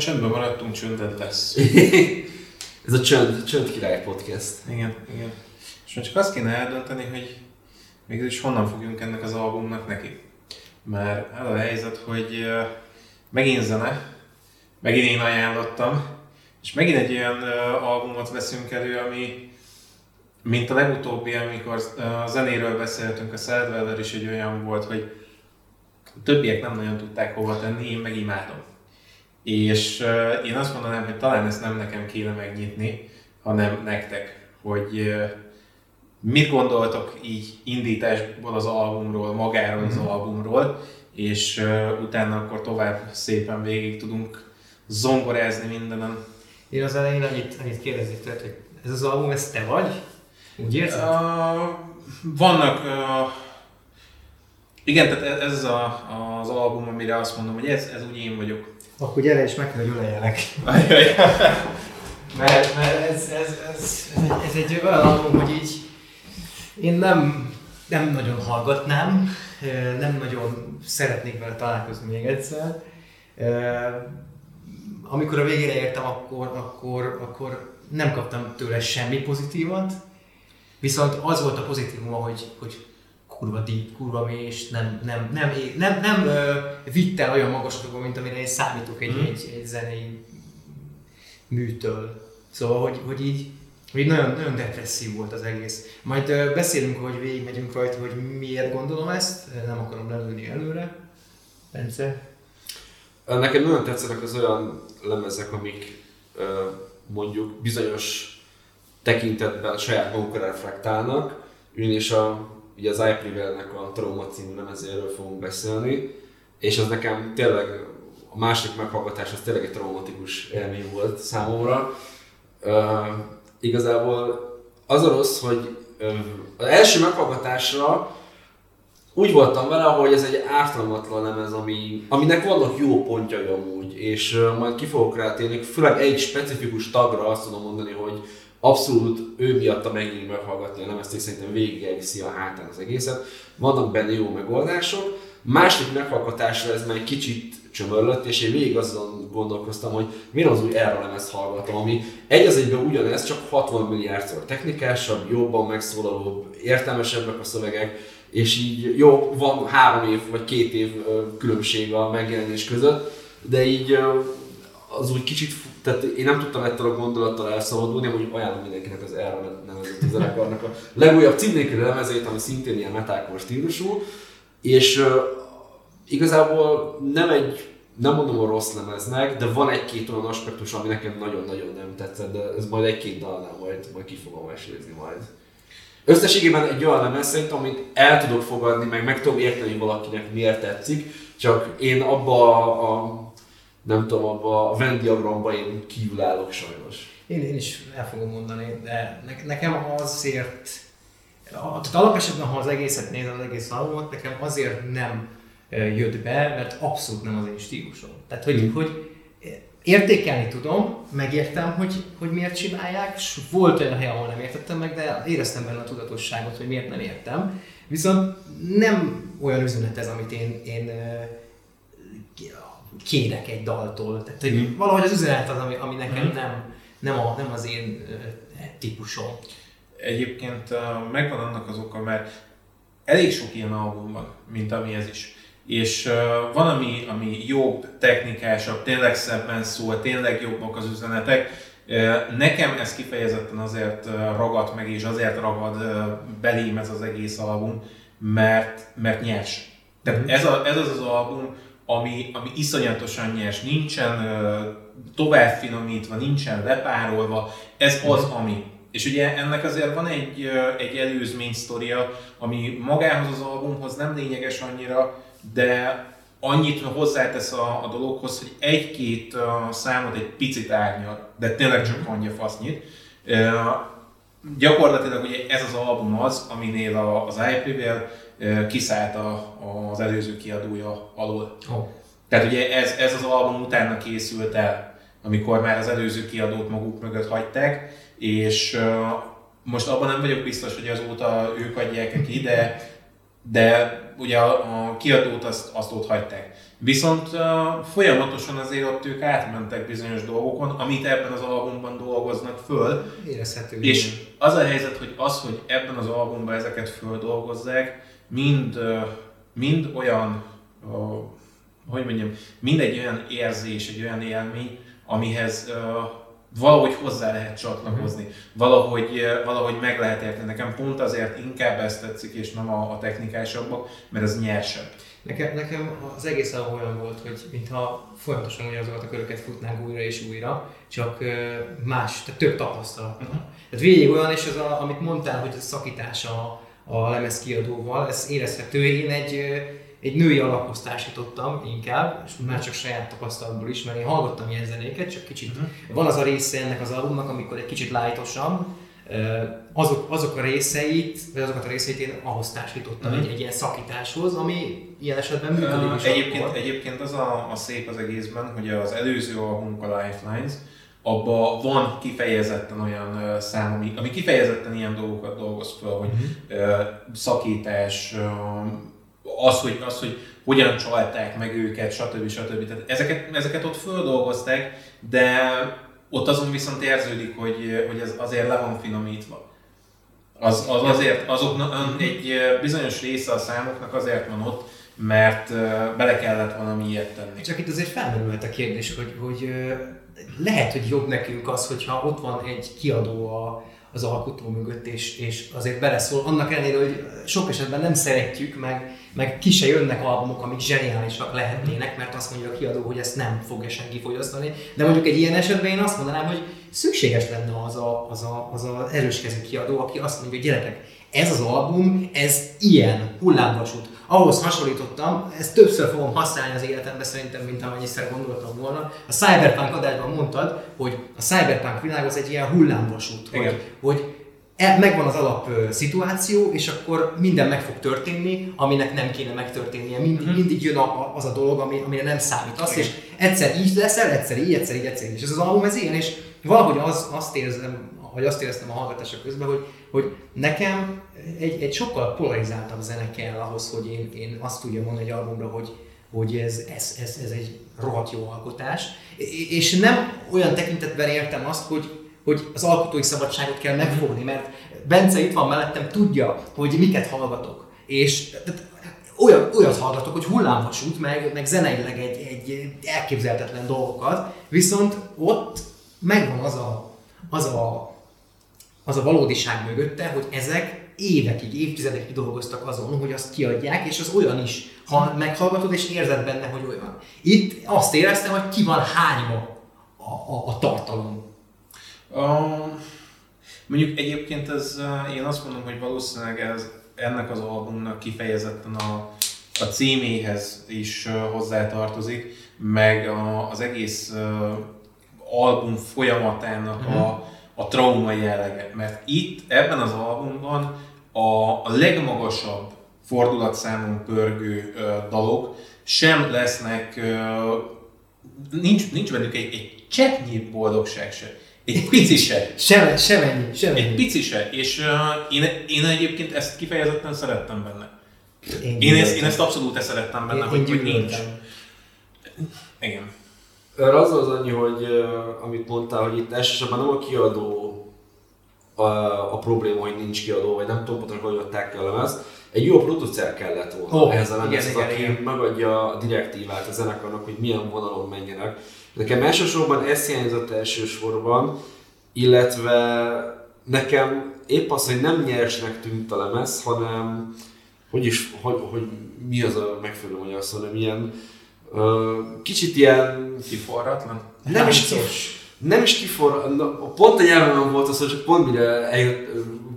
csöndben maradtunk, csönded lesz. Ez a Csönd, Csönd Király Podcast. Igen, igen. És most csak azt kéne eldönteni, hogy mégis honnan fogjunk ennek az albumnak neki. Mert ez a helyzet, hogy megint zene, megint én ajánlottam, és megint egy olyan albumot veszünk elő, ami mint a legutóbbi, amikor a zenéről beszéltünk, a Sadweller is egy olyan volt, hogy a többiek nem nagyon tudták hova tenni, én meg imádom. És én azt mondanám, hogy talán ezt nem nekem kéne megnyitni, hanem nektek, hogy mit gondoltok így indításból az albumról, magáról az mm-hmm. albumról, és utána akkor tovább szépen végig tudunk zongorázni mindenen. Én az elején annyit, annyit kérdezik tőled, hogy ez az album, ez te vagy? Úgy érzed? Uh, vannak uh, igen, tehát ez a, az album, amire azt mondom, hogy ez, ez úgy én vagyok. Akkor gyere és meg kell, hogy öleljenek. mert, mert ez, ez, ez, ez egy olyan album, hogy így én nem, nem nagyon hallgatnám, nem nagyon szeretnék vele találkozni még egyszer. Amikor a végére értem, akkor, akkor, akkor nem kaptam tőle semmi pozitívat, viszont az volt a pozitívum, hogy, hogy kurva deep, kurva mély, és nem, nem, nem, nem, nem, nem ö, vitt el olyan magasokba, mint amire én számítok egy, mm. egy, egy zenei műtől. Szóval, hogy, hogy így, hogy nagyon, nagyon depresszív volt az egész. Majd ö, beszélünk, hogy végigmegyünk rajta, hogy miért gondolom ezt, nem akarom lelőni előre. Bence? Nekem nagyon tetszenek az olyan lemezek, amik ö, mondjuk bizonyos tekintetben saját magukra reflektálnak, és a ugye az iPrivel-nek a Trauma című lemezéről fogunk beszélni, és az nekem tényleg a második meghallgatás az tényleg egy traumatikus élmény volt számomra. Uh, igazából az a rossz, hogy uh, az első meghallgatásra úgy voltam vele, hogy ez egy ártalmatlan lemez, ami, aminek vannak jó pontjai amúgy, és uh, majd ki fogok rá térni, főleg egy specifikus tagra azt tudom mondani, hogy abszolút ő miatta megint meghallgatni a lemezt, és szerintem végig elviszi a hátán az egészet. Vannak benne jó megoldások. Második meghallgatásra ez már egy kicsit csömörlött, és én végig azon gondolkoztam, hogy mi az új erre lemezt hallgatom, ami egy az egyben ugyanez, csak 60 milliárdszor technikásabb, jobban megszólalóbb, értelmesebbek a szövegek, és így jó, van három év vagy két év különbség a megjelenés között, de így az úgy kicsit tehát én nem tudtam ettől a gondolattal elszabadulni, hogy ajánlom mindenkinek az erre nevezett zenekarnak a legújabb cím lemezét, ami szintén ilyen metalcore stílusú, és uh, igazából nem egy, nem mondom a rossz lemeznek, de van egy-két olyan aspektus, ami nekem nagyon-nagyon nem tetszett, de ez majd egy-két dalnál majd, majd ki fogom mesélni majd. Összességében egy olyan lemez szerintem, amit el tudok fogadni, meg meg tudom érteni valakinek miért tetszik, csak én abba a, a nem tudom, abba a Venn diagramban én kívül állok sajnos. Én, én is el fogom mondani, de ne, nekem azért, tehát alapesetben, ha az egészet nézem, az egész albumot, nekem azért nem jött be, mert abszolút nem az én stílusom. Tehát, hogy, mm. hogy értékelni tudom, megértem, hogy, hogy miért csinálják, és volt olyan hely, ahol nem értettem meg, de éreztem benne a tudatosságot, hogy miért nem értem. Viszont nem olyan üzenet ez, amit én, én kérek egy daltól. Tehát hogy mm. valahogy az üzenet az, ami, ami nekem mm. nem, nem, a, nem az én típusom. Egyébként megvan annak az oka, mert elég sok ilyen album van, mint ami ez is. És uh, van, ami, ami jobb, technikásabb, tényleg szebben szól, tényleg jobbak az üzenetek. Uh, nekem ez kifejezetten azért uh, ragadt meg, és azért ragad uh, belém ez az egész album, mert, mert nyers. Tehát mm. ez, a, ez az az album, ami, ami iszonyatosan nyers, nincsen tovább finomítva, nincsen lepárolva, ez az, mhm. ami. És ugye ennek azért van egy, egy előzmény sztoria, ami magához az albumhoz nem lényeges annyira, de annyit hozzátesz a, a dologhoz, hogy egy-két uh, számot egy picit árnyal, de tényleg csak annyi fasznyit. Uh, gyakorlatilag ugye ez az album az, aminél a, az IP-vel kiszállt a, az előző kiadója alól. Oh. Tehát ugye ez, ez az album utána készült el, amikor már az előző kiadót maguk mögött hagyták, és most abban nem vagyok biztos, hogy azóta ők adják ki, de, de ugye a, a kiadót azt, azt ott hagyták. Viszont uh, folyamatosan azért ott ők átmentek bizonyos dolgokon, amit ebben az albumban dolgoznak föl. Érezhető. És az a helyzet, hogy az, hogy ebben az albumban ezeket földolgozzák, mind, mind olyan, hogy mondjam, mind egy olyan érzés, egy olyan élmény, amihez valahogy hozzá lehet csatlakozni, valahogy, uh, valahogy meg lehet érteni. Nekem pont azért inkább ezt tetszik, és nem a, a technikásabbak, mert ez nyersebb. Nekem, nekem az egész olyan volt, hogy mintha folyamatosan ugyanazokat a köröket futnánk újra és újra, csak más, tehát több tapasztalat. Mhm. Tehát végig olyan, és az, a, amit mondtál, hogy a szakítás a, a lemez kiadóval, ez érezhető. Én egy, egy női alaphoz társítottam inkább, és már csak saját tapasztalatból is, mert én hallgattam ilyen zenéket, csak kicsit. Mhm. Van az a része ennek az albumnak, amikor egy kicsit lájtosabb, azok, azok a részeit, vagy azokat a részeit én ahhoz társítottam Mhm. egy, egy ilyen szakításhoz, ami ilyen esetben működik is. Egyébként, akkor. egyébként az a, a szép az egészben, hogy az előző albumunk a Lifelines, abban van kifejezetten olyan szám, ami, ami kifejezetten ilyen dolgokat dolgoz fel, hogy ö, szakítás, az, hogy, az, hogy hogyan csalták meg őket, stb. stb. Tehát ezeket, ezeket ott földolgozták, de ott azon viszont érződik, hogy, hogy ez azért le van finomítva. Az, az azért, azoknak egy ö, bizonyos része a számoknak azért van ott, mert bele kellett valami ilyet tenni. Csak itt azért felmerülhet a kérdés, hogy, hogy lehet, hogy jobb nekünk az, hogyha ott van egy kiadó a, az alkotó mögött, és, és azért beleszól, annak ellenére, hogy sok esetben nem szeretjük, meg, meg ki se jönnek albumok, amik zseniálisak lehetnének, mert azt mondja a kiadó, hogy ezt nem fogja senki fogyasztani. De mondjuk egy ilyen esetben én azt mondanám, hogy szükséges lenne az a, az a, az a erőskező kiadó, aki azt mondja, hogy gyerekek, ez az album, ez ilyen hullámvasút. Ahhoz hasonlítottam, ezt többször fogom használni az életemben szerintem, mint amennyiszer gondoltam volna. A Cyberpunk adásban mondtad, hogy a Cyberpunk világ az egy ilyen hullámvasút, hogy, hogy e- megvan az alap szituáció, és akkor minden meg fog történni, aminek nem kéne megtörténnie. Mindig, Mhm. mindig jön a, az a dolog, ami, amire nem számítasz, Igen. és egyszer így leszel, egyszer így, egyszer így, egyszer így. És ez az album ez ilyen, és valahogy az, azt érzem, vagy azt éreztem a hallgatása közben, hogy, hogy nekem egy, egy sokkal polarizáltabb zene kell ahhoz, hogy én, én azt tudjam mondani egy albumra, hogy, hogy ez, ez, ez, ez egy rohadt jó alkotás. És nem olyan tekintetben értem azt, hogy, hogy az alkotói szabadságot kell megfogni, mert Bence itt van mellettem, tudja, hogy miket hallgatok. És olyan, olyat hallgatok, hogy hullámvasút, meg, meg zeneileg egy, egy elképzelhetetlen dolgokat, viszont ott megvan az a, az a, az a valódiság mögötte, hogy ezek évekig, évtizedekig dolgoztak azon, hogy azt kiadják, és az olyan is, ha meghallgatod és érzed benne, hogy olyan. Itt azt éreztem, hogy ki van hányva a, a, a tartalom. A, mondjuk egyébként ez, uh, én azt mondom, hogy valószínűleg ez, ennek az albumnak kifejezetten a, a címéhez is uh, hozzátartozik, meg a, az egész uh, album folyamatának a, a trauma jellege. Mert itt, ebben az albumban a, a legmagasabb fordulatszámon pörgő uh, dalok sem lesznek, uh, nincs, nincs bennük egy, egy cseppnyi boldogság se. Egy pici se. Sem, sem ennyi, sem Egy pici se. És uh, én, én egyébként ezt kifejezetten szerettem benne. Én ezt, én ezt abszolút szerettem benne, Én- hogy, én hogy nincs. Igen. Erre az az annyi, hogy amit mondtál, hogy itt elsősorban nem a kiadó a, a probléma, hogy nincs kiadó, vagy nem tudom hogy adták ki a lemezt. Egy jó producer kellett volna Ó, ehhez a lemezhez, aki igen. megadja a direktívát a zenekarnak, hogy milyen vonalon menjenek. Nekem elsősorban ez hiányzott elsősorban, illetve nekem épp az, hogy nem nyersnek tűnt a lemez, hanem hogy is, hogy, hogy mi az a megfelelő magyar szó, nem ilyen kicsit ilyen Kiforratlan. nem is, kif, nem is kifor, na, pont a nyelvemen volt az, hogy csak pont mire eljött,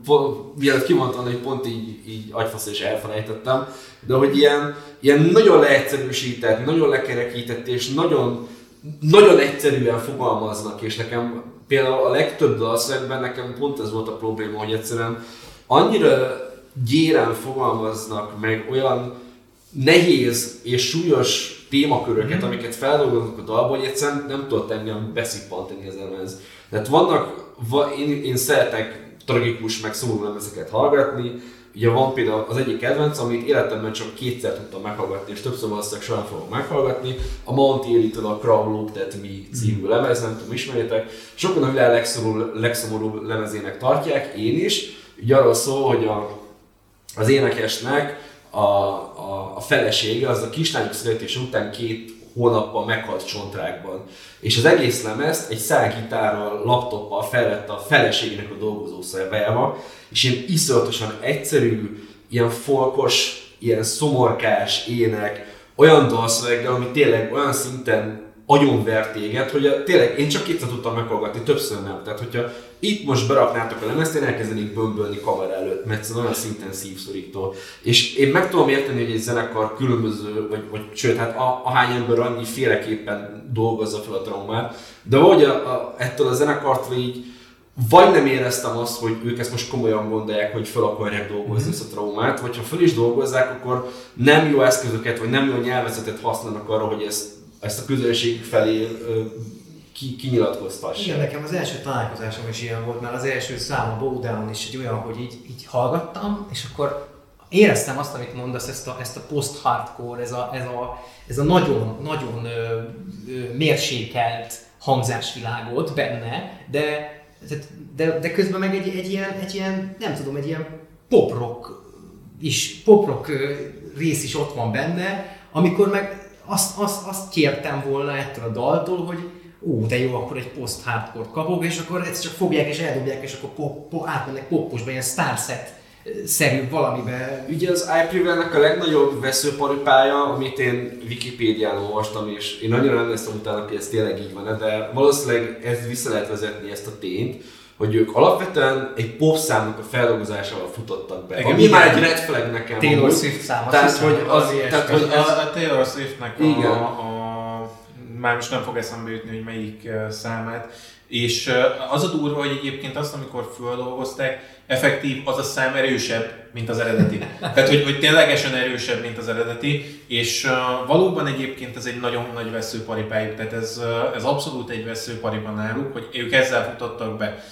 pont, mielőtt kimondtam, hogy pont így, így agyfasz és elfelejtettem, de hogy ilyen, ilyen nagyon leegyszerűsített, nagyon lekerekített és nagyon, nagyon egyszerűen fogalmaznak, és nekem például a legtöbb dalszövegben nekem pont ez volt a probléma, hogy egyszerűen annyira gyéren fogalmaznak meg olyan nehéz és súlyos témaköröket, amiket feldolgoznak a dalból, hogy egyszerűen nem tudott engem beszippantani az lemez. Tehát vannak, va, én, én szeretek tragikus, meg szomorú lemezeket hallgatni, ugye van például az egyik kedvenc, amit életemben csak kétszer tudtam meghallgatni, és többször valószínűleg soha fogom meghallgatni, a Monty Elitől a Crowd Looked at Me című lemez, nem tudom, ismeritek. Sokan a világ legszorul, legszomorúbb lemezének tartják, én is. Ugye arról szól, hogy a, az énekesnek a, a, a felesége az a kislányok születés után két hónappal meghalt csontrákban. És az egész lemezt egy szágitárral, laptoppal felvette a feleségének a dolgozószobájába, és ilyen iszonyatosan egyszerű, ilyen folkos, ilyen szomorkás ének, olyan dalszöveggel, ami tényleg olyan szinten agyonvert téged, hogy a, tényleg én csak kétszer tudtam meghallgatni, többször nem. Tehát, hogyha itt most beraknátok a lemezt, én elkezdenék bömbölni kamera előtt, mert ez olyan szinten szívszorító. És én meg tudom érteni, hogy egy zenekar különböző, vagy, vagy sőt, hát a, ahány ember annyi féleképpen dolgozza fel a traumát, de hogy a, a, ettől a zenekartól így vagy nem éreztem azt, hogy ők ezt most komolyan gondolják, hogy fel akarják dolgozni ezt a traumát, vagy ha fel is dolgozzák, akkor nem jó eszközöket, vagy nem jó nyelvezetet használnak arra, hogy ezt, ezt a közönség felé ki, kinyilatkoztassák. Igen, nekem az első találkozásom is ilyen volt, mert az első szám a Bowdown is egy olyan, hogy így, így hallgattam, és akkor éreztem azt, amit mondasz, ezt a, ezt a post-hardcore, ez a, ez a, ez a nagyon, nagyon ö, ö, mérsékelt hangzásvilágot benne, de de, de közben meg egy, egy, ilyen, egy ilyen, nem tudom, egy ilyen pop-rock is, pop-rock rész is ott van benne, amikor meg azt, azt, azt kértem volna ettől a daltól, hogy ó, de jó, akkor egy post-hardcore kapok, és akkor ezt csak fogják és eldobják, és akkor pop, pop, átmennek poposba, ilyen starset szerű valamibe. Ugye az iPrivel-nek a legnagyobb veszőparipája, amit én Wikipédián olvastam, és én nagyon emlékszem utána, hogy ez tényleg így van, de valószínűleg ez vissza lehet vezetni ezt a tényt, hogy ők alapvetően egy pop számnak a feldolgozásával futottak be. Igen, ami már egy red flag nekem. Taylor Swift szám. Tehát, hogy az, tehát, hogy az, a Taylor Swiftnek a, igen. a, már most nem fog eszembe jutni, hogy melyik számát, és az a durva, hogy egyébként azt, amikor földolgozták, effektív az a szám erősebb, mint az eredeti. Tehát, hogy, hogy ténylegesen erősebb, mint az eredeti, és uh, valóban egyébként ez egy nagyon nagy veszőparipájuk, tehát ez, uh, ez abszolút egy veszőparipa náluk, hogy ők ezzel futottak be.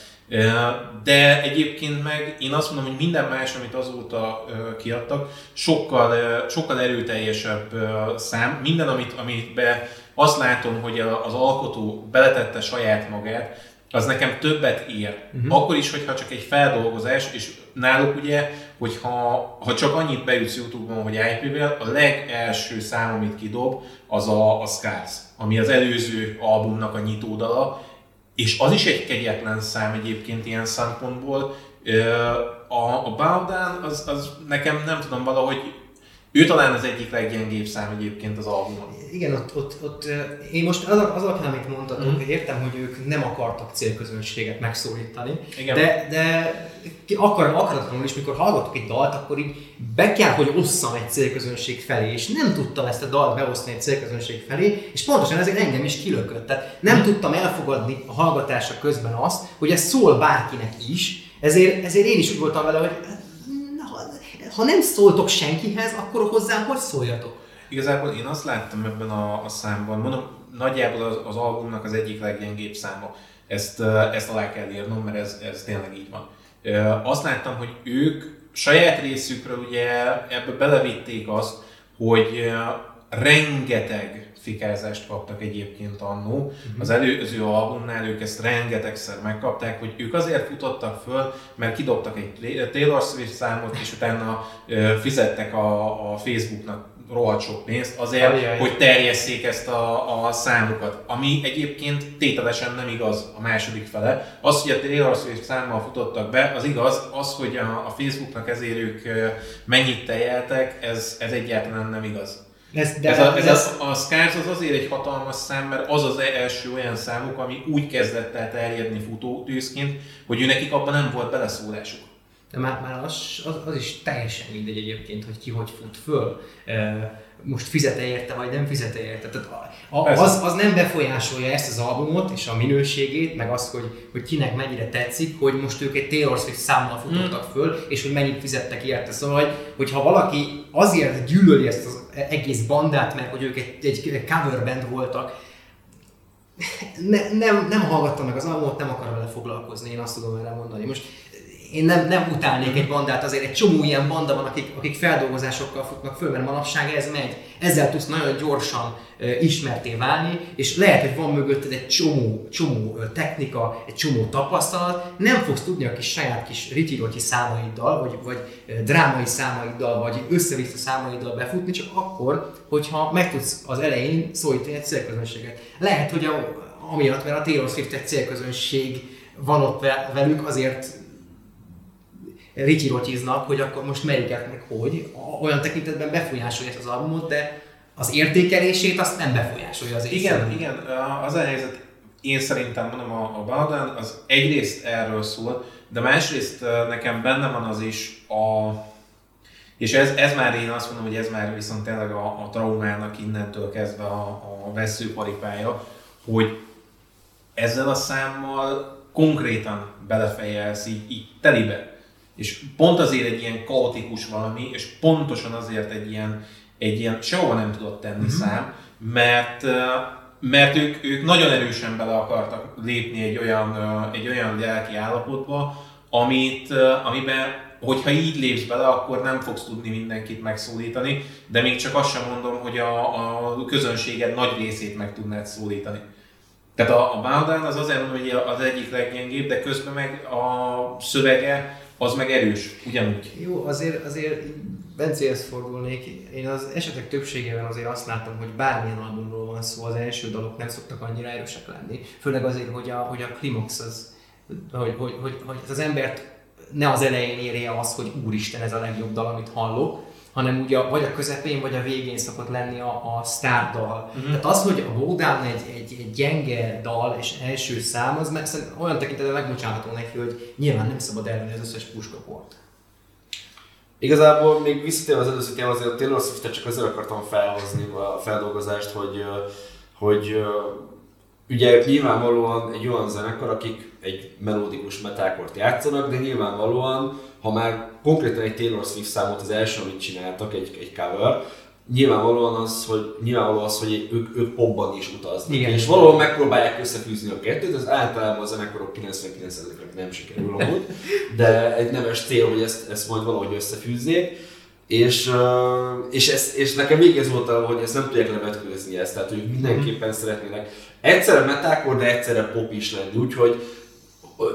De egyébként meg én azt mondom, hogy minden más, amit azóta kiadtak, sokkal, sokkal erőteljesebb szám. Minden, amit, amit be azt látom, hogy az alkotó beletette saját magát, az nekem többet ér. Uh-huh. Akkor is, hogyha csak egy feldolgozás, és náluk ugye, hogyha ha csak annyit beütsz Youtube-on, hogy IP-vel, a legelső szám, amit kidob, az a, a Scars, ami az előző albumnak a nyitódala, és az is egy kegyetlen szám egyébként ilyen szempontból. A, a Bowdown az, az nekem nem tudom valahogy ő talán az egyik leggyengébb szám egyébként az albumon. Igen, ott, ott, ott én most az, az alapján, amit mondtatok, mm. hogy értem, hogy ők nem akartak célközönséget megszólítani, Igen. de, de akar, akaratlanul is, mikor hallgatok egy dalt, akkor így be kell, hogy osszam egy célközönség felé, és nem tudtam ezt a dalt beosztani egy célközönség felé, és pontosan ezért engem is kilökött. Tehát nem mm. tudtam elfogadni a hallgatása közben azt, hogy ez szól bárkinek is, ezért, ezért én is úgy voltam vele, hogy ha nem szóltok senkihez, akkor hozzám hogy szóljatok? Igazából én azt láttam ebben a, a számban, mondom, nagyjából az, az albumnak az egyik leggyengébb száma. Ezt, ezt alá kell írnom, mert ez, ez tényleg így van. Azt láttam, hogy ők saját részükről ugye ebbe belevitték azt, hogy rengeteg fikázást kaptak egyébként annó. Uh-huh. Az előző albumnál ők ezt rengetegszer megkapták, hogy ők azért futottak föl, mert kidobtak egy Taylor Swift számot, és utána fizettek a, a Facebooknak rohadt sok pénzt azért, Ajaj. hogy terjesszék ezt a, a számukat. Ami egyébként tételesen nem igaz a második fele. Az, hogy a Taylor Swift számmal futottak be, az igaz, az, hogy a, a Facebooknak ezért ők mennyit tejeltek, ez, ez egyáltalán nem igaz. Ez, de ez, a, ez, ez a, a Scars az azért egy hatalmas szám, mert az az első olyan számuk, ami úgy kezdett el terjedni futótűzként, hogy ő nekik abban nem volt beleszólásuk. De már, már az, az, az is teljesen mindegy egyébként, hogy ki hogy fut föl. Most fizet-e érte, vagy nem fizet-e érte. Tehát a, az, az nem befolyásolja ezt az albumot és a minőségét, meg azt, hogy, hogy kinek mennyire tetszik, hogy most ők egy Taylor Swift számmal futottak mm. föl, és hogy mennyit fizettek érte. Szóval, hogy, ha valaki azért gyűlöli ezt az egész bandát, mert hogy ők egy, egy cover band voltak, ne, nem, nem hallgattam meg az albumot, nem akarom vele foglalkozni, én azt tudom vele mondani. Most én nem, nem utálnék egy bandát, azért egy csomó ilyen banda van, akik, akik feldolgozásokkal futnak föl, mert manapság ez megy. Ezzel tudsz nagyon gyorsan uh, ismerté válni, és lehet, hogy van mögötted egy csomó, csomó technika, egy csomó tapasztalat, nem fogsz tudni a kis saját kis ritirotyi számaiddal, vagy, vagy uh, drámai számaiddal, vagy össze-vissza számaiddal befutni, csak akkor, hogyha meg tudsz az elején szólítani egy célközönséget. Lehet, hogy a, amiatt, mert a Taylor Swift egy célközönség van ott velük, azért rityirotyiznak, hogy akkor most melyiket meg hogy. Olyan tekintetben befolyásolja az albumot, de az értékelését azt nem befolyásolja az Igen, igen, az a helyzet, én szerintem mondom, a, a Baladan az egyrészt erről szól, de másrészt nekem benne van az is a és ez, ez már én azt mondom, hogy ez már viszont tényleg a, a traumának innentől kezdve a, a veszőparipája, hogy ezzel a számmal konkrétan belefejelsz így, így telibe. És pont azért egy ilyen kaotikus valami, és pontosan azért egy ilyen, egy ilyen sehova nem tudott tenni mm-hmm. szám, mert mert ők, ők nagyon erősen bele akartak lépni egy olyan, egy olyan lelki állapotba, amit, amiben hogyha így lépsz bele, akkor nem fogsz tudni mindenkit megszólítani, de még csak azt sem mondom, hogy a, a közönséged nagy részét meg tudnád szólítani. Tehát a, a Baldan az azért mondom, hogy az egyik leggyengébb, de közben meg a szövege az meg erős, ugyanúgy. Jó, azért, azért Bencéhez fordulnék. Én az esetek többségében azért azt látom, hogy bármilyen albumról van szó, az első dalok nem szoktak annyira erősek lenni. Főleg azért, hogy a, hogy a klimax az, hogy, hogy, hogy, hogy az embert ne az elején érje az, hogy úristen, ez a legjobb dal, amit hallok, hanem ugye vagy a közepén, vagy a végén szokott lenni a, a sztár dal. Uh-huh. Tehát az, hogy a Bowdown egy, egy, egy gyenge dal és első szám, az meg, olyan tekintetben megbocsánható neki, hogy nyilván nem szabad elvenni az összes puskaport. Igazából még visszatérve az előző téma, azért a Taylor swift csak azért akartam felhozni a feldolgozást, hogy, hogy ugye nyilvánvalóan egy olyan zenekar, akik egy melódikus metákort játszanak, de nyilvánvalóan, ha már konkrétan egy Taylor Swift számot az első, amit csináltak, egy, egy cover, nyilvánvalóan az, hogy, nyilvánvaló az, hogy ők, ők popban is utaznak. Igen. És valahol megpróbálják összefűzni a kettőt, az általában a zenekarok 99%-nak nem sikerül amúgy, de egy nemes cél, hogy ezt, ezt majd valahogy összefűzzék. És, és, ez, és nekem még ez volt, hogy ezt nem tudják levetkőzni ezt, tehát ők mindenképpen mm. szeretnének egyszerre metákor, de egyszerre pop is lenni, úgyhogy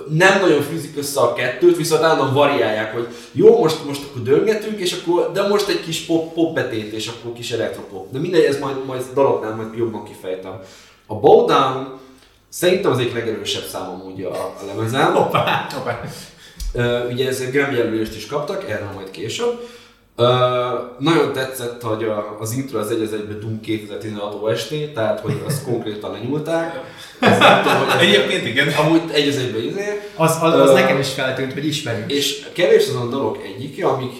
nem nagyon fűzik össze a kettőt, viszont állandóan variálják, hogy jó, most, most akkor döngetünk, és akkor, de most egy kis pop, pop betét, és akkor kis elektropop. De mindegy, ez majd, majd daloknál majd jobban kifejtem. A Bowdown szerintem az egyik legerősebb számom ugye a, a lemezen. Hoppá, hoppá. Uh, ugye ez Grammy jelölést is kaptak, erre majd később. Uh, nagyon tetszett, hogy a, az intro az egy az egybe Doom 2016 OST, tehát hogy azt konkrétan lenyúlták. Egyébként igen. Amúgy egy az egybe izé. Az, az, az uh, nekem is feltűnt, hogy ismerjük. És kevés azon a dolog egyike, amik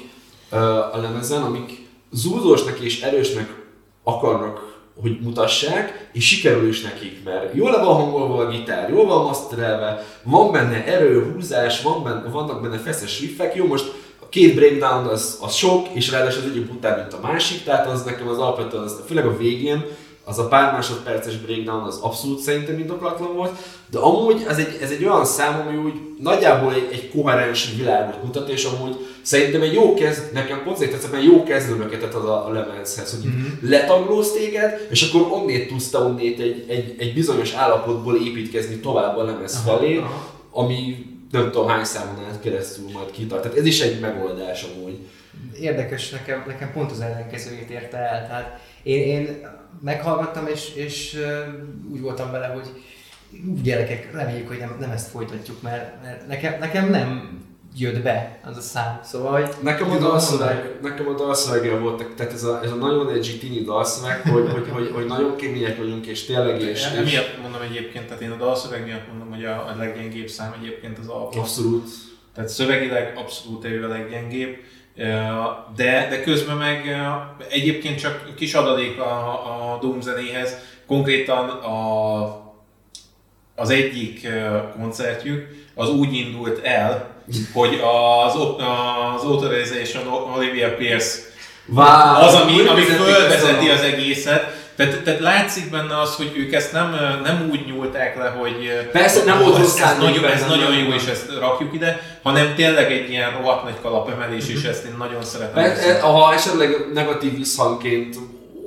uh, a lemezen, amik zúzósnak és erősnek akarnak hogy mutassák, és sikerül is nekik, mert jól le van hangolva a gitár, jól van masterelve, van benne erő, húzás, van benne, vannak benne feszes riffek, jó most két breakdown az, az sok, és ráadásul az egyik után, mint a másik, tehát az nekem az alapvetően, az, főleg a végén, az a pár másodperces breakdown az abszolút szerintem indoklatlan volt, de amúgy ez egy, ez egy olyan szám, ami úgy nagyjából egy, egy koherens világot mutat, és amúgy szerintem egy jó kezd, nekem pont tetszett, mert jó kezdőmöketet az a, a lemezhez, hogy mm-hmm. letaglóz téged, és akkor onnét tudsz te onnét egy, egy, egy bizonyos állapotból építkezni tovább a lemez felé, aha. ami nem tudom hány számon át keresztül majd kitart. Tehát ez is egy megoldás amúgy. Érdekes, nekem, nekem pont az ellenkezőjét érte el. Tehát én, én meghallgattam, és, és úgy voltam vele, hogy gyerekek, reméljük, hogy nem, nem ezt folytatjuk, mert, mert nekem, nekem nem jött be az a szám. Szóval, hogy nekem a dalszöveg, nekem a dalszöveggel volt, tehát ez a, ez a nagyon egy tini dalszöveg, hogy, hogy, hogy, hogy, nagyon kemények vagyunk, és tényleg és, és... Emiatt mondom egyébként, tehát én a dalszöveg miatt mondom, hogy a, a leggyengébb szám egyébként az a Abszolút. Tehát szövegileg abszolút ő a leggyengébb. De, de közben meg egyébként csak kis adalék a, a Doom zenéhez, konkrétan a, az egyik koncertjük az úgy indult el, hogy az, az Authorization Olivia Pierce wow, az, ami, ami fölvezeti az egészet, Tehát, tehát látszik benne az, hogy ők ezt nem, nem úgy nyúlták le, hogy Persze, nem volt rossz ez, nagyon, ez benne, nagyon nem. jó, és ezt rakjuk ide, hanem tényleg egy ilyen rohadt nagy kalapemelés, és ezt én nagyon szeretem. Mert, e, ha esetleg negatív visszhangként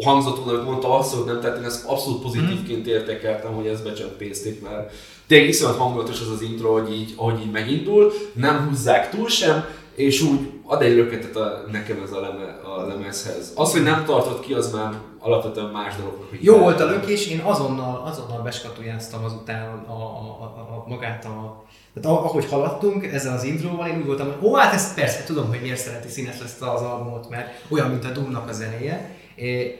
hangzott volna, hogy mondta, abszolút nem, tehát én ezt abszolút pozitívként értékeltem, hogy ezt becsempészték, mert tényleg iszonyat hangulatos az az intro, hogy így, ahogy így megindul, nem húzzák túl sem, és úgy ad egy löketet a, nekem ez a, leme, a lemezhez. Az, hogy nem tartott ki, az már alapvetően más dolog. hogy Jó volt a lökés, én azonnal, azonnal beskatujáztam azután a, a, a, a, a magát a... Tehát ahogy haladtunk ezzel az intróval, én úgy voltam, hogy ó, hát ezt persze tudom, hogy miért szereti színes ezt az albumot, mert olyan, mint a Doom-nak a zenéje.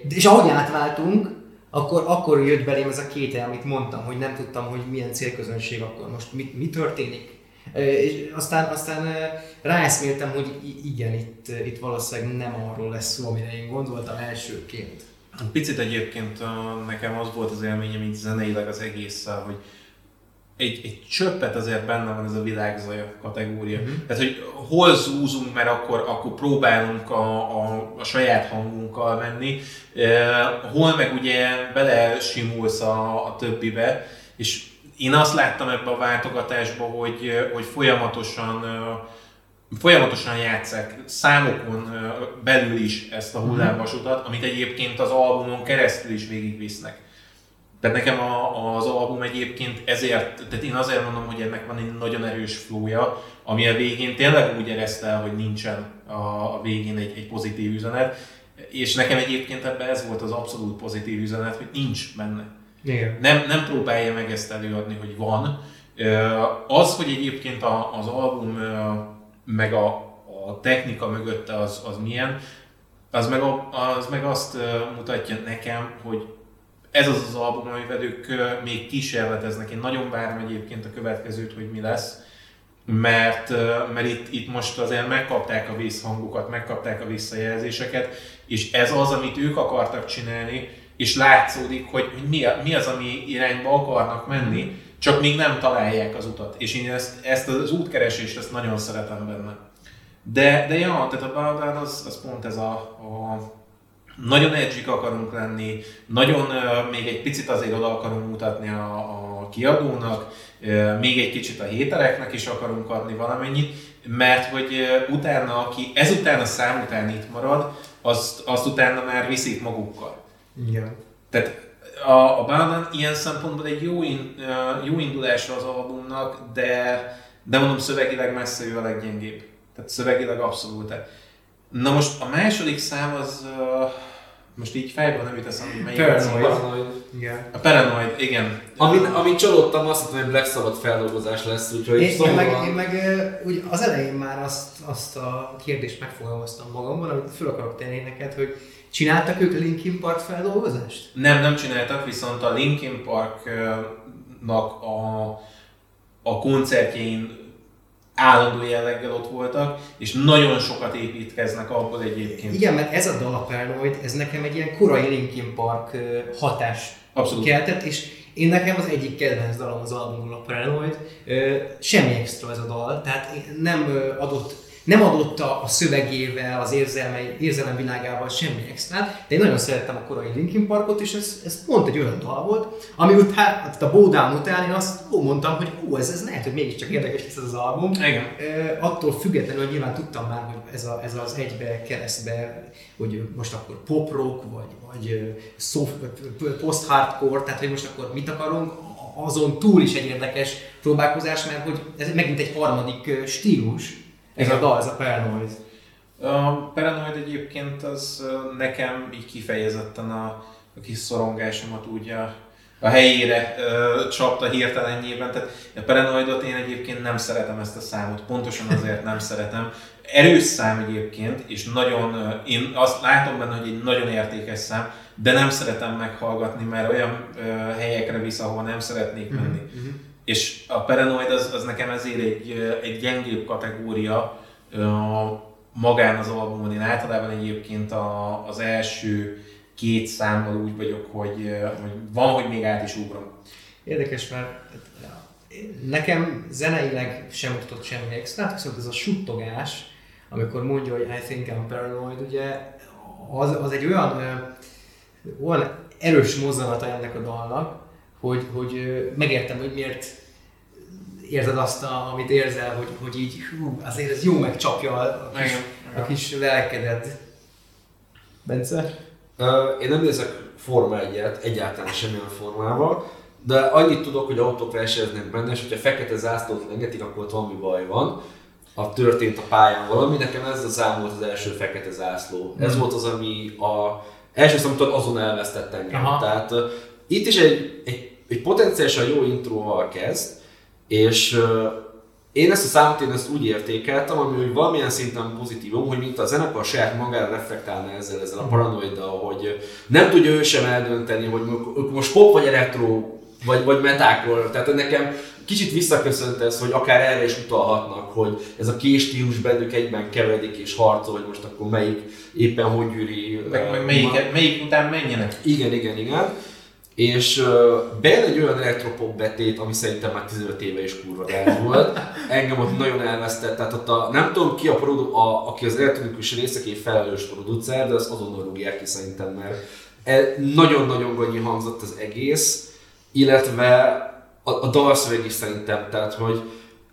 És ahogy átváltunk, akkor, akkor jött belém ez a kétel, amit mondtam, hogy nem tudtam, hogy milyen célközönség akkor most mi, mi történik. És aztán, aztán ráeszméltem, hogy igen, itt, itt valószínűleg nem arról lesz szó, amire én gondoltam elsőként. Picit egyébként nekem az volt az élményem így zeneileg az egésszel, hogy egy, egy csöppet azért benne van ez a világzaja kategória. Uh-huh. Tehát, hogy hol zúzunk, mert akkor, akkor próbálunk a, a, a saját hangunkkal menni, uh, hol meg ugye belesimulsz a, a többibe, és én azt láttam ebbe a váltogatásba, hogy, hogy folyamatosan folyamatosan játszák számokon belül is ezt a hullámvasutat, amit egyébként az albumon keresztül is végigvisznek. Tehát nekem a, az album egyébként ezért, tehát én azért mondom, hogy ennek van egy nagyon erős flója, ami a végén tényleg úgy ereszte el, hogy nincsen a, a végén egy, egy pozitív üzenet, és nekem egyébként ebben ez volt az abszolút pozitív üzenet, hogy nincs benne. Igen. Nem, nem próbálja meg ezt előadni, hogy van. Az, hogy egyébként a- az album meg a, a technika mögötte az, az milyen, az meg, a, az meg azt mutatja nekem, hogy ez az az album, amivel ők még kísérleteznek. Én nagyon várom egyébként a következőt, hogy mi lesz, mert, mert itt, itt most azért megkapták a vészhangokat, megkapták a visszajelzéseket, és ez az, amit ők akartak csinálni, és látszódik, hogy, mi, mi az, ami irányba akarnak menni, csak még nem találják az utat. És én ezt, ezt az útkeresést ezt nagyon szeretem benne. De, de ja, tehát a Baldad az, az pont ez a, a nagyon edgy akarunk lenni, nagyon még egy picit azért oda akarunk mutatni a, a kiadónak, még egy kicsit a hétereknek is akarunk adni valamennyit, mert hogy utána, aki ezután a szám után itt marad, azt, azt utána már viszik magukkal. Igen. Tehát a, a Baladan ilyen szempontból egy jó, in, jó indulása az albumnak, de, de mondom szövegileg messze ő a leggyengébb. Tehát szövegileg abszolút. Na most a második szám az, most így fejből nem jut eszembe, hogy melyik Paranoid. Paranoid. Igen. A Paranoid, igen. Amit, amit csalódtam, azt hittem, hogy Black Sabbath feldolgozás lesz, úgyhogy Én, én, meg, én meg úgy az elején már azt, azt a kérdést megfogalmaztam magamban, amit föl akarok tenni neked, hogy csináltak ők Linkin Park feldolgozást? Nem, nem csináltak, viszont a Linkin Parknak a, a koncertjein állandó jelleggel ott voltak, és nagyon sokat építkeznek abból egyébként. Igen, mert ez a dal a Paranoid, ez nekem egy ilyen korai Linkin Park hatás Abszolút. keltett, és én nekem az egyik kedvenc dalom az albumon a Paranoid. Semmi extra ez a dal, tehát nem adott nem adott a, a szövegével, az érzelmei, érzelemvilágával semmi extrát, de én nagyon szerettem a korai Linkin Parkot, és ez, ez pont egy olyan dal volt, ami után, tehát a Bowdown után én azt ó, mondtam, hogy ó, ez, ez lehet, hogy mégiscsak érdekes lesz ez az album. Igen. Ö, attól függetlenül, hogy nyilván tudtam már, hogy ez, a, ez az egybe, keresztbe, hogy most akkor pop rock, vagy, vagy soft, post-hardcore, tehát hogy most akkor mit akarunk, azon túl is egy érdekes próbálkozás, mert hogy ez megint egy harmadik stílus, ez a dal, ez a Paranoid. A Paranoid egyébként az nekem így kifejezetten a, a kis szorongásomat úgy a, a helyére ö, csapta hirtelenjében. Tehát a Paranoidot én egyébként nem szeretem ezt a számot, pontosan azért nem szeretem. Erős szám egyébként, és nagyon, én azt látom benne, hogy egy nagyon értékes szám, de nem szeretem meghallgatni, mert olyan ö, helyekre visz, ahol nem szeretnék menni. És a Paranoid az, az nekem ezért egy, egy gyengébb kategória magán az albumon. Én általában egyébként a, az első két számmal úgy vagyok, hogy, hogy van, hogy még át is ugrom. Érdekes, mert nekem zeneileg sem mutatott semmi extrát, viszont ez a suttogás, amikor mondja, hogy I think I'm paranoid, ugye, az, az egy olyan, olyan erős mozzanata ennek a dalnak, hogy, hogy megértem, hogy miért érzed azt, a, amit érzel, hogy, hogy így, hú, azért ez jó megcsapja a, a kis, a kis lelkedet. Bence? Én nem nézek Forma 1 egyáltalán semmilyen formával, de annyit tudok, hogy autók versenyeznek benne, és hogyha fekete zászlót lengetik, akkor ott valami baj van. A történt a pályán valami, nekem ez az ám volt az első fekete zászló. Ez volt az, ami a első számot azon elvesztett engem. Aha. Tehát uh, itt is egy, egy, egy potenciálisan jó intróval kezd, és én ezt a számot én ezt úgy értékeltem, ami hogy valamilyen szinten pozitívum, hogy mint a zenekar saját magára reflektálna ezzel, ezzel a paranoiddal, hogy nem tudja ő sem eldönteni, hogy most pop vagy elektro, vagy, vagy metákról. Tehát nekem kicsit visszaköszönt ez, hogy akár erre is utalhatnak, hogy ez a két stílus bennük egyben keveredik és harcol, hogy most akkor melyik éppen hogy gyűri. Meg, meg melyik, melyik után menjenek? igen, igen, igen. És bejön egy olyan elektropop betét, ami szerintem már 15 éve is kurva gáz volt. Engem ott nagyon elvesztett, tehát ott a, nem tudom ki a, produ, a aki az elektronikus részekért felelős producer, de azt azonnal rúgják ki szerintem, mert e- nagyon-nagyon gagyi hangzott az egész, illetve a, a dalszöveg is szerintem, tehát hogy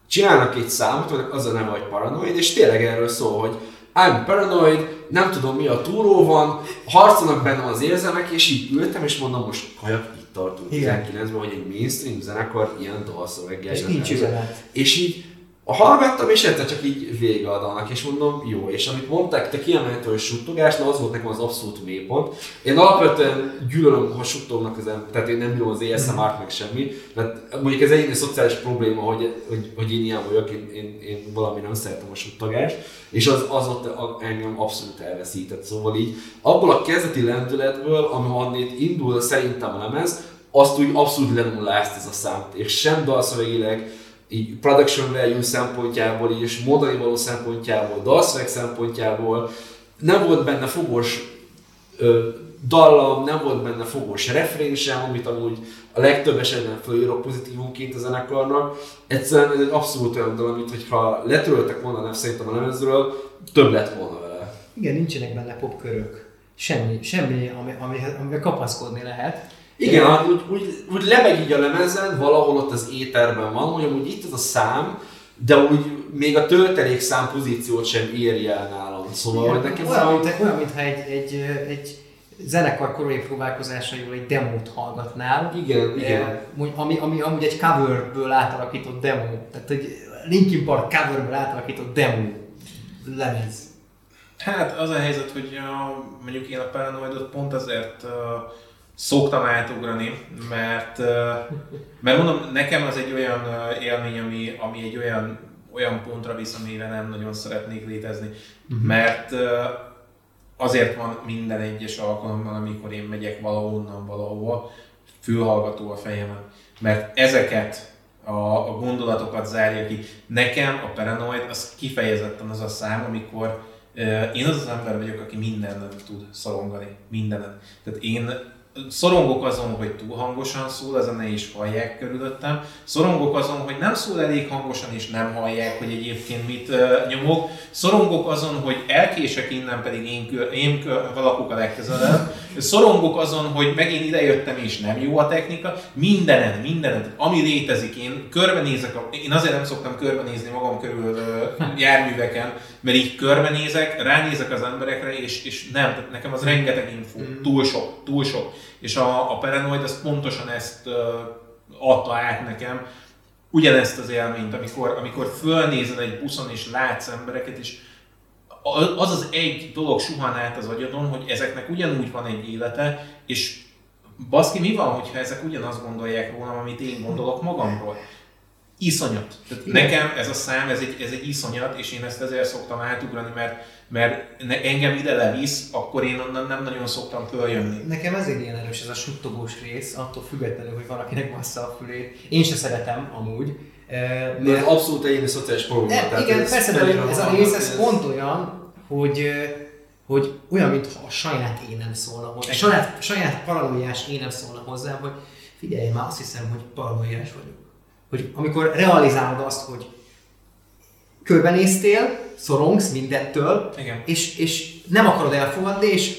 csinálnak egy számot, az a neve, hogy Paranoid, és tényleg erről szól, hogy I'm paranoid, nem tudom mi a túró van, harcolnak bennem az érzelmek, és így ültem, és mondom, most kajak, itt tartunk Igen. 19-ben, hogy egy mainstream zenekar ilyen dalszöveggel És nincs üzenet. És így hallgattam, és egyszer csak így vége a és mondom, jó, és amit mondták, te kiemelhető, hogy suttogás, na az volt nekem az abszolút mélypont. Én alapvetően gyűlölöm, ha suttognak az ember, tehát én nem bírom az ASMR-t meg semmi, mert mondjuk ez egyéni szociális probléma, hogy, hogy, hogy én ilyen vagyok, én, én, én valami nem szeretem a suttogást, és az, az ott a- engem abszolút elveszített, szóval így abból a kezdeti lendületből, ahonnét indul szerintem a lemez, azt úgy abszolút lenullázt ez a szám, és sem dalszövegileg, így production value szempontjából is, mondani való szempontjából, dalszöveg szempontjából, nem volt benne fogos ö, dallam, nem volt benne fogos refrén sem, amit amúgy a legtöbb esetben fölírok pozitívunként a zenekarnak. Egyszerűen ez egy abszolút olyan dal, amit hogyha letöröltek volna nem szerintem a lemezről, több lett volna vele. Igen, nincsenek benne popkörök. Semmi, semmi, ami, ami, amivel kapaszkodni lehet. Igen, hát úgy, úgy, úgy lebeg így a lemezen, valahol ott az éterben van, hogy amúgy itt az a szám, de úgy még a töltelék szám pozíciót sem érje el nálam. Szóval, hogy nekem olyan, mint, olyan, mintha egy, egy, egy zenekar korai próbálkozásaiból egy demót hallgatnál. Igen, igen. Eh, mondj- Ami, ami amúgy egy coverből átalakított demo. Tehát egy Linkin Park coverből átalakított demo lemez. Hát az a helyzet, hogy uh, mondjuk én a Paranoidot pont azért uh, szoktam átugrani, mert, mert mondom, nekem az egy olyan élmény, ami, ami egy olyan, olyan pontra visz, amire nem nagyon szeretnék létezni. Uh-huh. Mert azért van minden egyes alkalommal, amikor én megyek valahonnan valahova, fülhallgató a fejemen. Mert ezeket a, a gondolatokat zárja ki. Nekem a Paranoid az kifejezetten az a szám, amikor én az az ember vagyok, aki mindenen tud szorongani. Mindenen. Tehát én szorongok azon, hogy túl hangosan szól a zene és hallják körülöttem. Szorongok azon, hogy nem szól elég hangosan és nem hallják, hogy egyébként mit uh, nyomok. Szorongok azon, hogy elkések innen, pedig én, kö, én kö, lakok a legközelebb. Szorongok azon, hogy megint idejöttem és nem jó a technika. Mindenen, mindenen, ami létezik. Én körbenézek, a, én azért nem szoktam körbenézni magam körül uh, járműveken, mert így körbenézek, ránézek az emberekre, és, és nem, nekem az rengeteg info, túl sok, túl sok. És a, a Paranoid az pontosan ezt uh, adta át nekem, ugyanezt az élményt, amikor, amikor fölnézel egy buszon és látsz embereket, és az az egy dolog suhan át az agyadon, hogy ezeknek ugyanúgy van egy élete, és baszki, mi van, hogyha ezek ugyanazt gondolják rólam, amit én gondolok magamról? Iszonyat. Tehát nekem ez a szám, ez egy, ez egy iszonyat, és én ezt ezért szoktam átugrani, mert, mert ne, engem ide levisz, akkor én onnan nem nagyon szoktam följönni. Nekem ezért ilyen erős ez a suttogós rész, attól függetlenül, hogy valakinek bassza a fülét. Én se szeretem amúgy. eh, De ez abszolút egyéni szociális probléma. Nem, igen, ez persze, de ez a rész, ez ez- pont olyan, hogy, hogy olyan, mintha a saját énem szólna hozzá, a saját, saját paranoiás énem szólna hozzá, hogy figyelj, már azt hiszem, hogy paranoiás vagyok. Hogy amikor realizálod azt, hogy körbenéztél, szorongsz mindettől, Igen. és, és nem akarod elfogadni, és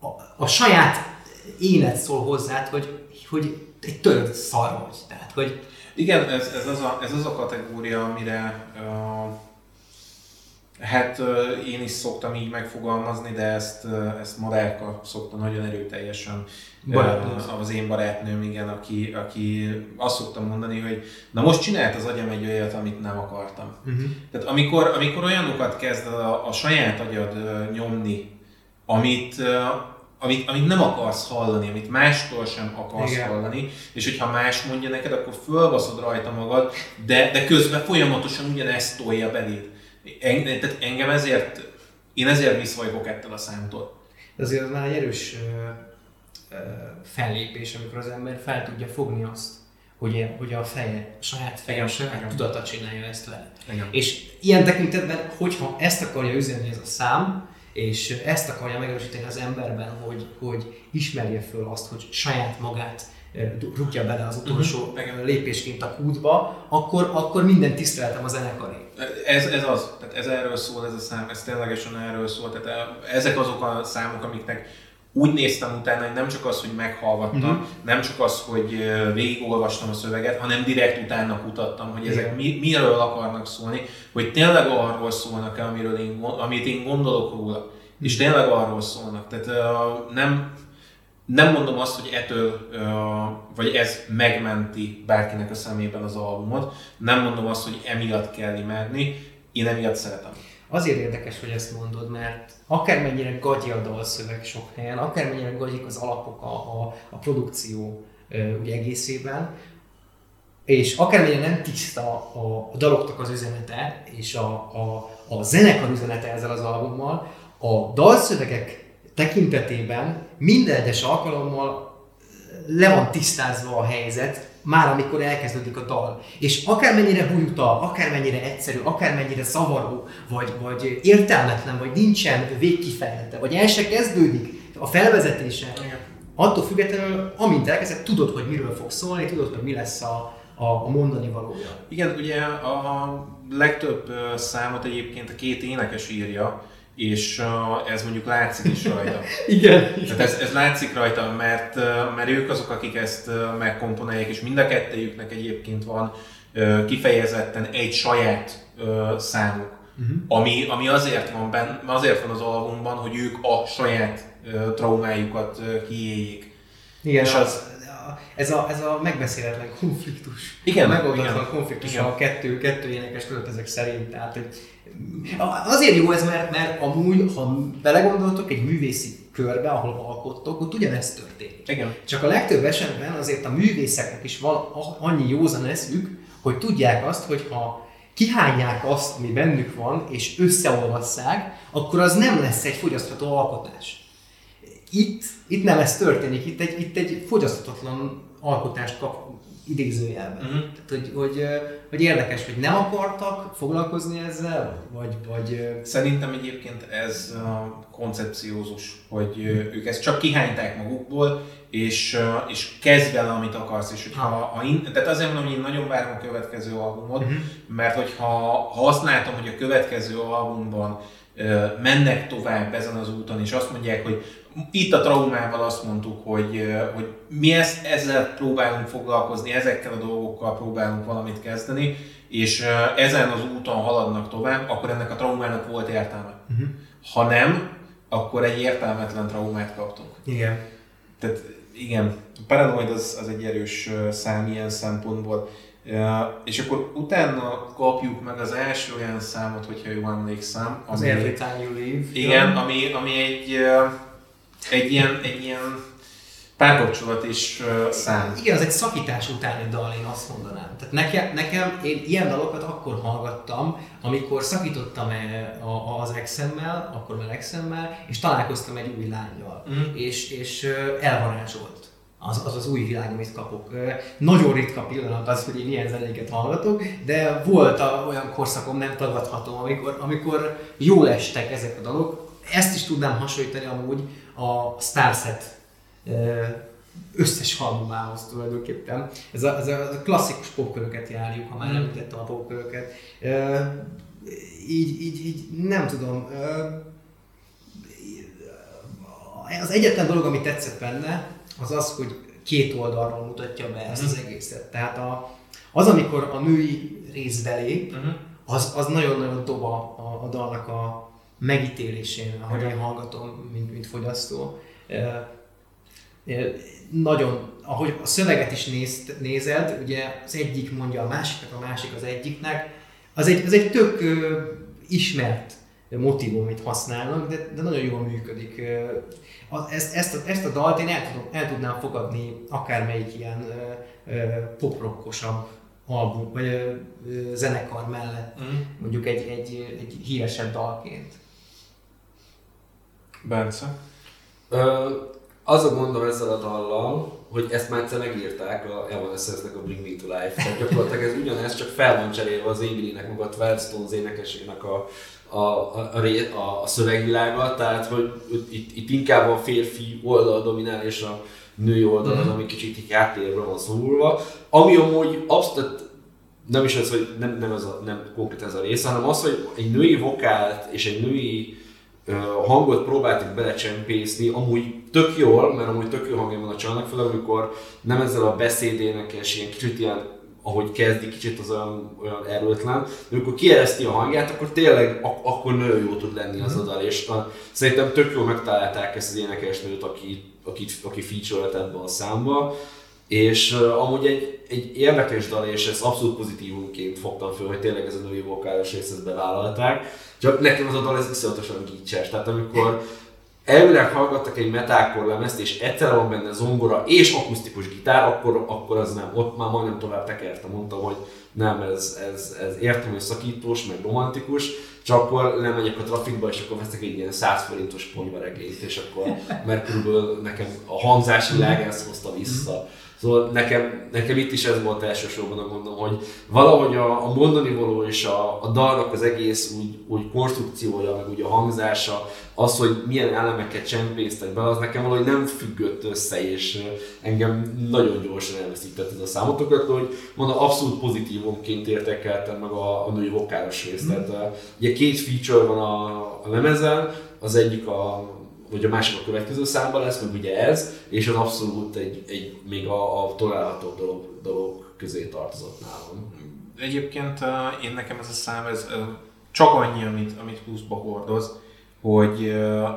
a, a saját énet szól hozzád, hogy, hogy egy törött szar vagy. Tehát, hogy Igen, ez, ez, az, a, ez az a kategória, amire uh, hát én is szoktam így megfogalmazni, de ezt, ezt Marelka szokta nagyon erőteljesen Barátnőm. az én barátnőm, igen, aki, aki azt szoktam mondani, hogy na most csinált az agyam egy olyat, amit nem akartam. uh-huh. Tehát amikor, amikor olyanokat kezd a, a saját agyad nyomni, amit, amit, amit nem akarsz hallani, amit mástól sem akarsz. Igen. hallani, és hogyha más mondja neked, akkor fölbaszod rajta magad, de, de közben folyamatosan ugyanezt tolja beléd. En, tehát engem ezért, én ezért visszajogok ettől a számtól. De azért az már egy erős ö, ö, fellépés, amikor az ember fel tudja fogni azt, hogy, hogy a feje, a saját feje, a saját igen. tudata csinálja ezt. Igen. És ilyen tekintetben, hogyha ezt akarja üzenni ez a szám, és ezt akarja megerősíteni az emberben, hogy, hogy ismerje föl azt, hogy saját magát rúgja bele az utolsó Mhm, igen. uh lépésként a kútba, akkor, akkor minden tiszteletem a zenekaré. Ez, ez az, tehát ez erről szól ez a szám, ez ténylegesen erről szól, tehát ezek azok a számok, amiknek úgy néztem utána, hogy nem csak az, hogy meghallgattam, uh-huh. nem csak az, hogy végigolvastam a szöveget, hanem direkt utána kutattam, hogy ezek mi, miről akarnak szólni, hogy tényleg arról szólnak-e, amiről én, amit én gondolok róla, és Mhm. tényleg arról szólnak. Tehát uh, nem, nem mondom azt, hogy ettől, vagy ez megmenti bárkinek a szemében az albumot, nem mondom azt, hogy emiatt kell imádni, én emiatt szeretem. Azért érdekes, hogy ezt mondod, mert akármennyire gagyi a dalszöveg sok helyen, akármennyire gagyik az alapok, a, a, a produkció ugye egészében, és akármennyire nem tiszta a, a daloknak az üzenete, és a, a, a zenekar üzenete ezzel az albummal, a dalszövegek tekintetében minden egyes alkalommal le van tisztázva a helyzet, már amikor elkezdődik a dal. És akármennyire bujuta, akármennyire egyszerű, akármennyire zavaró, vagy, vagy értelmetlen, vagy nincsen végkifejlete, vagy el se kezdődik a felvezetése, attól függetlenül, amint elkezded, tudod, hogy miről fog szólni, tudod, hogy mi lesz a, a, a mondani valója. Igen, ugye a legtöbb számot egyébként a két énekes írja, és ö, ez mondjuk látszik is rajta. Igen. Tehát ez, ez látszik rajta, mert, mert ők azok, akik ezt megkomponálják, és mind a kettejüknek egyébként van kifejezetten egy saját ö, számuk, Uh-huh. ami, ami azért, van benne, azért van az albumban, hogy ők a saját ö, traumájukat ö, kiéljék. Igen, És az, ez, a, ez a megbeszéletlen konfliktus. Igen, megoldatlan igen, konfliktus igen. a kettő, kettő énekes között ezek szerint. Tehát, hogy azért jó ez, mert, mert amúgy, ha belegondoltok egy művészi körbe, ahol alkottok, ott ugyanezt történik. Igen. Csak a legtöbb esetben azért a művészeknek is van annyi józan eszük, hogy tudják azt, hogy ha kihányják azt, ami bennük van, és összeolvasszák, akkor az nem lesz egy fogyasztható alkotás. Itt, itt nem ez történik, itt egy, itt egy fogyaszthatatlan alkotást kap idézőjelben. Mhm. Tehát, hogy, hogy, hogy érdekes, hogy nem akartak foglalkozni ezzel, vagy, vagy Szerintem egyébként ez koncepciózus, hogy ők ezt csak kihányták magukból, és, és kezd vele, amit akarsz. És hogyha, Ha. in, tehát azért mondom, hogy én nagyon várom a következő albumot, Mhm. mert hogyha ha azt látom, hogy a következő albumban mennek tovább ezen az úton, és azt mondják, hogy itt a traumával azt mondtuk, hogy, hogy mi ezt, ezzel próbálunk foglalkozni, ezekkel a dolgokkal próbálunk valamit kezdeni, és ezen az úton haladnak tovább, akkor ennek a traumának volt értelme. uh-huh. Ha nem, akkor egy értelmetlen traumát kaptunk. igen. Tehát igen, a Paranoid az, az egy erős szám ilyen szempontból. És akkor utána kapjuk meg az első olyan számot, hogyha jól emlékszem. Az Every Time You Leave. Igen, ami, ami egy, egy ilyen, egy ilyen párkapcsolat is szám. Igen, az egy szakítás utáni dal, én azt mondanám. Tehát nekem, nekem én ilyen dalokat akkor hallgattam, amikor szakítottam a- az exemmel, akkor már exemmel, és találkoztam egy új lányjal. Mhm. És, és elvarázsolt. Az, az az új világ, amit kapok. Nagyon ritka pillanat az, hogy én ilyen zenéket hallgatok, de volt a, olyan korszakom, nem tagadható, amikor, amikor jól estek ezek a dalok. Ezt is tudnám hasonlítani amúgy a Starset összes albumához tulajdonképpen. Ez a, ez a, klasszikus popköröket járjuk, ha már Mm. említettem a popköröket. Így, így, így nem tudom, az egyetlen dolog, ami tetszett benne, az az, hogy két oldalról mutatja be ezt az Mhm. egészet. Tehát a, az, amikor a női rész belép, Uh-huh. az, az nagyon-nagyon dob a, a, a dalnak a megítélésén, ahogy én hallgatom, mint, mint fogyasztó. Nagyon, ahogy a szöveget is néz, nézed, ugye az egyik mondja a másiknak, a másik az egyiknek, az egy, az egy tök ismert motivum, amit használnak, de, de nagyon jól működik. Ezt, ezt, a, ezt a dalt én el, tudom, el tudnám fogadni akármelyik ilyen poprockosabb album, vagy ö, ö, zenekar mellett, Uh-huh. mondjuk egy, egy, egy híresebb dalként. Bence? Ö, az a gondom ezzel a dallal, hogy ezt már egyszer megírták a Evanescence-nek a Bring Me To Life. Tehát gyakorlatilag ez ugyanez, csak fel van cserélve az Emily-nek, meg a Twelve Stones énekesének a, a, a, a, a, szövegvilága, tehát hogy itt, itt inkább a férfi oldal dominál, és a női oldal az, ami kicsit így háttérbe van szorulva. Ami amúgy abszolút nem is az, hogy nem, nem, ez a, nem konkrét ez a rész, hanem az, hogy egy női vokált és egy női hangot próbáltuk belecsempészni, amúgy tök jól, mert amúgy tök jó hangja van a családnak, főleg amikor nem ezzel a beszédénekes, ilyen kicsit ilyen, ahogy kezdi, kicsit az olyan, olyan erőtlen, de amikor kiereszti a hangját, akkor tényleg ak- akkor nagyon jó tud lenni az a dal, és a, szerintem tök jól megtalálták ezt az énekesnőt, aki, aki, aki feature ebbe a számba, és uh, amúgy egy, egy érdekes dal, és ezt abszolút pozitívumként fogtam föl, hogy tényleg ez a női vokálos részt ezt bevállalták. Csak nekem az a dal ez iszonyatosan gicses. Tehát amikor elvileg hallgattak egy metalcore lemezt, és egyszer van benne zongora és akusztikus gitár, akkor, akkor az nem, ott már majdnem tovább tekertem, mondtam, hogy nem, ez, ez, ez értem, hogy szakítós, meg romantikus, csak akkor lemegyek a trafikba, és akkor veszek egy ilyen 100 forintos ponyvaregényt, és akkor, mert körülbelül nekem a hangzás világ ezt hozta vissza. Szóval nekem, nekem itt is ez volt elsősorban a gondom, hogy valahogy a, a mondani való és a, a dalnak az egész úgy, úgy konstrukciója, meg úgy a hangzása, az, hogy milyen elemeket csempésztek be, az nekem valahogy nem függött össze, és engem nagyon gyorsan elveszített ez a számotokat, hogy mondom, abszolút pozitívumként értékeltem meg a, a női vokálos részt. Tehát, ö, ugye két feature van a, a lemezen, az egyik a vagy a másik a következő számban lesz, meg ugye ez, és az abszolút egy, egy még a, a tolerálható dolog, dolog közé tartozott nálam. Egyébként uh, én nekem ez a szám, ez uh, csak annyi, amit, amit pluszba hordoz, hogy uh,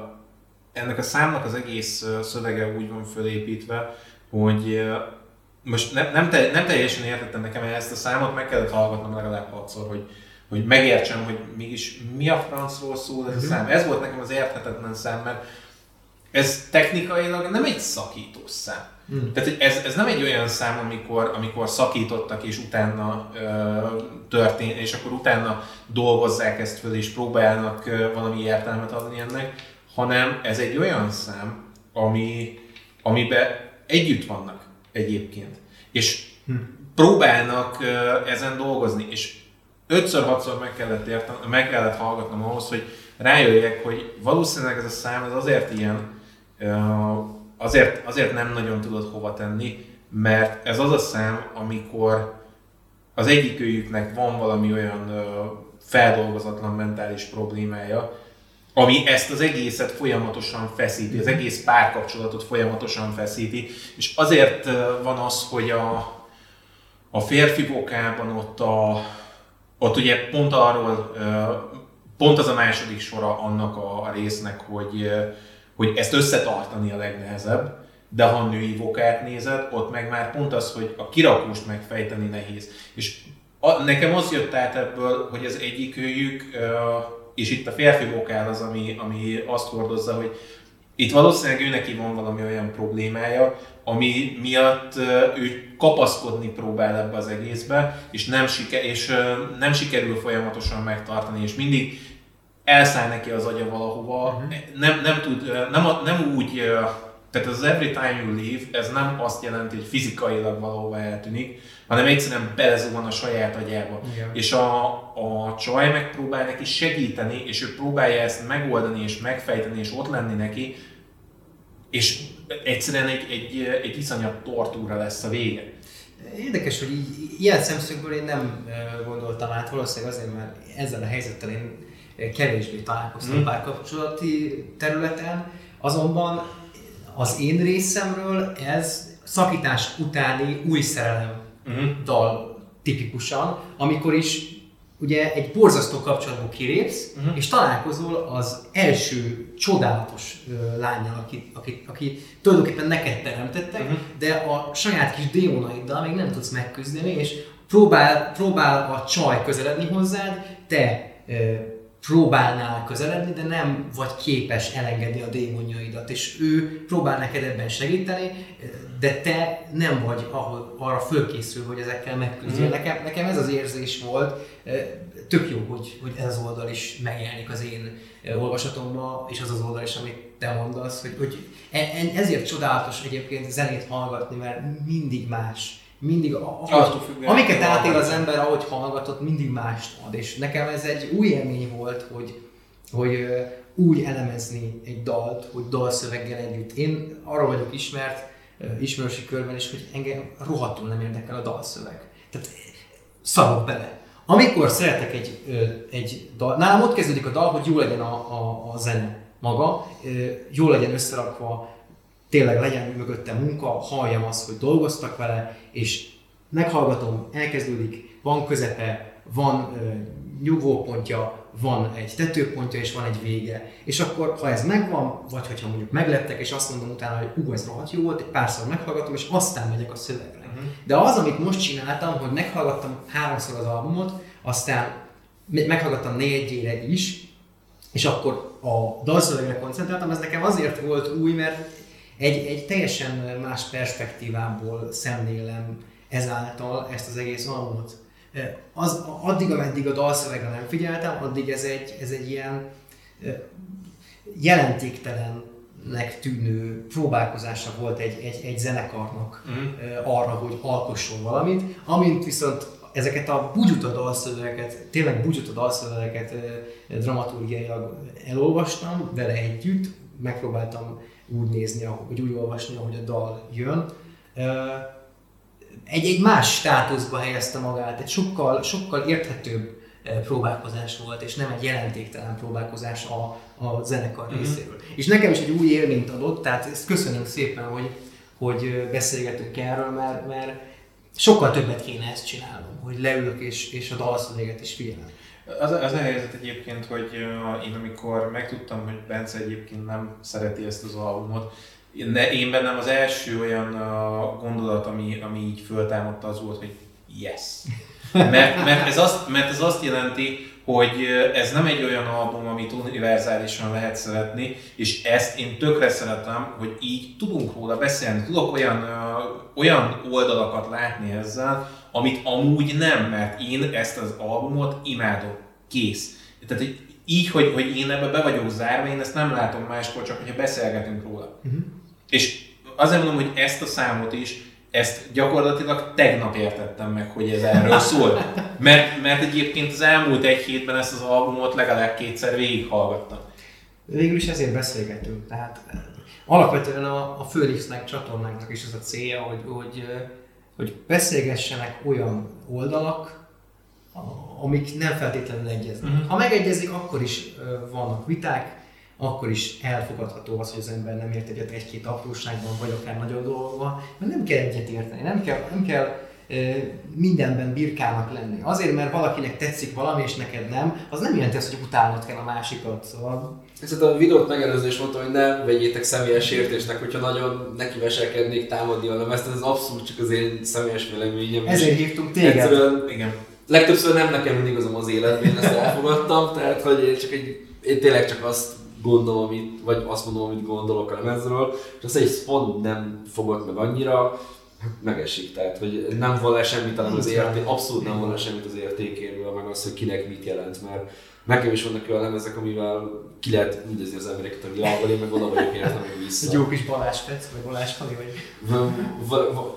ennek a számnak az egész szövege úgy van fölépítve, hogy most ne, nem, te, nem teljesen értettem nekem ezt a számot, meg kellett hallgatnom legalább hatszor, hogy, hogy megértsem, hogy mégis mi a francról szól ez a szám. Ez volt nekem az érthetetlen szám, mert ez technikailag nem egy szakítós szám. Mm. Tehát ez, ez nem egy olyan szám, amikor, amikor szakítottak és utána ö, történt, és akkor utána dolgozzák ezt föl és próbálnak ö, valami értelmet adni ennek, hanem ez egy olyan szám, ami, amiben együtt vannak egyébként. És próbálnak ö, ezen dolgozni, és ötször-hatszor meg kellett, értem, meg kellett hallgatnom ahhoz, hogy rájöjjek, hogy valószínűleg ez a szám ez azért ilyen, azért, azért nem nagyon tudod hova tenni, mert ez az a szám, amikor az egyikőjüknek van valami olyan feldolgozatlan mentális problémája, ami ezt az egészet folyamatosan feszíti, az egész párkapcsolatot folyamatosan feszíti, és azért van az, hogy a, a férfi vokában ott, a, ott ugye pont arról, pont az a második sora annak a, résznek, hogy, hogy ezt összetartani a legnehezebb, de ha a női vokát nézed, ott meg már pont az, hogy a kirakóst megfejteni nehéz. És a, nekem az jött át ebből, hogy az egyikőjük, ö, és itt a férfi vokál az, ami, ami azt hordozza, hogy itt valószínűleg ő neki van valami olyan problémája, ami miatt ő kapaszkodni próbál ebbe az egészbe, és nem, siker, és nem sikerül folyamatosan megtartani, és mindig elszáll neki az agya valahova, uh-huh. nem, nem, tud, nem, nem úgy, tehát az every time you leave, ez nem azt jelenti, hogy fizikailag valahova eltűnik, hanem egyszerűen belezuhan a saját agyába. Igen. És a, a csaj megpróbál neki segíteni, és ő próbálja ezt megoldani, és megfejteni, és ott lenni neki, és egyszerűen egy, egy, egy iszonyat tortúra lesz a vége. Érdekes, hogy így, ilyen szemszögből én nem gondoltam át, valószínűleg azért, mert ezzel a helyzettel én kevésbé találkoztam Mm. mm. párkapcsolati területen, azonban az én részemről ez szakítás utáni új szerelem Uh-huh. dal tipikusan, amikor is ugye egy borzasztó kapcsolatból kilépsz, Mhm. és találkozol az első csodálatos ö, lányjal, aki, aki, aki tulajdonképpen neked teremtettek, Mhm. de a saját kis démonaiddal még nem tudsz megküzdeni, és próbál, próbál a csaj közeledni hozzád, te próbálnál közeledni, de nem vagy képes elengedni a démonjaidat, és ő próbál neked ebben segíteni, de te nem vagy ahol, arra fölkészül, hogy ezekkel megküzdjél. Mhm. Nekem, nekem ez az érzés volt, tök jó, hogy, hogy ez az oldal is megjelenik az én olvasatomban, és az az oldal is, amit te mondasz, hogy, hogy e- e- ezért csodálatos egyébként zenét hallgatni, mert mindig más. Mindig, Attól ahogy, függően, amiket átél az ember, ahogy hallgatott, mindig mást ad. És nekem ez egy új élmény volt, hogy, hogy úgy elemezni egy dalt, hogy dalszöveggel együtt. Én arra vagyok ismert, ismerősi körben is, hogy engem rohadtul nem érdekel a dalszöveg. Tehát szarok bele. Amikor szeretek egy, egy dal, nálam ott kezdődik a dal, hogy jó legyen a, a, a zene maga, jó legyen összerakva, tényleg legyen mögötte munka, halljam azt, hogy dolgoztak vele, és meghallgatom, elkezdődik, van közepe, van ö, nyugvópontja, van egy tetőpontja és van egy vége. És akkor, ha ez megvan, vagy hogyha mondjuk meglettek, és azt mondom utána, hogy ú, ez rohadt jó volt, egy párszor meghallgatom, és aztán megyek a szövegre. Mhm. De az, amit most csináltam, hogy meghallgattam háromszor az albumot, aztán me- meghallgattam négyére is, és akkor a dalszövegre koncentráltam, ez nekem azért volt új, mert egy, egy teljesen más perspektívából szemlélem ezáltal ezt az egész albumot. Az, addig, ameddig a dalszövegre nem figyeltem, addig ez egy, ez egy ilyen jelentéktelennek tűnő próbálkozása volt egy, egy, egy zenekarnak eh, arra, hogy alkosson valamit, amint viszont ezeket a bugyuta dalszövegeket, tényleg bugyuta dalszövegeket dramaturgiailag elolvastam vele együtt, megpróbáltam úgy nézni, hogy úgy olvasni, ahogy a dal jön. Egy, egy más státuszba helyezte magát, egy sokkal, sokkal érthetőbb próbálkozás volt, és nem egy jelentéktelen próbálkozás a, a zenekar Mhm. részéről. És nekem is egy új élményt adott, tehát ezt köszönöm szépen, hogy, hogy beszélgetünk erről, mert, mert sokkal többet kéne ezt csinálnom, hogy leülök és, és a dalszöveget is figyelem. Az, az a helyzet egyébként, hogy én amikor megtudtam, hogy Bence egyébként nem szereti ezt az albumot, ne, én bennem az első olyan gondolat, ami, ami így föltámadta, az volt, hogy yes. Mert, mert, ez azt, mert ez azt jelenti, hogy ez nem egy olyan album, amit univerzálisan lehet szeretni, és ezt én tökre szeretem, hogy így tudunk róla beszélni, tudok olyan, olyan oldalakat látni ezzel, amit amúgy nem, mert én ezt az albumot imádom. Kész. Tehát hogy így, hogy, hogy én ebbe be vagyok zárva, én ezt nem látom máskor, csak hogyha beszélgetünk róla. Uh-huh. És azért mondom, hogy ezt a számot is, ezt gyakorlatilag tegnap értettem meg, hogy ez erről szól. Mert, mert egyébként az elmúlt egy hétben ezt az albumot legalább kétszer végighallgattam. Végül is ezért beszélgetünk. Tehát eh, alapvetően a, a Főnixnek csatornánknak is az a célja, hogy, hogy, eh, hogy beszélgessenek olyan oldalak, amik nem feltétlenül egyeznek. Mhm. Ha megegyezik, akkor is vannak viták, akkor is elfogadható az, hogy az ember nem ért egyet egy-két apróságban, vagy akár nagyobb dolgokban, mert nem kell egyet érteni, nem kell, nem kell mindenben birkának lenni. Azért, mert valakinek tetszik valami, és neked nem, az nem jelenti azt, hogy utálnod kell a másikat. Szóval Ezt a videót megelőző is mondtam, hogy ne vegyétek személyes értésnek, hogyha nagyon neki veselkednék támadni a lemezt, ez abszolút csak az én személyes véleményem. Ezért hívtunk téged. Egyszerűen Igen. legtöbbször nem nekem mindig igazam az életben, én ezt elfogadtam, tehát hogy én csak egy, én tényleg csak azt gondolom, amit, vagy azt mondom, amit gondolok a lemezről, és az egy spot nem fogott meg annyira, hát megesik, tehát hogy nem le semmit az érték, abszolút nem le semmit az értékéről, meg az, hogy kinek mit jelent, mert nekem is vannak olyan lemezek, amivel ki lehet üldözni az embereket a világban, én meg oda vagyok érte, meg Egy vissza. jó kis Balázs Fec, vagy Balázs Fali, vagy...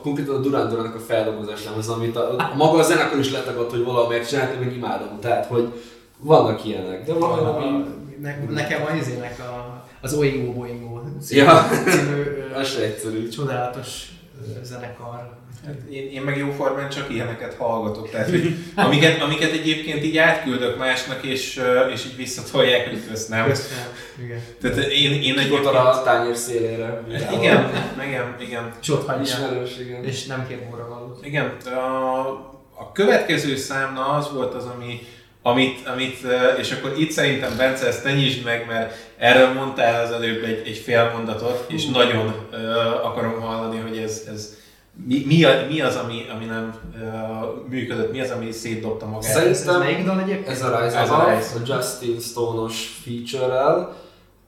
Konkrétan a Durán Durának a feldolgozás lemez, amit a, a maga a zenekar is letagadt, hogy valami megcsinált, én meg imádom, tehát hogy vannak ilyenek, de valami... A, ne, nekem a izének a, az Oingo Boingo című, Ja. című egyszerű. csodálatos zenekar. Hát én, én meg jóformán csak ilyeneket hallgatok, tehát hogy amiket, amiket egyébként így átküldök másnak, és, és így visszatolják, hogy köszönöm. Köszönöm. Igen. Tehát én, én Ott egyébként... a tányér szélére. Igen, igen, igen. És ott hagyja. Ismerős, igen. És nem kér óra való. Igen, a, a következő számna az volt az, ami, amit, amit, és akkor itt szerintem Bence, ezt ne nyisd meg, mert erről mondtál az előbb egy, egy fél mondatot, és nagyon uh, akarom hallani, hogy ez, ez mi, mi, a, mi az, ami, ami nem uh, működött, mi az, ami szétdobta magát. Szerint- Ez, ez melyik dal egyébként? Ez a Rise Ez a Rise. a Justin Stone-os feature-rel.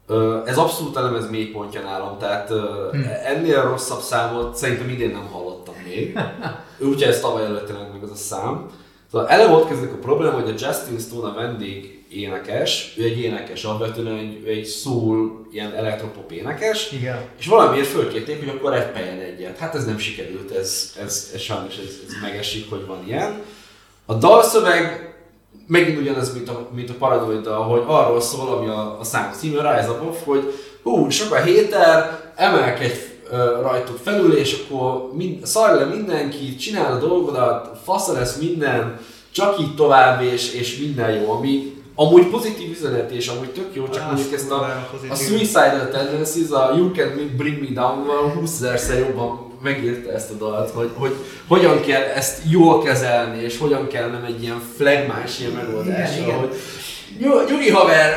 Ö, Ez abszolút a lemez mélypontja nálam, tehát ö, Hm. ennél rosszabb számot szerintem idén nem hallottam még. Úgyhogy ez tavaly előtt jelent meg ez a szám. Szóval eleve ott kezdődik a probléma, hogy a Justin Stone a vendég énekes, ő egy énekes, alapvetően egy, ő egy soul, ilyen elektropop énekes, Igen. és valamiért fölkérték, hogy akkor rappeljen egyet. Hát ez nem sikerült, ez, ez, ez sajnos ez, ez megesik, hogy van ilyen. A dalszöveg megint ugyanez, mint a, mint a Paranoida, hogy arról szól, ami a, a szám címe, Rise Above, hogy hú, sok a héter, emelkedj rajtuk felül, és akkor mind, szarj le mindenki, csinál a dolgodat, fasza lesz minden, csak így tovább, és, és minden jó, ami amúgy pozitív üzenet, és amúgy tök jó, csak Á, mondjuk ezt a, a. Suicidal Tendencies, a You Can Bring Me Down-val 20 ezerszer jobban megírta ezt a dalt, hogy, hogy hogyan kell ezt jól kezelni, és hogyan kell nem egy ilyen flagmás ilyen megoldás, Igen, igen. hogy jó, nyugi haver,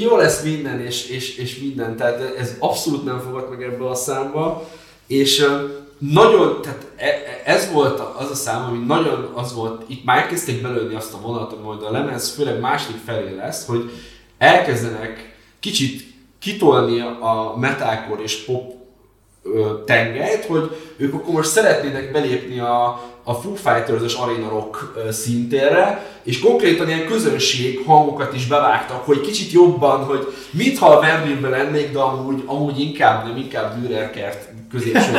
jó lesz minden, és, és, és minden, tehát ez abszolút nem fogott meg ebből a számba, és nagyon, tehát e- e- ez volt az a szám, ami nagyon az volt, itt már elkezdték belőni azt a vonatot, hogy a lemez főleg második felé lesz, hogy elkezdenek kicsit kitolni a metalcore és pop tengelyt, hogy ők akkor most szeretnének belépni a, a Foo Fighters-es Arena Rock szintérre, és konkrétan ilyen közönség hangokat is bevágtak, hogy kicsit jobban, hogy mintha a Berlinben lennék, de amúgy, amúgy inkább nem, inkább Dürerkert középső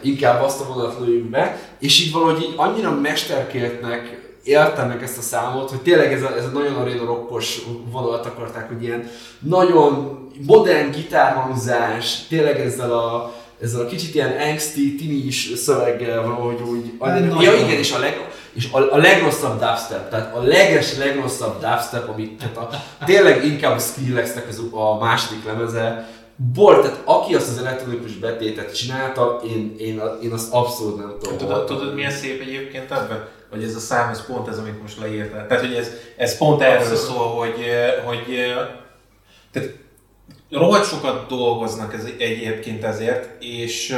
inkább azt a vonat lőjük be, és így valahogy így annyira mesterkéltnek éltenek ezt a számot, hogy tényleg ez a, ez a nagyon arena rockos vonalat akarták, hogy ilyen nagyon modern gitárhangzás, tényleg ezzel a, ezzel a kicsit ilyen angsty, tinis szöveggel valahogy úgy. Nagyon. Ja igen, és a, leg, és a, a legrosszabb dubstep, tehát a leges legrosszabb dubstep, amit tehát a, tényleg inkább a Skrillexnek az, a második lemeze, Bor, tehát aki azt az elektronikus betétet csinálta, én, én, én azt abszolút nem tudom. Tudod, tudod milyen szép egyébként ebben? Hogy ez a szám, ez pont ez, amit most leírtál. Tehát, hogy ez, ez pont erről szól, hogy, eh, hogy eh, tehát rohadt sokat dolgoznak ez, egyébként ezért, és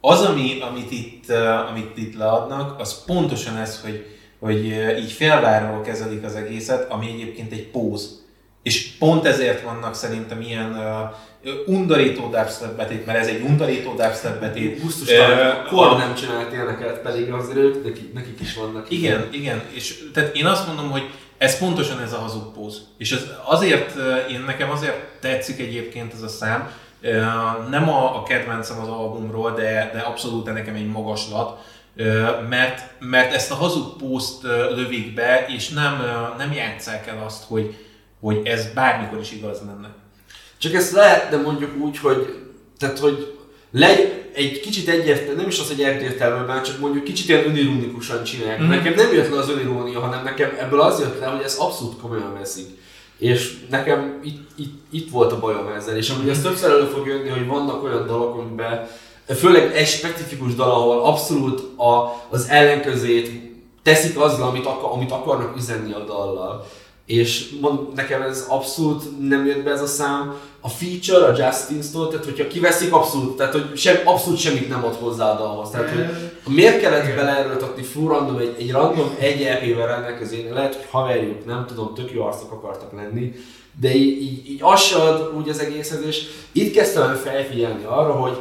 az, ami, amit, itt, amit itt leadnak, az pontosan ez, hogy, hogy így félvárról kezelik az egészet, ami egyébként egy póz. És pont ezért vannak szerintem ilyen uh, undorító dubstep mert ez egy undorító dubstep betét. Uh, Kor nem csinált ilyeneket, pedig azért ők, nekik, nekik is vannak. Igen, igen, és tehát én azt mondom, hogy ez pontosan ez a hazug póz. És ez azért, eh, én nekem azért tetszik egyébként ez a szám, Eh, nem a, a kedvencem az albumról, de, de abszolút nekem egy magaslat, eh, mert, mert ezt a hazug pózt eh, lövik be, és nem, nem játsszák el azt, hogy, hogy ez bármikor is igaz lenne. Csak ezt lehetne mondjuk úgy, hogy, tehát, hogy legy, egy kicsit egyértelmű, nem is az, hogy egyértelműen, csak mondjuk kicsit ilyen önironikusan csinálják. Mhm. Mm. Nekem nem jött le az önirónia, hanem nekem ebből az jött le, hogy ez abszolút komolyan veszik. És nekem itt, itt, itt volt a bajom ezzel, és amúgy ez többször elő fog jönni, hogy vannak olyan dalok, amiben főleg egy specifikus dal, ahol abszolút a, az ellenkezét teszik azzal, amit, akar, amit akarnak üzenni a dallal. És mond, nekem ez abszolút nem jött be ez a szám. A feature, a Justin-tól, tehát hogyha kiveszik abszolút, tehát hogy sem, abszolút semmit nem ad hozzá a dalhoz. Tehát, hogy miért kellett beleerőltetni full random, egy, egy random egy EP-vel rendelkezésre, lehet, hogy haverjuk, nem tudom, tök jó arcok akartak lenni, de így, így, így az se ad úgy az egészhez, és itt kezdtem el felfigyelni arra, hogy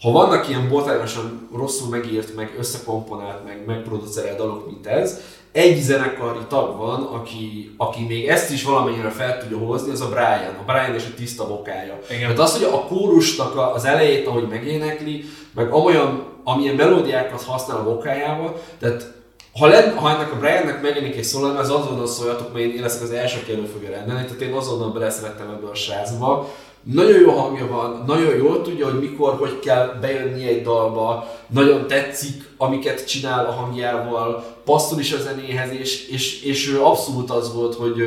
ha vannak ilyen botrányosan rosszul megírt, meg összekomponált, meg megproducerált dalok, mint ez, egy zenekari tag van, aki, aki még ezt is valamennyire fel tudja hozni, az a Brian. A Brian és a tiszta vokája. Igen. Tehát az, hogy a kórusnak az elejét, ahogy megénekli, meg amolyan, amilyen melódiákat használ a vokájába, tehát ha, len, ha ennek a Briannek megjelenik egy szólal, az azonnal szóljatok, mert én leszek az első, aki elő fogja rendelni, tehát én azonnal beleszerettem ebbe a srácba, nagyon jó hangja van, nagyon jól tudja, hogy mikor, hogy kell bejönni egy dalba, nagyon tetszik, amiket csinál a hangjával, passzol is a zenéhez, és, és, és abszolút az volt, hogy,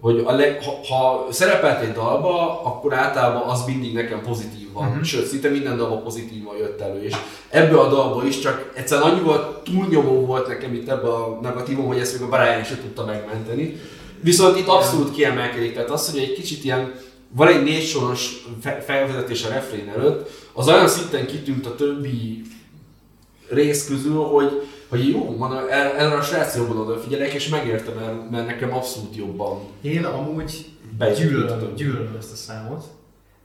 hogy a leg, ha, ha szerepelt egy dalba, akkor általában az mindig nekem pozitív van. Uh-huh. Sőt, szinte minden dalba pozitívan jött elő. És ebből a dalból is csak egyszerűen annyi volt, túlnyomó volt nekem itt ebbe a negatívum, hogy ezt még a Brian se tudta megmenteni. Viszont itt abszolút kiemelkedik. Tehát az, hogy egy kicsit ilyen van egy négy soros felvezetés a refrén előtt, az olyan szinten kitűnt a többi rész közül, hogy, hogy jó, van, erre a srác jobban odafigyelek, és megértem, mert, mert nekem abszolút jobban. Én amúgy gyűlölöm, gyűlölöm ezt a számot,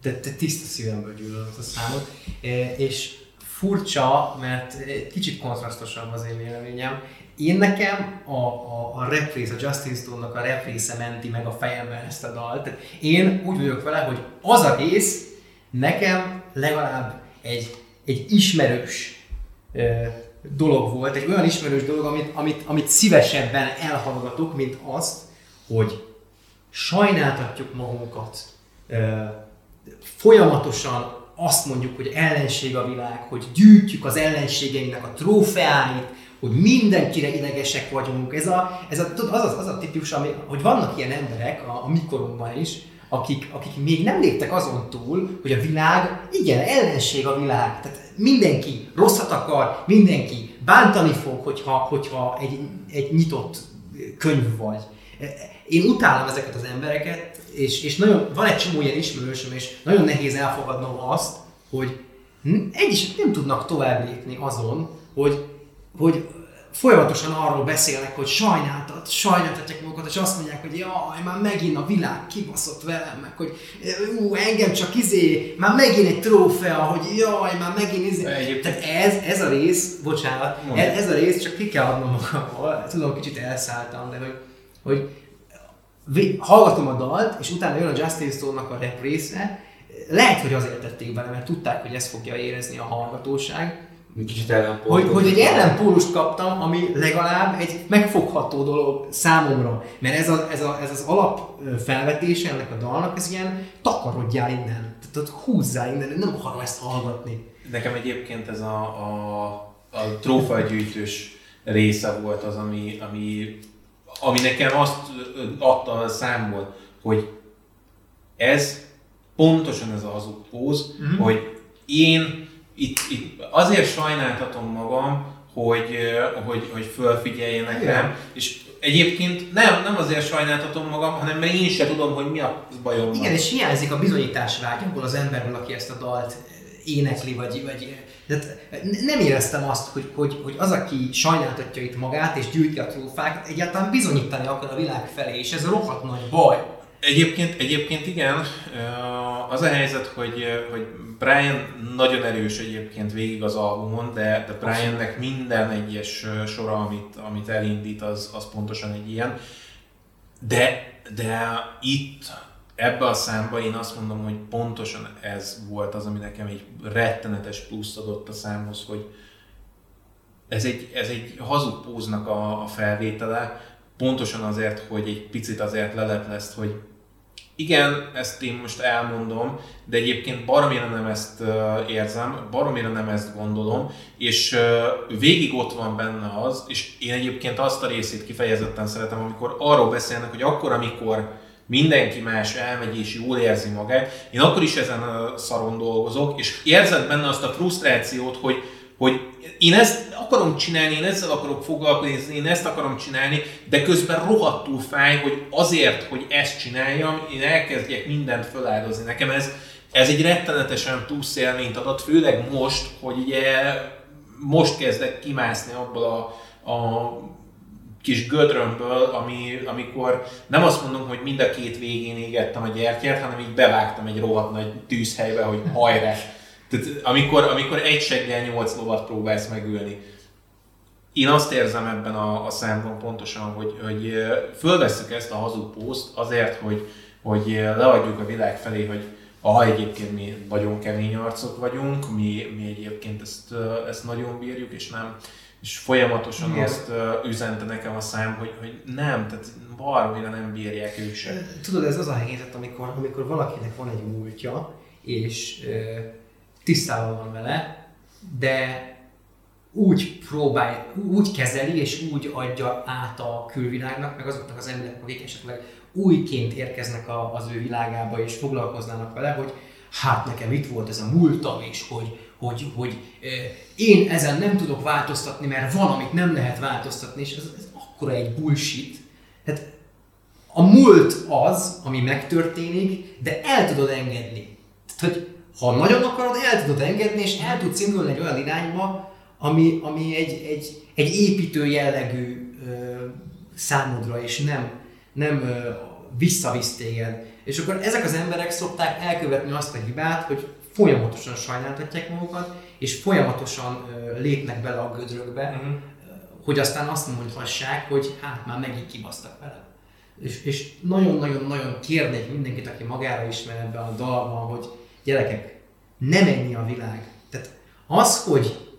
de, de tiszta szívemből gyűlölöm ezt a számot, e, és furcsa, mert kicsit kontrasztosabb az én véleményem. Én nekem a, a, a représz, a Justin Stone-nak a représze menti meg a fejemben ezt a dalt. Én úgy vagyok vele, hogy az a rész nekem legalább egy, egy ismerős dolog volt, egy olyan ismerős dolog, amit, amit, amit szívesebben elhallgatok, mint azt, hogy sajnáltatjuk magunkat, folyamatosan azt mondjuk, hogy ellenség a világ, hogy gyűjtjük az ellenségeinknek a trófeáit, hogy mindenkire idegesek vagyunk. Ez a, ez a, az, az, az a típus, ami, hogy vannak ilyen emberek a, a mikorunkban is, akik, akik még nem léptek azon túl, hogy a világ, igen, ellenség a világ. Tehát mindenki rosszat akar, mindenki bántani fog, hogyha, hogyha egy, egy nyitott könyv vagy. Én utálom ezeket az embereket, és, és nagyon, van egy csomó ilyen ismerősöm, és nagyon nehéz elfogadnom azt, hogy egyesek nem tudnak tovább lépni azon, hogy, hogy folyamatosan arról beszélnek, hogy sajnáltat, sajnáltatják magukat, és azt mondják, hogy jaj, már megint a világ kibaszott velem, meg hogy ú, engem csak izé, már megint egy trófea, hogy jaj, már megint izé. Egyébként. Tehát ez, ez a rész, bocsánat, ez, ez, a rész, csak ki kell adnom magamból, tudom, kicsit elszálltam, de hogy, hogy hallgatom a dalt, és utána jön a Justin Stone-nak a rap része, lehet, hogy azért tették bele, mert tudták, hogy ezt fogja érezni a hallgatóság, Kicsit Hogy, hogy egy ellenpólust kaptam, ami legalább egy megfogható dolog számomra. Mert ez, a, ez, a, ez az alap felvetése ennek a dalnak, ez ilyen takarodjál innen. Tehát húzzál innen, nem akarom ezt hallgatni. Nekem egyébként ez a, a, a trófeagyűjtős része volt az, ami, ami, ami nekem azt adta a számból, hogy ez pontosan ez az póz, mm-hmm. hogy én itt, itt azért sajnáltatom magam, hogy, hogy, hogy fölfigyeljenek Igen. rám, és egyébként nem, nem azért sajnáltatom magam, hanem mert én sem tudom, hogy mi a bajom Igen, és hiányzik a bizonyítás vágy az emberből, aki ezt a dalt énekli, vagy, vagy de nem éreztem azt, hogy, hogy, hogy az, aki sajnáltatja itt magát és gyűjti a trófákat, egyáltalán bizonyítani akar a világ felé, és ez rohadt nagy baj. Egyébként, egyébként igen, az a helyzet, hogy, hogy Brian nagyon erős egyébként végig az albumon, de, de Briannek minden egyes sora, amit, amit elindít, az, az pontosan egy ilyen. De, de itt ebbe a számba én azt mondom, hogy pontosan ez volt az, ami nekem egy rettenetes plusz adott a számhoz, hogy ez egy, ez egy hazug póznak a, a felvétele, pontosan azért, hogy egy picit azért lelepleszt, hogy igen, ezt én most elmondom, de egyébként baromira nem ezt érzem, baromira nem ezt gondolom, és végig ott van benne az, és én egyébként azt a részét kifejezetten szeretem, amikor arról beszélnek, hogy akkor, amikor mindenki más elmegy és jól érzi magát, én akkor is ezen a szaron dolgozok, és érzed benne azt a frusztrációt, hogy, hogy én ezt akarom csinálni, én ezzel akarok foglalkozni, én ezt akarom csinálni, de közben rohadtul fáj, hogy azért, hogy ezt csináljam, én elkezdjek mindent feláldozni. Nekem ez, ez egy rettenetesen plusz élményt adott, főleg most, hogy ugye most kezdek kimászni abból a, a kis gödrömből, ami, amikor nem azt mondom, hogy mind a két végén égettem a gyertyát, hanem így bevágtam egy rohadt nagy tűzhelybe, hogy hajrá, tehát amikor, amikor egy seggel nyolc lovat próbálsz megülni. Én azt érzem ebben a, a számban pontosan, hogy, hogy fölvesszük ezt a hazug pószt azért, hogy, hogy leadjuk a világ felé, hogy ha egyébként mi nagyon kemény arcok vagyunk, mi, mi egyébként ezt, ezt nagyon bírjuk, és nem, és folyamatosan Igen. azt üzente nekem a szám, hogy, hogy nem, tehát baromira nem bírják ők se. Tudod, ez az a helyzet, amikor, amikor valakinek van egy múltja, és ö, tisztában van vele, de úgy próbál, úgy kezeli és úgy adja át a külvilágnak, meg azoknak az embereknek, akik esetleg újként érkeznek a, az ő világába és foglalkoznának vele, hogy hát nekem itt volt ez a múltam, és hogy, hogy, hogy én ezen nem tudok változtatni, mert van, amit nem lehet változtatni, és ez, ez akkora egy bullshit. Tehát a múlt az, ami megtörténik, de el tudod engedni. Tehát, hogy ha nagyon akarod, el tudod engedni, és el tudsz indulni egy olyan irányba, ami, ami egy, egy, egy építő jellegű ö, számodra, és nem, nem ö, visszavisz téged. És akkor ezek az emberek szokták elkövetni azt a hibát, hogy folyamatosan sajnáltatják magukat, és folyamatosan ö, lépnek bele a gödrökbe, Mhm. hogy aztán azt mondhassák, hogy hát már megint kibasztak vele. És, és nagyon-nagyon-nagyon kérnék mindenkit, aki magára ismer ebben a dalban, hogy gyerekek, nem ennyi a világ. Tehát az, hogy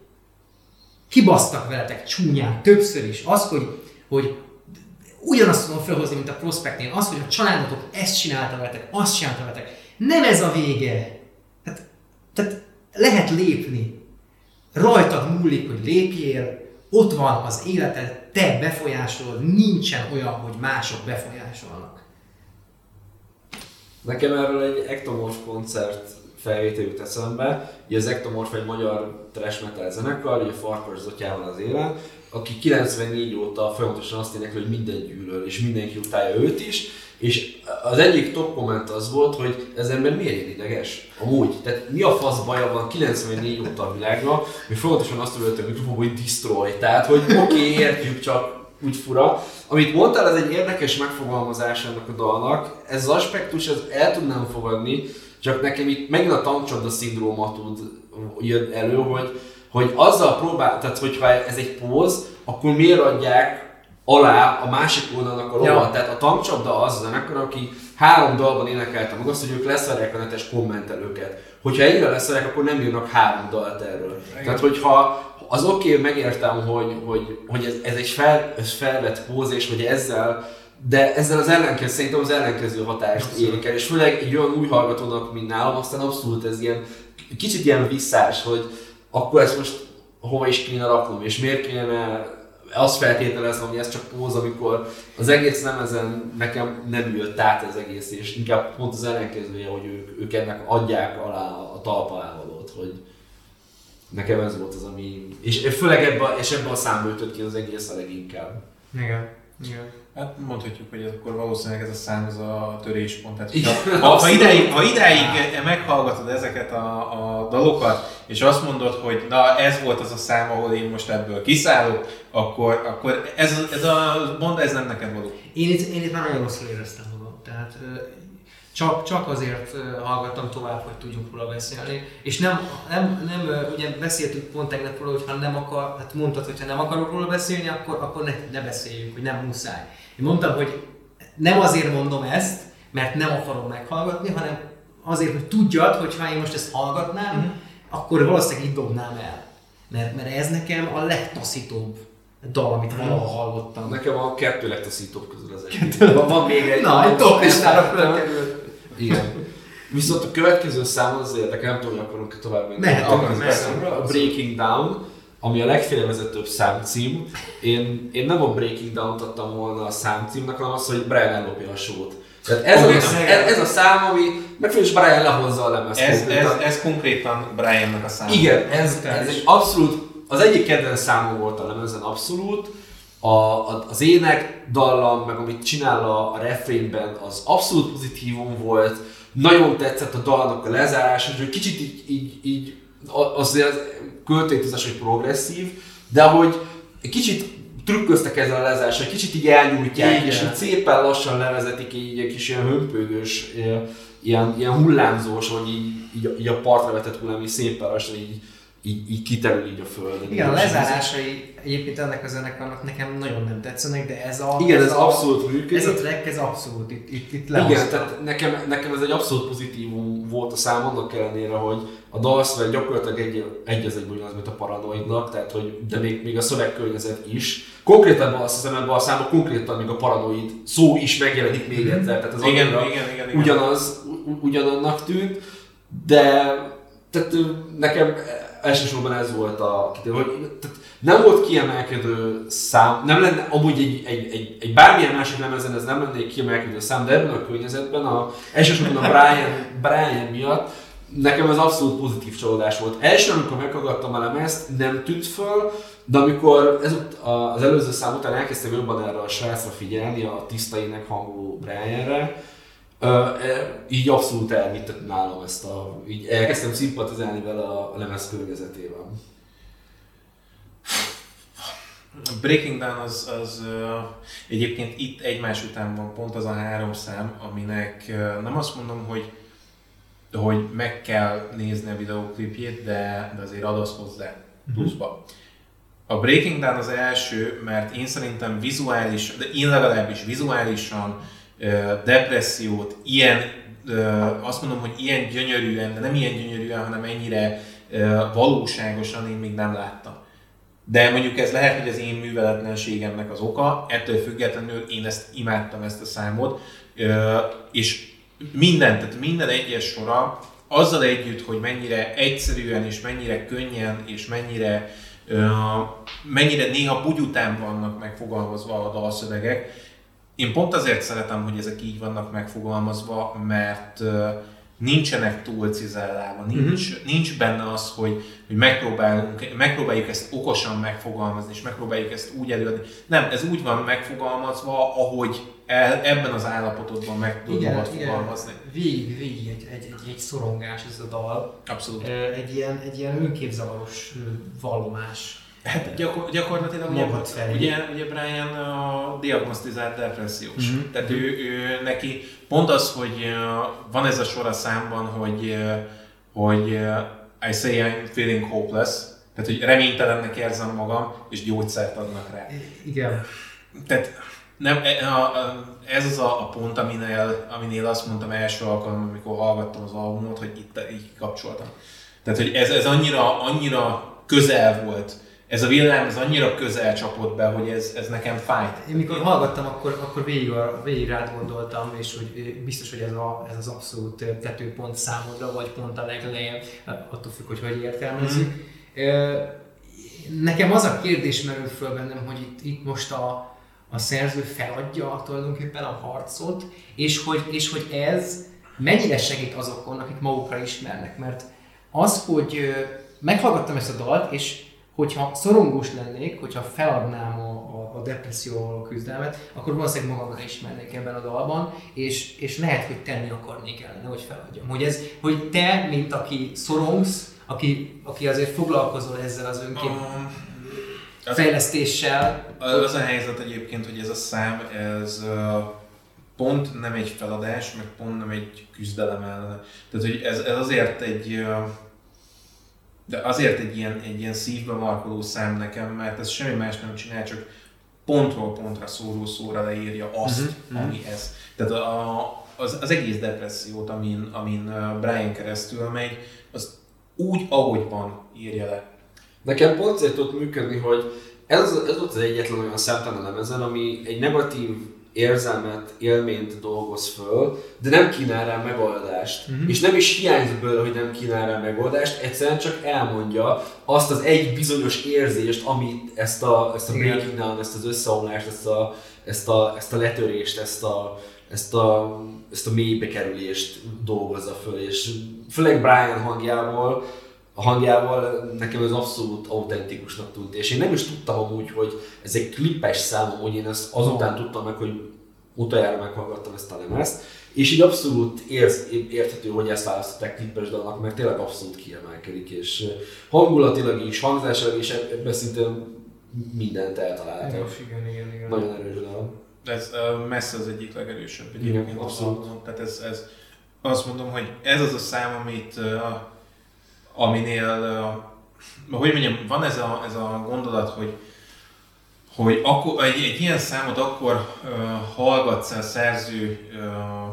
kibasztak veletek csúnyán többször is, az, hogy, hogy ugyanazt tudom felhozni, mint a prospektnél, az, hogy a családotok ezt csinálta veletek, azt csinálta veletek, nem ez a vége. Tehát, tehát lehet lépni. Rajtad múlik, hogy lépjél, ott van az életed, te befolyásolod, nincsen olyan, hogy mások befolyásolnak. Nekem erről egy Ectomorph koncert felvétel jut eszembe. Ugye az Ectomorph egy magyar trash metal zenekar, ugye Farkas Zotyával az élen, aki 94 óta folyamatosan azt énekli, hogy minden gyűlöl, és mindenki utálja őt is, és az egyik top komment az volt, hogy ez ember miért ilyen ideges? Amúgy. Tehát mi a fasz baja van 94 óta a világban, hogy folyamatosan azt ölte a mikrofonba, hogy destroy. Tehát, hogy oké, okay, értjük, csak úgy fura. Amit mondtál, ez egy érdekes megfogalmazás ennek a dalnak. Ez az aspektus, ez el tudnám fogadni, csak nekem itt megint a tankcsapda szindróma tud jön elő, hogy, hogy azzal próbál, tehát hogyha ez egy póz, akkor miért adják alá a másik oldalnak a lovat. Ja. Tehát a tankcsapda az a zenekar, aki három dalban énekelte meg azt, hogy ők leszarják a netes kommentelőket. Hogyha egyre leszarják, akkor nem írnak három dalt erről. Igen. Tehát, hogyha az oké, okay, megértem, hogy, hogy, hogy ez, ez egy fel, ez felvett póz, és hogy ezzel de ezzel az ellenkező, szerintem az ellenkező hatást érik el, és főleg egy olyan új hallgatónak, mint nálam, aztán abszolút ez ilyen, kicsit ilyen visszás, hogy akkor ezt most hova is kéne raknom, és miért kéne azt feltételeznem, hogy ez csak póz, amikor az egész nem ezen nekem nem jött át ez egész, és inkább pont az ellenkezője, hogy ők, ők ennek adják alá a talpa elvalót, hogy nekem ez volt az, ami... És főleg ebben, és ebben a számba ütött ki az egész a leginkább. Igen. Igen. Hát mondhatjuk, hogy akkor valószínűleg ez a szám az a töréspont. Tehát, Igen, ha, ha, ideig, ha ideig meghallgatod ezeket a, a dalokat, és azt mondod, hogy na ez volt az a szám, ahol én most ebből kiszállok, akkor, akkor ez, ez a mondd, ez nem neked való. Én itt, én itt már nagyon rosszul éreztem magam. Tehát csak, csak azért hallgattam tovább, hogy tudjunk róla beszélni. És nem, nem, nem ugye beszéltünk pont tegnap róla, hogy ha nem akar, hát mondtad, hogy ha nem akarok róla beszélni, akkor, akkor ne, ne beszéljünk, hogy nem muszáj. Én mondtam, hogy nem azért mondom ezt, mert nem akarom meghallgatni, hanem azért, hogy tudjad, hogy ha én most ezt hallgatnám, Mhm. akkor valószínűleg itt dobnám el. Mert, mert ez nekem a legtaszítóbb dal, amit valaha hallottam. Nekem a kettő legtaszítóbb közül az egyik. Van, van még egy. Na, egy top listára fölkerült. Igen. Viszont a következő szám az érdekel, nem tudom, hogy akarunk tovább menni. Mehetünk. beszélni. A Breaking Down, ami a legfélrevezetőbb számcím. Én, én nem a Breaking Down-t adtam volna a számcímnek, hanem az, hogy Brian ellopja a sót. Tehát ez, a, ez, ez, a szám, ami megfelelően is Brian lehozza a lemezt. Ez, ez, konkrétan. ez konkrétan Briannak a száma. Igen, ez, ez egy abszolút, az egyik kedvenc számom volt a lemezen abszolút, a, a, az ének, dallam, meg amit csinál a, a refrénben, az abszolút pozitívum volt, nagyon tetszett a dalnak a lezárása, hogy kicsit így, így, így azért költőtűzes, hogy progresszív, de hogy egy kicsit trükköztek ezzel a lezárással, egy kicsit így elnyújtják, Igen. és így szépen lassan levezetik így egy kis ilyen hömpögős, ilyen, ilyen hullámzós, hogy így, így, így a partra vetett hullám, így szépen lassan így, így, így kiterül így a földön. Igen, a ez- lezárásai egyébként ennek a zenekarnak nekem nagyon nem tetszenek, de ez a... Igen, ez a, abszolút működik. Ez a track, ez abszolút, itt, itt, itt Igen, tehát nekem, nekem ez egy abszolút pozitívum volt a szám, annak ellenére, hogy a dalszöveg gyakorlatilag egy, egy az egy ugyanaz, mint a paranoidnak, tehát hogy, de még, még a szövegkörnyezet is. Konkrétan azt hiszem ebben a számban konkrétan még a paranoid szó is megjelenik még egyszer, tehát ez Igen, igen, igen, igen. ugyanaz, ugyanannak tűnt, de tehát nekem elsősorban ez volt a hogy tehát nem volt kiemelkedő szám, nem lenne amúgy egy, egy, egy, egy bármilyen másik lemezen ez nem lenne egy kiemelkedő szám, de ebben a környezetben, a, elsősorban a Brian, Brian miatt nekem ez abszolút pozitív csalódás volt. Első, amikor meghallgattam a lemezt, nem tűnt föl, de amikor ez, az előző szám után elkezdtem jobban erre a srácra figyelni, a tiszta ének hangú Brianre, Ö, e, így abszolút elvittett nálam ezt a, így elkezdtem szimpatizálni vele a, lemez környezetében. A Breaking Down az, az egyébként itt egymás után van pont az a három szám, aminek nem azt mondom, hogy hogy meg kell nézni a videóklipjét, de, de azért ad az hozzá pluszba. A Breaking Down az első, mert én szerintem vizuális, de én legalábbis vizuálisan depressziót, ilyen, azt mondom, hogy ilyen gyönyörűen, de nem ilyen gyönyörűen, hanem ennyire valóságosan én még nem láttam. De mondjuk ez lehet, hogy az én műveletlenségemnek az oka, ettől függetlenül én ezt imádtam ezt a számot, és minden, tehát minden egyes sora azzal együtt, hogy mennyire egyszerűen és mennyire könnyen és mennyire, mennyire néha bugyután vannak megfogalmazva a dalszövegek, én pont azért szeretem, hogy ezek így vannak megfogalmazva, mert nincsenek túl cizellálva, nincs, uh-huh. nincs benne az, hogy, hogy megpróbálunk, megpróbáljuk ezt okosan megfogalmazni, és megpróbáljuk ezt úgy előadni. Nem, ez úgy van megfogalmazva, ahogy el, ebben az állapotodban meg tudod igen, magad igen. fogalmazni. Végig, végig egy, egy, egy, egy szorongás ez a dal. Abszolút. Egy ilyen, egy ilyen önképzavaros vallomás. Hát gyakor, gyakorlatilag ugye, ugye, ugye Brian a diagnosztizált depressziós. Mhm. Mm-hmm. Tehát ő, ő, neki pont az, hogy van ez a sor a számban, hogy, hogy I say I'm feeling hopeless, tehát hogy reménytelennek érzem magam, és gyógyszert adnak rá. Igen. Tehát nem, e- ez az a, a pont, aminél, aminél azt mondtam első alkalommal, amikor hallgattam az albumot, hogy itt így kapcsoltam. Tehát, hogy ez, ez annyira, annyira közel volt, ez a villám, ez annyira közel csapott be, hogy ez, ez nekem fájt. Én mikor hallgattam, akkor, akkor végig, a- végig rád gondoltam, és hogy biztos, hogy ez, a, ez az abszolút tetőpont számodra, vagy pont a leglejjebb, attól függ, hogy hogy értelmezzük. Ö, Nekem az a kérdés merül föl bennem, hogy itt, itt most a, a szerző feladja tulajdonképpen a harcot, és hogy, és hogy ez mennyire segít azokon, akik magukra ismernek. Mert az, hogy meghallgattam ezt a dalt, és hogyha szorongós lennék, hogyha feladnám a, a, a depresszióval való küzdelmet, akkor valószínűleg magamra ismernék ebben a dalban, és, és lehet, hogy tenni akarnék ellene, hogy feladjam. Hogy, ez, hogy te, mint aki szorongsz, aki, aki azért foglalkozol ezzel az önkép Um, az, fejlesztéssel, az a helyzet egyébként, hogy ez a szám, ez pont nem egy feladás, meg pont nem egy küzdelem ellene. Tehát, hogy ez, ez azért egy de azért egy ilyen, egy ilyen szívbe markoló szám nekem, mert ez semmi más nem csinál, csak pontról pontra szóró szóra leírja azt, Mhm, uh-huh, ami ez. Tehát a, az, az egész depressziót, amin, amin Brian keresztül megy, az úgy, ahogy van, írja le. Nekem pont azért tudott működni, hogy ez, ez volt az egyetlen olyan szemtelen lemezen, ami egy negatív érzelmet, élményt dolgoz föl, de nem kínál rá megoldást. Uh-huh. És nem is hiányzik belőle, hogy nem kínál rá megoldást, egyszerűen csak elmondja azt az egy bizonyos érzést, amit ezt a, ezt a breaking down, ezt az összeomlást, ezt a, ezt a, ezt a letörést, ezt a, ezt a, ezt a mélybe kerülést dolgozza föl, és főleg Brian hangjával, a hangjával nekem ez abszolút autentikusnak tűnt, és én nem is tudtam amúgy, hogy ez egy klippes szám, hogy én ezt azután tudtam meg, hogy utoljára meghallgattam ezt a lemezt, és így abszolút érz, érthető, hogy ezt választották klippes dalnak, mert tényleg abszolút kiemelkedik, és hangulatilag is, hangzásilag is ebben szinte mindent eltaláltak. igen, igen, igen. Nagyon erős dal. Ez uh, messze az egyik legerősebb Igen, egyébként az abszolút. Tehát ez, ez, azt mondom, hogy ez az a szám, amit, uh, aminél hogy mondjam, van ez a, ez a gondolat, hogy, hogy akkor, egy, egy ilyen számot akkor uh, hallgatsz a szerző, uh,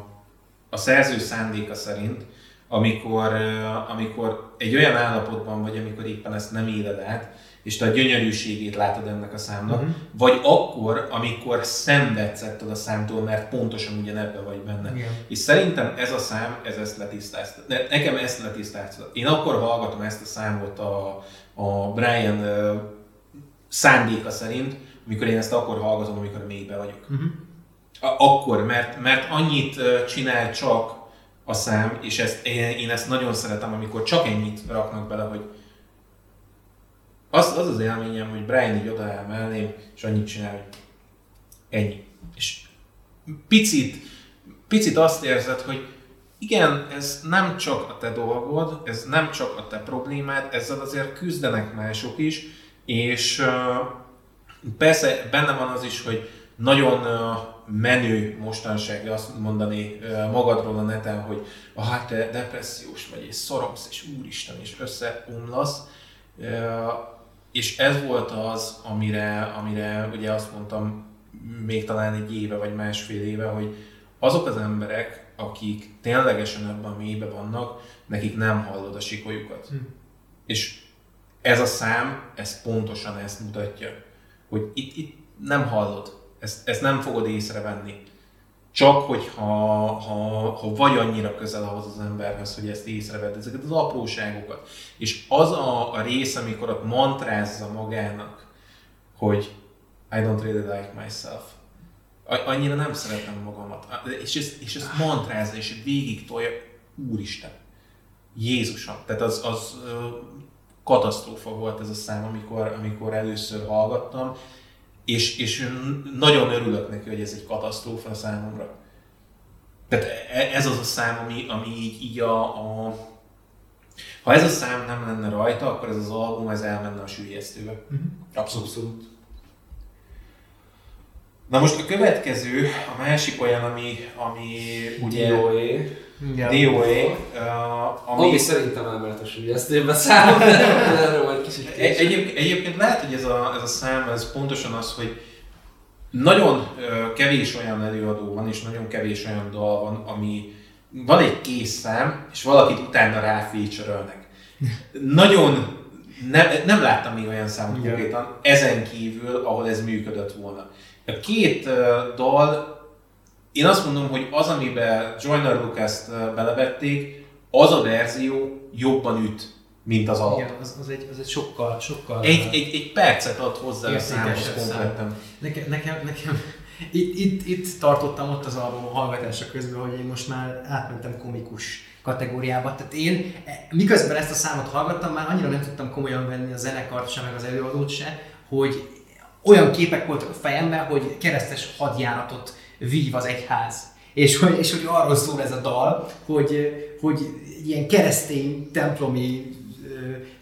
a szerző szándéka szerint, amikor, uh, amikor egy olyan állapotban vagy, amikor éppen ezt nem éled át, és te a gyönyörűségét látod ennek a számnak, uh-huh. vagy akkor, amikor szenvedsz ettől a számtól, mert pontosan ugyanebbe vagy benne. Igen. És szerintem ez a szám, ez ezt letisztázta. Nekem ezt letisztázta. Én akkor hallgatom ezt a számot a, a Brian uh, szándéka szerint, amikor én ezt akkor hallgatom, amikor mélybe vagyok. Uh-huh. Akkor, mert, mert annyit csinál csak a szám, és ezt, én, én ezt nagyon szeretem, amikor csak ennyit raknak bele, hogy az, az az élményem, hogy Brian így odaáll mellém, és annyit csinál, hogy ennyi. És picit, picit azt érzed, hogy igen, ez nem csak a te dolgod, ez nem csak a te problémád, ezzel azért küzdenek mások is, és persze benne van az is, hogy nagyon menő mostanság azt mondani magadról a neten, hogy ah, te depressziós vagy, és szorongsz, és úristen, és összeomlasz. És ez volt az, amire, amire ugye azt mondtam még talán egy éve vagy másfél éve, hogy azok az emberek, akik ténylegesen ebben a mélyben vannak, nekik nem hallod a sikolyukat. Hm. És ez a szám, ez pontosan ezt mutatja, hogy itt, itt nem hallod, ezt, ezt nem fogod észrevenni. Csak hogyha ha, ha vagy annyira közel ahhoz az emberhez, hogy ezt észrevedd, ezeket az apróságokat. És az a, a rész, amikor ott mantrázza magának, hogy I don't really like myself. Annyira nem szeretem magamat. És ezt, és ezt mantrázza, és végig tolja, úristen, Jézusom. Tehát az, az katasztrófa volt ez a szám, amikor, amikor először hallgattam, és, és nagyon örülök neki, hogy ez egy katasztrófa számomra. Tehát e, ez az a szám, ami, ami így, így a, a... Ha ez a szám nem lenne rajta, akkor ez az album ez elmenne a sűjesztőbe. Uh-huh. Abszolút. Abszolút. Na most a következő, a másik olyan, ami, ami ugye... DOA. DOA. Uh, ami... ami szerintem elmehet a sülyeztőbe számom, erről majd kicsit egy, egyéb, Egyébként lehet, hogy ez a, ez a szám, ez pontosan az, hogy nagyon uh, kevés olyan előadó van, és nagyon kevés olyan dal van, ami van egy kész szám, és valakit utána ráfeature Nagyon nem, nem láttam még olyan számot konkrétan, ezen kívül, ahol ez működött volna. A két uh, dal, én azt mondom, hogy az, amiben Joyner Lucas-t belevették, az a verzió jobban üt, mint az alap. Igen, az, az, egy, az egy sokkal, sokkal... Egy, egy, egy percet ad hozzá a számhoz konkrétan. Nekem, nekem, nekem itt, itt, itt tartottam ott az album hallgatása közben, hogy én most már átmentem komikus kategóriába. Tehát én miközben ezt a számot hallgattam, már annyira nem tudtam komolyan venni a zenekart sem, meg az előadót se, hogy olyan képek voltak a fejemben, hogy keresztes hadjáratot vív az egyház. És hogy, és hogy arról szól ez a dal, hogy, hogy ilyen keresztény templomi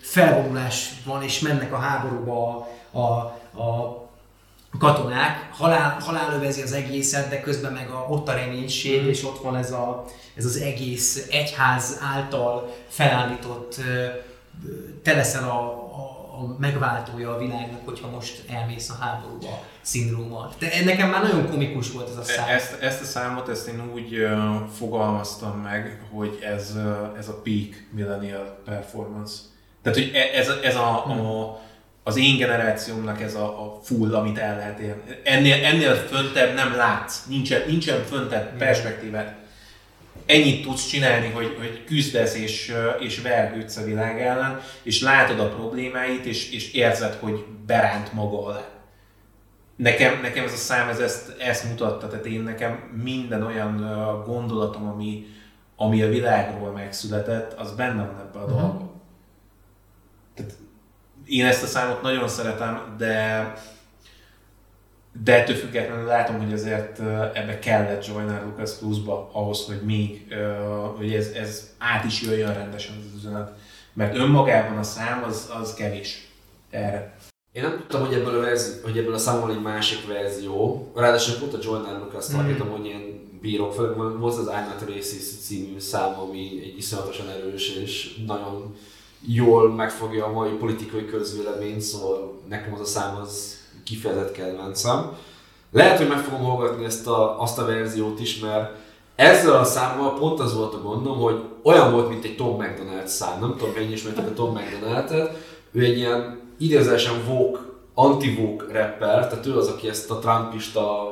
felvonulás van, és mennek a háborúba a, a, a katonák, halál, halál övezi az egészet, de közben meg a, ott a reménység, mm. és ott van ez, a, ez az egész egyház által felállított, te leszel a, a, megváltója a világnak, hogyha most elmész a háborúba szindróma. De nekem már nagyon komikus volt ez a szám. Ezt, ezt a számot ezt én úgy uh, fogalmaztam meg, hogy ez, uh, ez a peak millennial performance. Tehát, hogy e, ez, ez a, hmm. a az én generációmnak ez a, a full, amit el lehet érni. Ennél, ennél föntebb nem látsz, nincsen, nincsen föntebb perspektívát. Ennyit tudsz csinálni, hogy, hogy küzdesz és, és vergődsz a világ ellen, és látod a problémáit, és, és érzed, hogy beránt maga alá. Nekem, nekem ez a szám ez ezt, ezt mutatta, tehát én nekem minden olyan gondolatom, ami, ami a világról megszületett, az benne van ebbe a uh-huh. dolgban. Tehát én ezt a számot nagyon szeretem, de de ettől függetlenül látom, hogy azért ebbe kellett Joyner Lucas pluszba ahhoz, hogy még, hogy ez, ez át is jöjjön rendesen az üzenet. Mert önmagában a szám az, az kevés erre. Én nem tudtam, hogy ebből a, verzi, hogy ebből a számból egy másik verzió. Ráadásul pont a Joyner Lucas mm. hogy ilyen bírok, főleg volt az I'm Not Racist című szám, ami egy iszonyatosan erős és nagyon jól megfogja a mai politikai közvéleményt, szóval nekem az a szám az kifejezett kedvencem. Lehet, hogy meg fogom hallgatni ezt a, azt a verziót is, mert ezzel a számmal pont az volt a gondom, hogy olyan volt, mint egy Tom McDonald szám. Nem tudom, mennyi ismertek a Tom McDonald-et. Ő egy ilyen idézősen woke, anti-woke rapper, tehát ő az, aki ezt a trumpista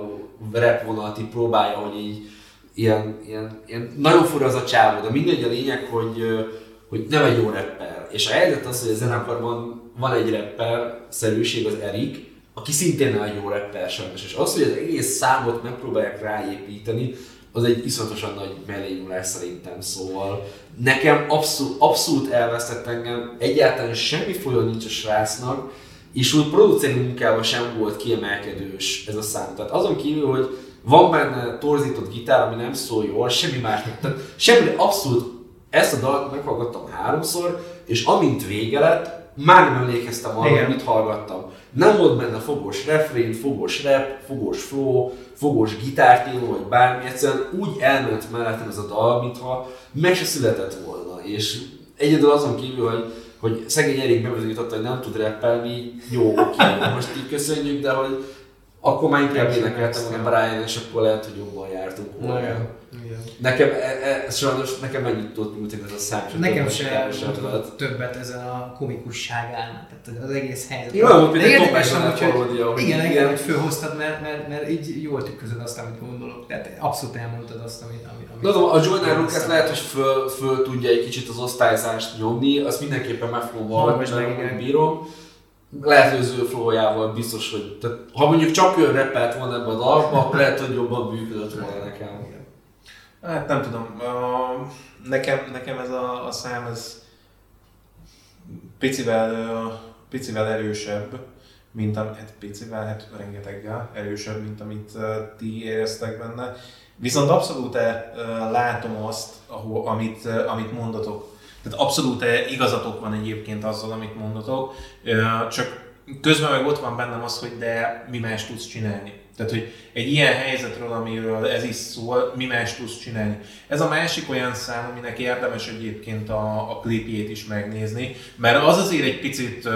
rap vonalat így próbálja, hogy így ilyen, ilyen, ilyen nagyon fura az a csávó, de mindegy a lényeg, hogy, hogy nem egy jó rapper. És a helyzet az, hogy a zenekarban van egy rapper szerűség, az Erik, aki szintén egy jó rapper sajnos. És az, hogy az egész számot megpróbálják ráépíteni, az egy iszonyatosan nagy mellényúlás szerintem, szóval nekem abszolút, abszolút elvesztett engem, egyáltalán semmi folyó nincs a srácnak, és úgy produceri munkával sem volt kiemelkedős ez a szám. Tehát azon kívül, hogy van benne torzított gitár, ami nem szól jól, semmi más. Tehát semmi, abszolút ezt a dalt meghallgattam háromszor, és amint vége lett, már nem emlékeztem arra, hogy mit hallgattam. Nem volt benne fogos refrén, fogos rap, fogos flow, fogos gitártéló, vagy bármi, egyszerűen úgy elment mellettem ez a dal, mintha meg se született volna. És egyedül azon kívül, hogy, hogy szegény Erik bebizonyította, hogy nem tud rappelni, jó, oké, most így köszönjük, de hogy akkor már inkább énekeltem volna Brian, és akkor lehet, hogy jobban jártunk volna. Nekem, e, e, sajnos nekem mennyit tudott nyújtani ez a szám, Nekem sem tudott többet ezen a komikusságán, tehát az egész helyzet. Jó, mint egy hogy, igen, igen, hogy fölhoztad, mert, mert, mert így jól tükrözöd azt, amit gondolok. Tehát abszolút elmondtad azt, amit... amit, amit tudom, a Joyner Lucas lehet, hogy föl, föl tudja egy kicsit az osztályzást nyomni, azt mindenképpen meg fogom mert bírom lehet, hogy az ő flowjával biztos, hogy tehát, ha mondjuk csak ő repelt volna ebben a dalban, akkor lehet, hogy jobban működött volna nekem. Hát nem tudom. Nekem, nekem ez a, a szám, ez picivel, picivel erősebb, mint amit, hát picivel, hát rengeteggel erősebb, mint amit ti éreztek benne. Viszont abszolút látom azt, ahol, amit, amit mondatok. Tehát abszolút igazatok van egyébként azzal, amit mondatok, csak közben meg ott van bennem az, hogy de mi más tudsz csinálni. Tehát, hogy egy ilyen helyzetről, amiről ez is szól, mi más tudsz csinálni. Ez a másik olyan szám, aminek érdemes egyébként a, a klipjét is megnézni, mert az azért egy picit,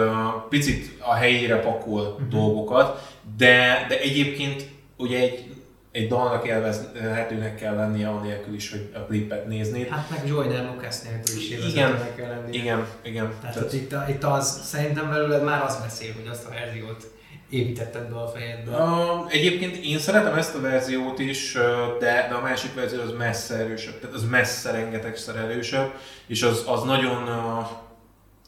picit a helyére pakol uh-huh. dolgokat, de, de egyébként ugye egy egy dalnak élvezhetőnek kell lennie, anélkül is, hogy a klipet nézni. Hát meg Joyner Lucas nélkül is élvezhetőnek kell lennie. Igen, igen. Tehát, Tehát itt, itt az, szerintem belőle már az beszél, hogy azt a verziót építetted be a fejedbe? Uh, egyébként én szeretem ezt a verziót is, de, de a másik verzió az messze erősebb, tehát az messze rengetegszer erősebb, és az, az nagyon,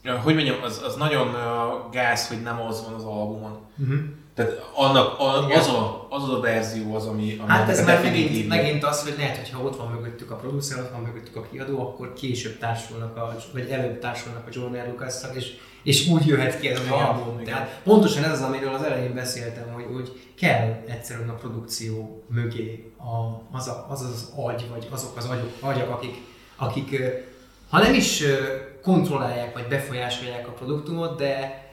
uh, hogy mondjam, az, az nagyon uh, gáz, hogy nem az van az albumon. Uh-huh. Tehát annak, a, az, a, az a verzió az, ami... ami hát ez már megint, megint az, hogy lehet, hogy ha ott van mögöttük a producer, ott van mögöttük a kiadó, akkor később társulnak, a, vagy előbb társulnak a John lucas és és úgy jöhet ki ez az album. Tehát pontosan ez az, amiről az elején beszéltem, hogy, hogy kell egyszerűen a produkció mögé a, az, a, az az agy, vagy azok az agyok, agyak, akik, akik ha nem is kontrollálják, vagy befolyásolják a produktumot, de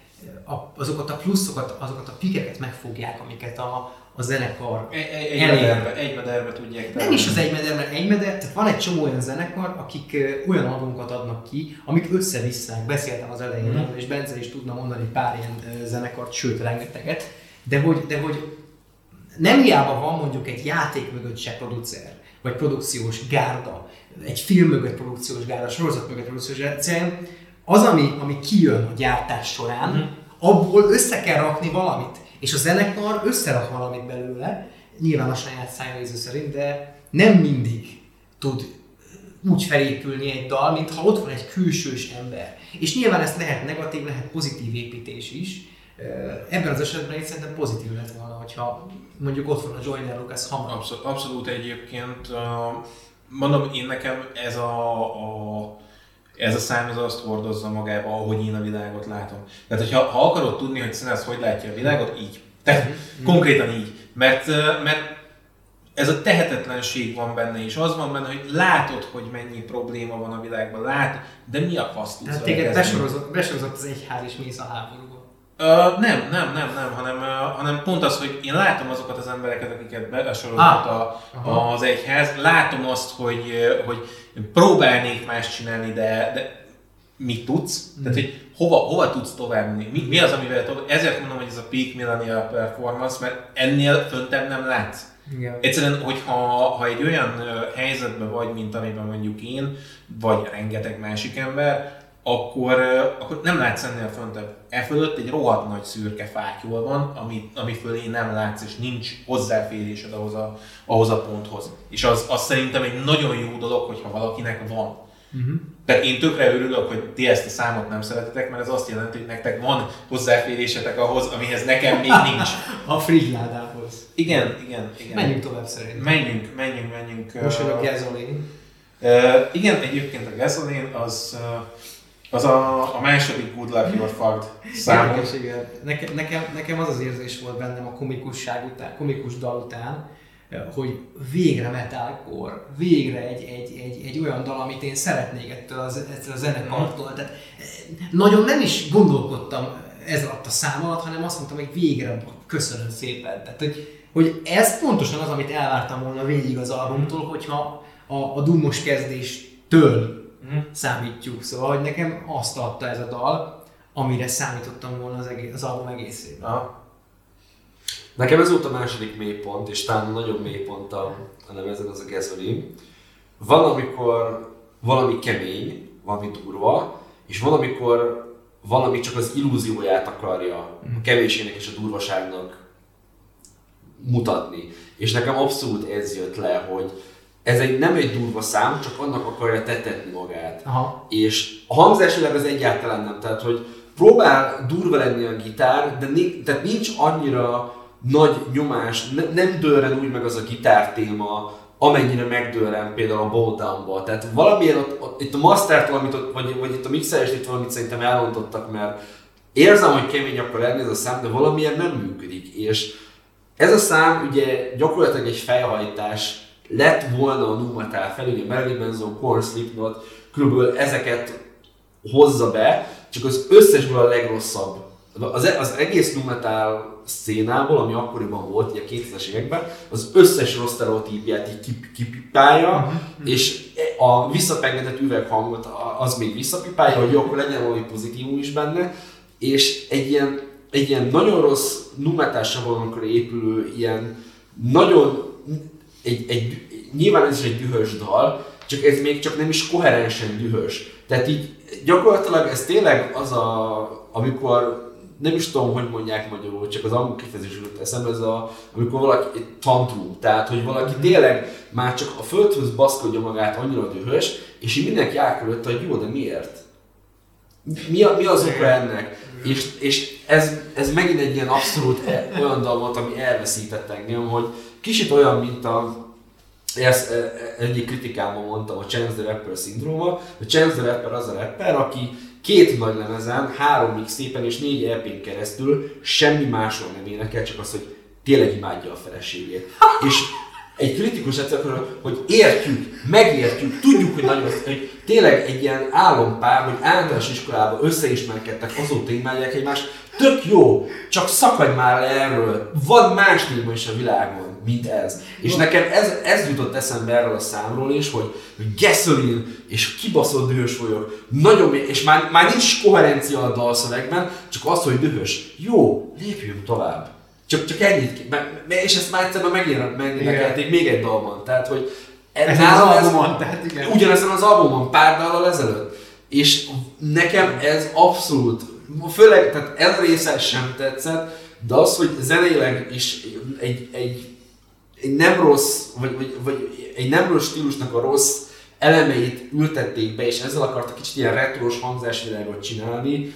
azokat a pluszokat, azokat a pikeket megfogják, amiket a, a zenekar egy, egy, mederbe, egy mederbe tudják Nem is az egy mederbe, egy meder, tehát van egy csomó olyan zenekar, akik olyan albumokat adnak ki, amik összevisszák. Beszéltem az elején, mm. és Bence is tudna mondani pár ilyen zenekart, sőt rengeteget, de hogy, de hogy nem hiába van mondjuk egy játék mögött se producer, vagy produkciós gárda, egy film mögött produkciós gárda, sorozat mögött produkciós gárda, az, ami, ami kijön a gyártás során, mm. abból össze kell rakni valamit. És a zenekar összerak valamit belőle, nyilván a saját szájnéző szerint, de nem mindig tud úgy felépülni egy dal, mintha ott van egy külsős ember. És nyilván ez lehet negatív, lehet pozitív építés is. Ebben az esetben én szerintem pozitív lett volna, hogyha mondjuk ott van a Joyner Lucas hamar. Abszolút, abszolút egyébként. Mondom, én nekem ez a, a ez a szám ez azt hordozza magába, ahogy én a világot látom. Tehát, hogyha, ha akarod tudni, hogy színész hogy látja a világot, így. Tehát mm-hmm. konkrétan így. Mert, mert ez a tehetetlenség van benne, és az van benne, hogy látod, hogy mennyi probléma van a világban, látod, de mi a fasz tudsz Tehát téged besorozott, besorozott az egyház és mész a háborúba. Uh, nem, nem, nem, nem, hanem, uh, hanem pont az, hogy én látom azokat az embereket, akiket besorozott ah, a, az egyház, látom azt, hogy, hogy próbálnék más csinálni, de, de mit tudsz, mm. tehát hogy hova, hova tudsz tovább menni, mi, mi az, amivel tovább, ezért mondom, hogy ez a peak millennial performance, mert ennél föntebb nem látsz. Igen. Egyszerűen, hogyha ha egy olyan helyzetben vagy, mint amiben mondjuk én, vagy rengeteg másik ember, akkor, akkor nem látsz ennél föntebb. E fölött egy rohadt nagy szürke fátyol van, ami, ami fölé nem látsz, és nincs hozzáférésed ahhoz a, ahhoz a ponthoz. És az, az szerintem egy nagyon jó dolog, hogyha valakinek van. Uh-huh. Tehát én tökre örülök, hogy ti ezt a számot nem szeretitek, mert ez azt jelenti, hogy nektek van hozzáférésetek ahhoz, amihez nekem még nincs. a frigyládához. Igen, igen, igen. Menjünk tovább szerintem. Menjünk, menjünk, menjünk. Most uh, a gasolin. Uh, igen, egyébként a gasolin az uh, az a, a második Good Luck You're Fucked számom. Nekem, nekem, nekem az az érzés volt bennem a komikusság után, komikus dal után, hogy végre metalcore, végre egy, egy, egy, egy olyan dal, amit én szeretnék ettől a, ettől a zenekartól. Tehát eh, nagyon nem is gondolkodtam ez alatt a szám alatt, hanem azt mondtam, hogy végre köszönöm szépen. Tehát, hogy, hogy ez pontosan az, amit elvártam volna végig az albumtól, hogyha a, a dumos kezdéstől mm. számítjuk. Szóval, hogy nekem azt adta ez a dal, amire számítottam volna az, egész, az album egészében. Ah. Nekem ez volt a második mélypont, és talán nagyobb mélypont a, a nevezen az a gasolin. Van, amikor valami kemény, valami durva, és van, amikor valami csak az illúzióját akarja a mhm. kevésének és a durvaságnak mutatni. És nekem abszolút ez jött le, hogy ez egy, nem egy durva szám, csak annak akarja tetetni magát. Aha. És a hangzásilag az egyáltalán nem, tehát hogy próbál durva lenni a gitár, de né, tehát nincs annyira nagy nyomás, ne, nem dőren úgy meg az a gitár téma, amennyire megdőren például a Bowdown-ba. Tehát valamilyen ott, ott, itt a master amit ott, vagy, vagy itt a mixelést itt valamit szerintem elrontottak, mert érzem, hogy kemény akar lenni ez a szám, de valamilyen nem működik. És ez a szám ugye gyakorlatilag egy fejhajtás lett volna a nu metal fel, ugye Marilyn Manson, Korn, Slipknot, körülbelül ezeket hozza be, csak az összesből a legrosszabb. Az, az egész nu metal szénából, ami akkoriban volt, ugye a 2000-es években, az összes rossz sztereotípiát így kip, kipipálja, uh-huh. és a visszapengetett üveghangot az még visszapipálja, hogy jó, akkor legyen valami pozitívum is benne, és egy ilyen, egy ilyen nagyon rossz numetás sablonokra épülő, ilyen nagyon egy, egy, nyilván ez is egy dühös dal, csak ez még csak nem is koherensen dühös. Tehát így gyakorlatilag ez tényleg az a, amikor nem is tudom, hogy mondják magyarul, csak az angol kifejezés jut eszembe, ez a, amikor valaki tantrum, tehát hogy valaki tényleg már csak a földhöz baszkodja magát annyira dühös, és így mindenki elkülötte, hogy jó, de miért? Mi, a, mi az oka ennek? És, és ez, ez megint egy ilyen abszolút e, olyan dal volt, ami elveszített engem, hogy kicsit olyan, mint a ezt e, e, egyik kritikámban mondtam a Chance the Rapper szindróma. A Chance the Rapper az a rapper, aki két nagy lemezen, három mixtépen és négy ep keresztül semmi másról nem énekel, csak az, hogy tényleg imádja a feleségét. És egy kritikus egyszer, hogy értjük, megértjük, tudjuk, hogy nagyon, hogy tényleg egy ilyen álompár, hogy általános iskolában összeismerkedtek, azóta imádják egymást, tök jó, csak szakadj már le erről, van más is a világon mint ez. És nekem ez, ez jutott eszembe erről a számról is, hogy gasoline, és kibaszott dühös vagyok, nagyon, és már, már nincs koherencia a dalszövegben, csak az, hogy dühös. Jó, lépjünk tovább. Csak, csak ennyit, és ezt már egyszer megénekelték még egy dalban, tehát hogy ez az albumon, tehát igen. Ugyanezen az albumon, pár dallal ezelőtt. És nekem ez abszolút, főleg, tehát ez része sem tetszett, de az, hogy zeneileg is egy, egy egy nem rossz, vagy, vagy, vagy egy nem rossz stílusnak a rossz elemeit ültették be, és ezzel akartak kicsit ilyen retros hangzásvilágot csinálni,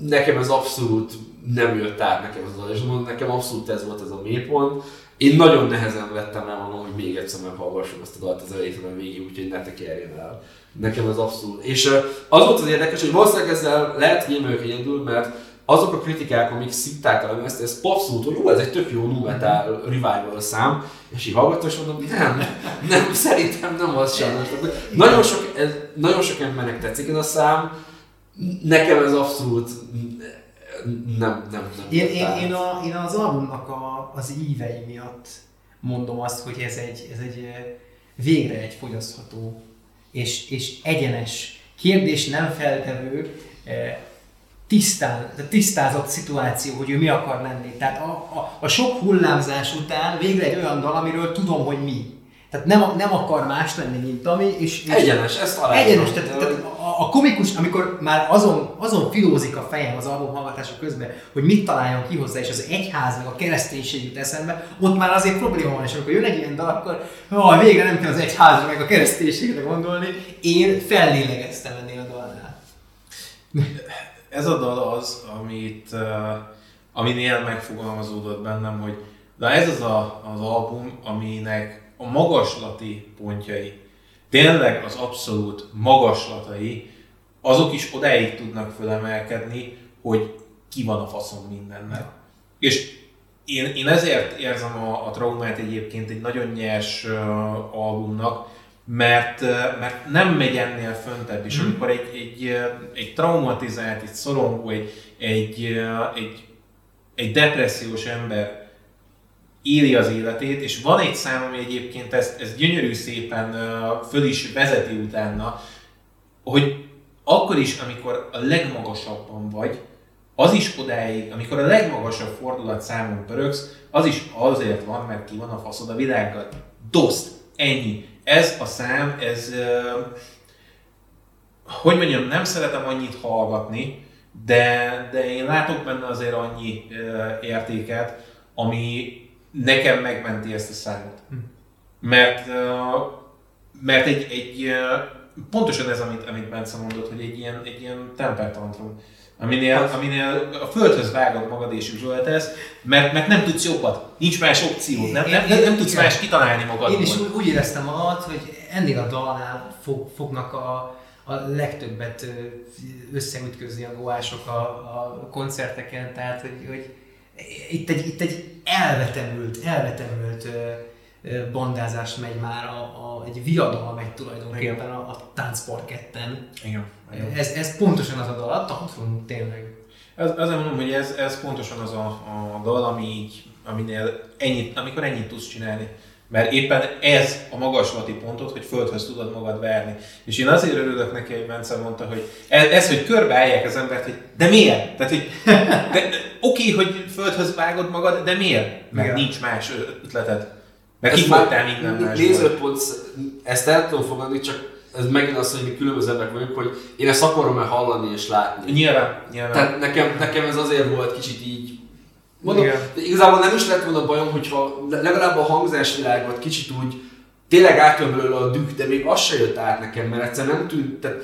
nekem ez abszolút nem jött át nekem az és nekem abszolút ez volt ez a mélypont. Én nagyon nehezen vettem rá magam, hogy még egyszer meghallgassam ezt a dalt az elejétől végig, úgyhogy ne tekerjen el. Nekem ez abszolút. És az volt az érdekes, hogy valószínűleg ezzel lehet, hogy én egyedül, mert azok a kritikák, amik szitták a lemezt, ez abszolút, hogy ez egy tök jó nu metal revival szám, és így hallgattam, és mondom, nem, nem, szerintem nem az sajnos. Nagyon sok, ez, nagyon sok embernek tetszik ez a szám, nekem ez abszolút nem, nem, nem. Én, én, én, a, én az albumnak a, az ívei miatt mondom azt, hogy ez egy, ez egy végre egy fogyasztható és, és egyenes kérdés nem feltevő, tisztán, tisztázott szituáció, hogy ő mi akar lenni. Tehát a, a, a sok hullámzás után végre egy olyan dal, amiről tudom, hogy mi. Tehát nem, nem akar más lenni, mint ami, és... és egyenes, ezt talán. Egyenes, tehát, tehát a, a, komikus, amikor már azon, azon filózik a fejem az album hallgatása közben, hogy mit találjon ki hozzá, és az egyház meg a kereszténység jut eszembe, ott már azért probléma van, és amikor jön egy ilyen dal, akkor ó, végre nem kell az egyházra meg a kereszténységre gondolni. Én fellélegeztem ennél a dalnál. Ez a dal az, amit, aminél megfogalmazódott bennem, hogy de ez az a, az album, aminek a magaslati pontjai, tényleg az abszolút magaslatai, azok is odáig tudnak fölemelkedni, hogy ki van a faszom mindennel. És én, én ezért érzem a, a traumát egyébként egy nagyon nyers uh, albumnak, mert, mert nem megy ennél föntebb, és mm. amikor egy, egy, egy traumatizált, egy szorongó, egy, egy, egy, egy depressziós ember éli az életét, és van egy szám, ami egyébként ezt, ezt gyönyörű szépen föl is vezeti utána, hogy akkor is, amikor a legmagasabban vagy, az is odáig, amikor a legmagasabb fordulat számon pöröksz, az is azért van, mert ki van a faszod a világgal. Doszt, ennyi. Ez a szám, ez, hogy mondjam, nem szeretem annyit hallgatni, de, de én látok benne azért annyi értéket, ami, nekem megmenti ezt a számot. Hm. Mert, mert egy, egy pontosan ez, amit, amit Bence mondott, hogy egy ilyen, egy ilyen tempertantrum, aminél, aminél a földhöz vágod magad és üvöltesz, mert, mert nem tudsz jobbat, nincs más opció, nem, nem, nem, nem tudsz más kitalálni magad. Én is úgy, úgy éreztem alatt, hogy ennél a dalnál fog, fognak a, a legtöbbet összeütközni a goások a, a koncerteken, tehát hogy, hogy itt egy, itt egy elvetemült, elvetemült bandázás megy már, a, a, egy viadal megy tulajdonképpen a, a táncparketten. Igen. Ez, ez pontosan az a dal, a tantrum tényleg. Ez, azért mondom, hogy ez, ez pontosan az a, a dal, ami így, aminél ennyit, amikor ennyit tudsz csinálni. Mert éppen ez a magaslati pontot, hogy földhöz tudod magad verni. És én azért örülök neki, hogy Bence mondta, hogy ez, ez hogy körbeállják az embert, hogy de miért? Tehát, hogy de, de, oké, hogy földhöz vágod magad, de miért? Mert Igen. nincs más ötleted. Mert kifogytál minden más. Nézőpont, ezt el tudom fogadni, csak ez megint az, hogy mi különböző emberek vagyunk, hogy én ezt akarom el hallani és látni. Nyilván, nyilván. Tehát nekem, nekem ez azért volt kicsit így Mondom, de igazából nem is lett volna bajom, hogyha legalább a hangzásvilágot kicsit úgy tényleg átjön belőle a düh, de még az se jött át nekem, mert egyszer nem tűnt, tehát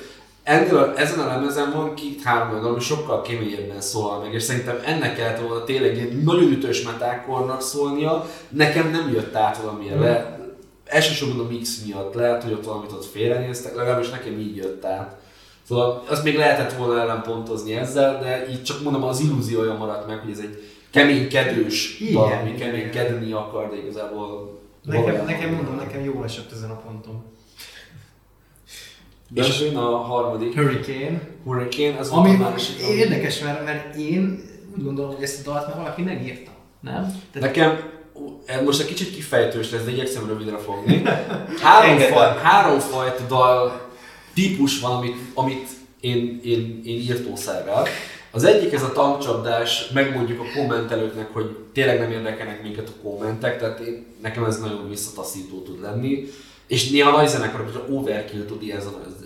ennél a, ezen a lemezen van két három olyan, ami sokkal keményebben szólal meg, és szerintem ennek kellett volna tényleg egy nagyon ütős metákornak szólnia, nekem nem jött át valamilyen mm. le, elsősorban a mix miatt, lehet, hogy ott valamit ott félrenéztek, legalábbis nekem így jött át. Szóval azt még lehetett volna ellenpontozni ezzel, de így csak mondom, az illúziója maradt meg, hogy ez egy keménykedős valami, keménykedni akar, de igazából Nekem, nekem mondom, nekem jó esett ezen a ponton. De és a harmadik. Hurricane. Hurricane, ez ami, a másik. Érdekes, mert, mert én úgy gondolom, hogy ezt a dalt már valaki megírta. Nem? Tehát Nekem most egy kicsit kifejtős lesz, de igyekszem rövidre fogni. Három, faj, három fajta dal típus van, amit, amit én, én, én írtószerrel. Az egyik ez a tankcsapdás, megmondjuk a kommentelőknek, hogy tényleg nem érdekelnek minket a kommentek, tehát én, nekem ez nagyon visszataszító tud lenni. És néha nagy zenekarok, hogy overkill tud ilyen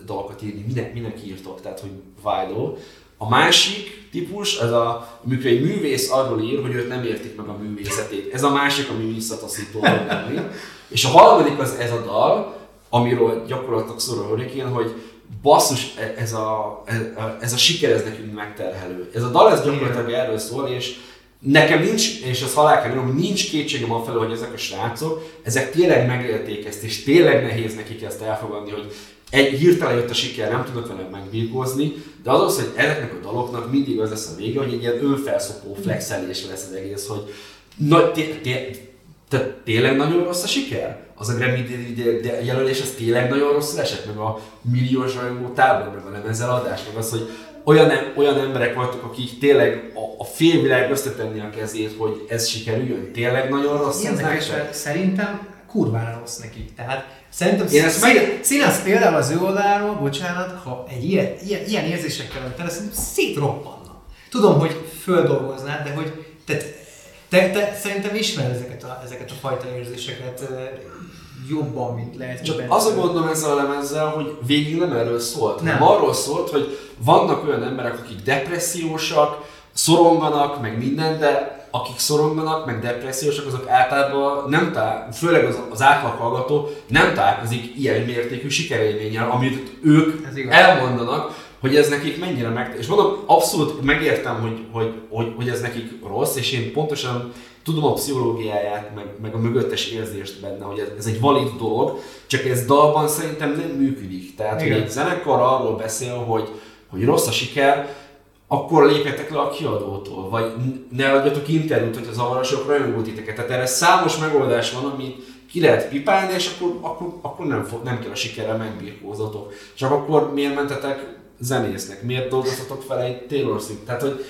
dalokat írni, minek, minek írtok, tehát hogy vájdó. A másik típus, ez a, amikor egy művész arról ír, hogy őt nem értik meg a művészetét. Ez a másik, ami visszataszító lenni. És a harmadik az ez a dal, amiről gyakorlatilag szól a Hurricane, hogy basszus, e- ez a, ez, ez a siker, ez nekünk megterhelő. Ez a dal, ez gyakorlatilag erről szól, és nekem nincs, és ez halál kell hogy nincs kétségem a felől, hogy ezek a srácok, ezek tényleg megélték ezt, és tényleg nehéz nekik ezt elfogadni, hogy egy hirtelen jött a siker, nem tudnak vele megbírkozni, de az az, hogy ezeknek a daloknak mindig az lesz a vége, hogy egy ilyen önfelszopó flexelés lesz az egész, hogy na, té- tényleg nagyon rossz a siker? Az a Grammy jelölés, az tényleg nagyon rossz esett, meg a milliós rajongó tábor, meg a lemezel adás, meg az, hogy olyan, olyan emberek voltak, akik tényleg a, a félvilág összetenni a kezét, hogy ez sikerüljön. Tényleg nagyon rossz Érdekes, szerintem kurvára rossz neki. Tehát szerintem Én ezt meg- Színasz például az ő oldaláról, bocsánat, ha egy ilyen, ilyen, ilyen érzésekkel tele, szerintem szétroppanna. Tudom, hogy földolgoznád, de hogy tehát te, te szerintem ismered ezeket a, ezeket a fajta érzéseket jobban, mint lehet. Csak az a gondom ezzel a lemezzel, hogy végig nem erről szólt, Nem. hanem arról szólt, hogy vannak olyan emberek, akik depressziósak, szoronganak, meg minden, de akik szoronganak, meg depressziósak, azok általában nem tál, főleg az, az átlag hallgató nem találkozik ilyen mértékű sikerélménnyel, amit ők elmondanak, hogy ez nekik mennyire meg... És mondom, abszolút megértem, hogy, hogy, hogy, hogy ez nekik rossz, és én pontosan tudom a pszichológiáját, meg, meg a mögöttes érzést benne, hogy ez, ez egy valid dolog, csak ez dalban szerintem nem működik. Tehát, Igen. hogy egy zenekar arról beszél, hogy, hogy rossz a siker, akkor lépjetek le a kiadótól, vagy ne adjatok interjút, hogy a zavarosok rajongó titeket. Tehát erre számos megoldás van, amit ki lehet pipálni, és akkor, akkor, akkor nem, fog, nem kell a sikerrel megbírkózatok. Csak akkor miért mentetek zenésznek? Miért dolgoztatok fel egy Taylor Swift? Tehát, hogy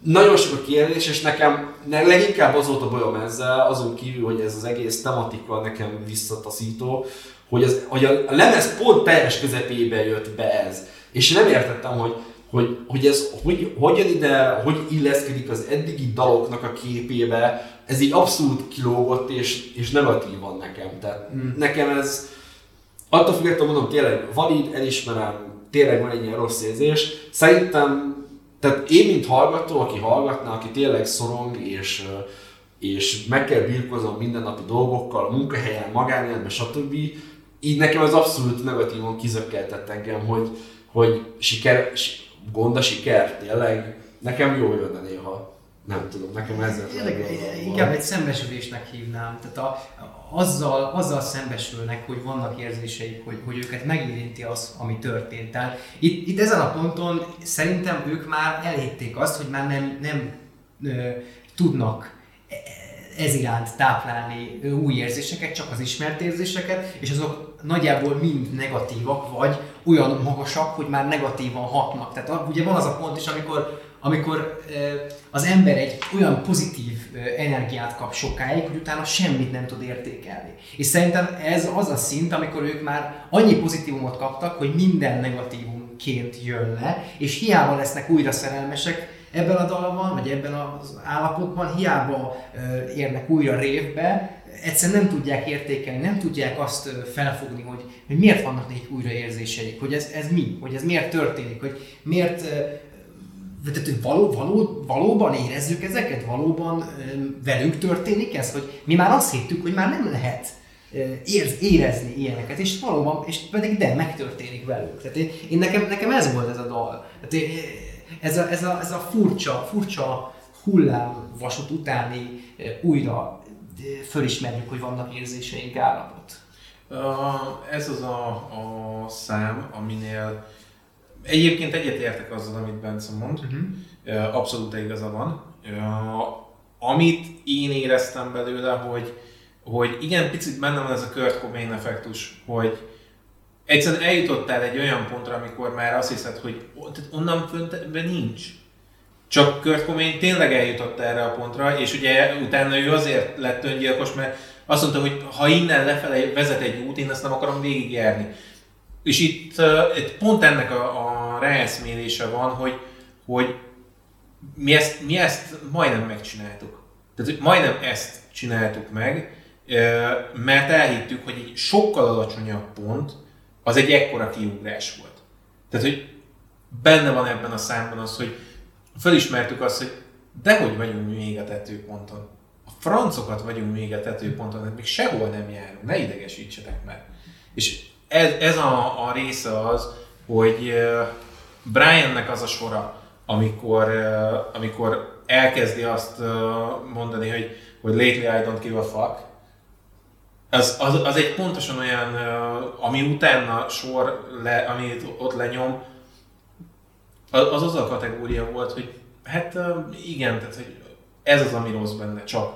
nagyon sok a kérdés, és nekem ne, leginkább az volt a bajom ezzel, azon kívül, hogy ez az egész tematika nekem visszataszító, hogy, az, hogy a lemez pont teljes közepébe jött be ez. És nem értettem, hogy, hogy, hogy ez hogy, hogyan ide, hogy illeszkedik az eddigi daloknak a képébe, ez így abszolút kilógott és, és negatívan nekem. Tehát mm. nekem ez, attól függetlenül mondom, tényleg valid, elismerem, tényleg van egy ilyen rossz érzés. Szerintem, tehát én, mint hallgató, aki hallgatna, aki tényleg szorong, és, és meg kell birkoznom mindennapi dolgokkal, a munkahelyen, magánéletben, stb. Így nekem az abszolút negatívan kizökkeltett engem, hogy, hogy siker, si- gond a siker, tényleg. Nekem jó jönne néha. Nem tudom, nekem ezzel inkább egy szembesülésnek hívnám. Tehát a, azzal, azzal szembesülnek, hogy vannak érzéseik, hogy, hogy őket megérinti az, ami történt. Tehát itt, itt ezen a ponton szerintem ők már elérték azt, hogy már nem, nem ö, tudnak ez iránt táplálni új érzéseket, csak az ismert érzéseket, és azok nagyjából mind negatívak, vagy olyan magasak, hogy már negatívan hatnak. Tehát ugye van az a pont is, amikor, amikor az ember egy olyan pozitív energiát kap sokáig, hogy utána semmit nem tud értékelni. És szerintem ez az a szint, amikor ők már annyi pozitívumot kaptak, hogy minden negatívumként jön le, és hiába lesznek újra szerelmesek, ebben a dalban, vagy ebben az állapotban hiába érnek újra révbe, egyszerűen nem tudják értékelni, nem tudják azt felfogni, hogy, hogy miért vannak nekik újra érzéseik, hogy ez, ez mi, hogy ez miért történik, hogy miért tehát, hogy való, való, valóban érezzük ezeket, valóban velünk történik ez, hogy mi már azt hittük, hogy már nem lehet érezni ilyeneket, és valóban, és pedig de, megtörténik velük. Tehát én, én nekem, nekem ez volt ez a dal. Tehát én, ez a, ez a, ez a furcsa, furcsa hullám vasút utáni újra fölismerjük, hogy vannak érzéseink állapot. Ez az a, a szám, aminél egyébként egyetértek azzal, amit Bence mond, uh-huh. abszolút igaza van. Amit én éreztem belőle, hogy, hogy igen, picit benne van ez a Kurt Cobain effektus, hogy egyszerűen eljutottál egy olyan pontra, amikor már azt hiszed, hogy tehát onnan föntben nincs. Csak Kurt Cobain tényleg eljutott erre a pontra, és ugye utána ő azért lett öngyilkos, mert azt mondta, hogy ha innen lefele vezet egy út, én ezt nem akarom végigjárni. És itt, uh, itt pont ennek a, a ráeszmélése van, hogy, hogy mi, ezt, mi ezt majdnem megcsináltuk. Tehát majdnem ezt csináltuk meg, mert elhittük, hogy egy sokkal alacsonyabb pont az egy ekkora kiugrás volt. Tehát, hogy benne van ebben a számban az, hogy felismertük azt, hogy dehogy vagyunk még a tetőponton. A francokat vagyunk még a tetőponton, hát még sehol nem járunk, ne idegesítsetek meg. És ez, ez a, a része az, hogy Briannek az a sora, amikor, amikor elkezdi azt mondani, hogy, hogy lately I don't give a fuck, az, az, az egy pontosan olyan, ami utána sor, le, amit ott lenyom, az az a kategória volt, hogy hát igen, tehát hogy ez az, ami rossz benne, csak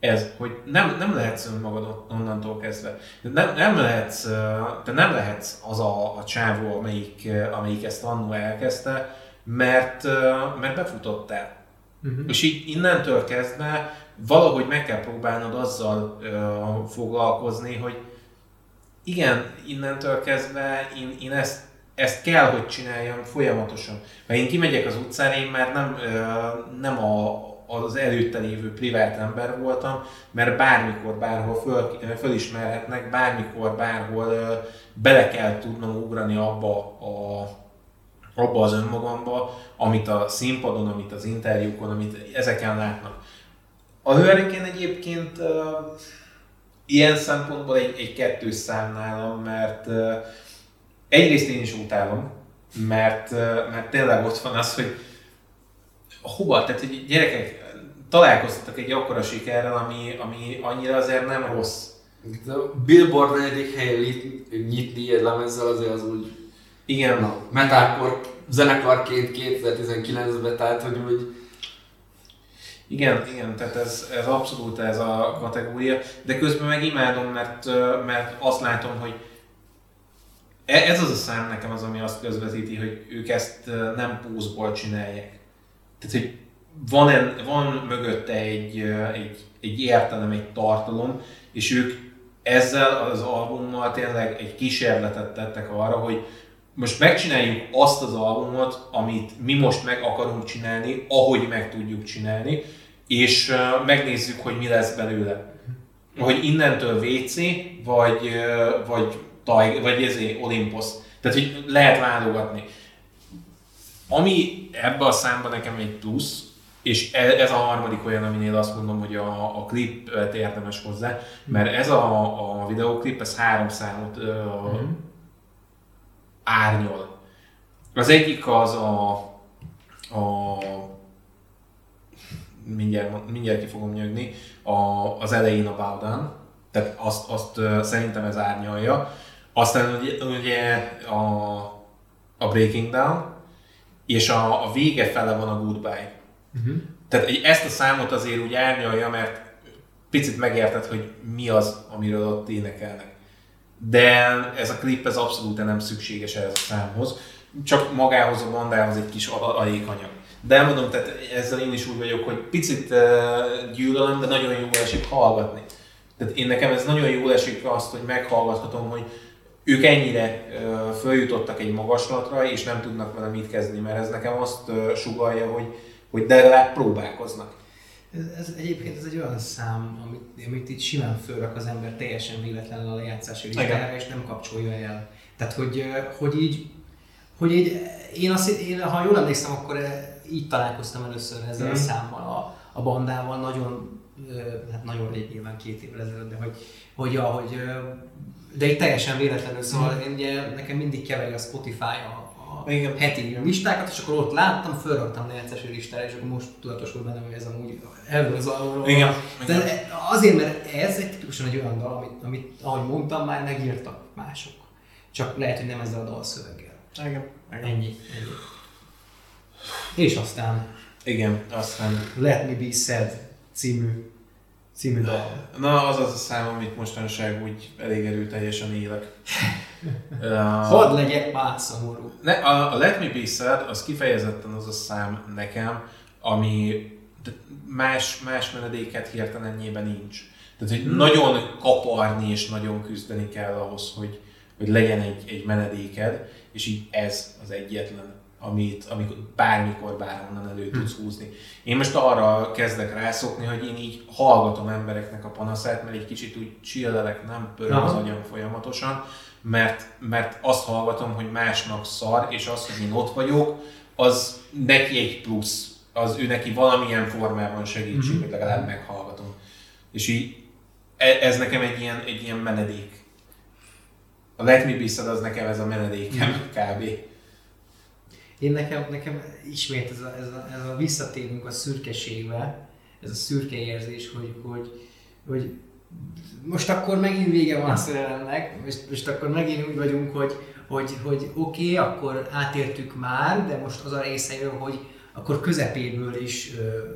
ez, hogy nem, nem lehetsz önmagad onnantól kezdve. Nem, nem lehetsz, te nem lehetsz az a, a csávó, amelyik, amelyik ezt annó elkezdte, mert, mert befutottál. Uh-huh. És így innentől kezdve valahogy meg kell próbálnod azzal ö, foglalkozni, hogy igen, innentől kezdve én, én ezt, ezt kell, hogy csináljam folyamatosan. Mert én kimegyek az utcára, én már nem, nem a, az előtte lévő privát ember voltam, mert bármikor, bárhol föl, fölismerhetnek, bármikor, bárhol bele kell tudnom ugrani abba a abba az önmagamba, amit a színpadon, amit az interjúkon, amit ezeken látnak. A Hurricane egyébként uh, ilyen szempontból egy, egy kettős szám nálam, mert uh, egyrészt én is utálom, mert, mert tényleg ott van az, hogy hova, tehát hogy gyerekek találkoztatok egy akkora sikerrel, ami, ami annyira azért nem rossz. De a Billboard negyedik helyen nyitni egy lemezzel azért az úgy igen. Na, metalcore zenekarként 2019-ben, tehát hogy úgy igen, igen, tehát ez, ez abszolút ez a kategória, de közben meg imádom, mert, mert azt látom, hogy ez az a szám nekem az, ami azt közvetíti, hogy ők ezt nem pózból csinálják. Tehát, hogy van, en, van mögötte egy, egy, egy értelem, egy tartalom, és ők ezzel az albummal tényleg egy kísérletet tettek arra, hogy, most megcsináljuk azt az albumot, amit mi most meg akarunk csinálni, ahogy meg tudjuk csinálni, és megnézzük, hogy mi lesz belőle. Hogy innentől WC, vagy, vagy, taj, vagy ezé, Olympus. Tehát, hogy lehet válogatni. Ami ebbe a számban nekem egy plusz, és e, ez a harmadik olyan, aminél azt mondom, hogy a, a klipet érdemes hozzá, mert ez a, a videóklip, ez három számot uh, mm árnyol. Az egyik az a, a mindjárt, mindjárt ki fogom nyögni, a, az elején a Bowdown, tehát azt, azt szerintem ez árnyalja. Aztán ugye, ugye a, a Breaking Down, és a, a vége fele van a Goodbye. Uh-huh. Tehát ezt a számot azért úgy árnyalja, mert picit megérted, hogy mi az, amiről ott énekelnek de ez a klip ez abszolút nem szükséges ehhez a számhoz, csak magához a bandához egy kis alékanyag. De elmondom, tehát ezzel én is úgy vagyok, hogy picit gyűlölöm, de nagyon jó esik hallgatni. Tehát én nekem ez nagyon jó esik azt, hogy meghallgathatom, hogy ők ennyire följutottak egy magaslatra, és nem tudnak vele mit kezdeni, mert ez nekem azt sugalja, hogy, hogy de legalább próbálkoznak. Ez, ez, egyébként ez egy olyan szám, amit, amit itt simán fölrak az ember teljesen véletlenül a lejátszási listájára, és nem kapcsolja el. Tehát, hogy, hogy így, hogy így, én, azt, én ha jól emlékszem, akkor így találkoztam először ezzel mm. a számmal, a, a bandával, nagyon, hát nagyon rég, nyilván két évvel ezelőtt, de hogy, hogy, hogy de így teljesen véletlenül, szóval mm. én ugye, nekem mindig keveri a Spotify a, igen. heti listákat, és akkor ott láttam, fölraktam lejátszási listára, és akkor most tudatosult bennem, hogy ez amúgy erről az alulról. Igen. De igen. azért, mert ez egy tipikusan egy olyan dal, amit, amit, ahogy mondtam, már megírtak mások. Csak lehet, hogy nem ezzel a dalszöveggel. Igen. igen. Ennyi, ennyi. És aztán... Igen, aztán... Let Me Be Sad című című dal. Na, az az a szám, amit mostanság úgy elég erőteljesen élek. uh, Hadd legyek már szomorú. Ne, a, a Let Me Be Sad, az kifejezetten az a szám nekem, ami más, más menedéket hirtelen nincs. Tehát, hogy hmm. nagyon kaparni és nagyon küzdeni kell ahhoz, hogy, hogy legyen egy, egy menedéked, és így ez az egyetlen amit, amikor bármikor, bárhonnan elő hm. tudsz húzni. Én most arra kezdek rászokni, hogy én így hallgatom embereknek a panaszát, mert egy kicsit úgy chillelek, nem pörög az agyam folyamatosan, mert, mert azt hallgatom, hogy másnak szar, és az, hogy én ott vagyok, az neki egy plusz, az ő neki valamilyen formában segítség, mm-hmm. hogy legalább meghallgatom. És így e, ez nekem egy ilyen, egy ilyen menedék. A Let Me Be az nekem ez a menedékem mm. kb. Én nekem, nekem ismét ez a, ez, a, ez a visszatérünk a szürkeségbe, ez a szürke érzés, hogy, hogy, hogy most akkor megint vége van a szerelemnek, most, most akkor megint úgy vagyunk, hogy, hogy, hogy oké, okay, akkor átértük már, de most az a része jön, hogy akkor közepéből is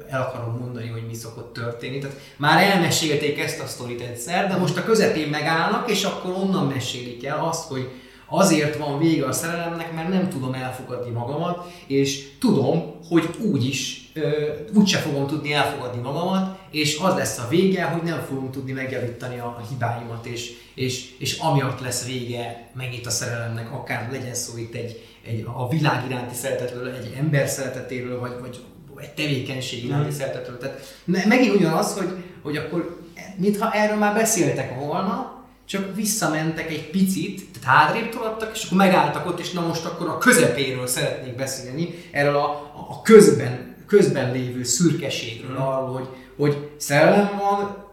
el akarom mondani, hogy mi szokott történni. Tehát már elmesélték ezt a sztorit egyszer, de most a közepén megállnak, és akkor onnan mesélik el azt, hogy azért van vége a szerelemnek, mert nem tudom elfogadni magamat, és tudom, hogy úgyis, úgyse fogom tudni elfogadni magamat, és az lesz a vége, hogy nem fogom tudni megjavítani a hibáimat, és, és, és amiatt lesz vége megint a szerelemnek, akár legyen szó itt egy, egy a világ iránti szeretetről, egy ember szeretetéről, vagy, vagy egy tevékenység iránti mm. szeretetről. Tehát megint ugyanaz, hogy, hogy akkor mintha erről már beszéltek volna, csak visszamentek egy picit, tehát hátrébb tolattak, és akkor megálltak ott, és na most akkor a közepéről szeretnék beszélni, erről a, a közben, közben lévő szürkeségről, mm. arról, hogy, hogy szerelem van,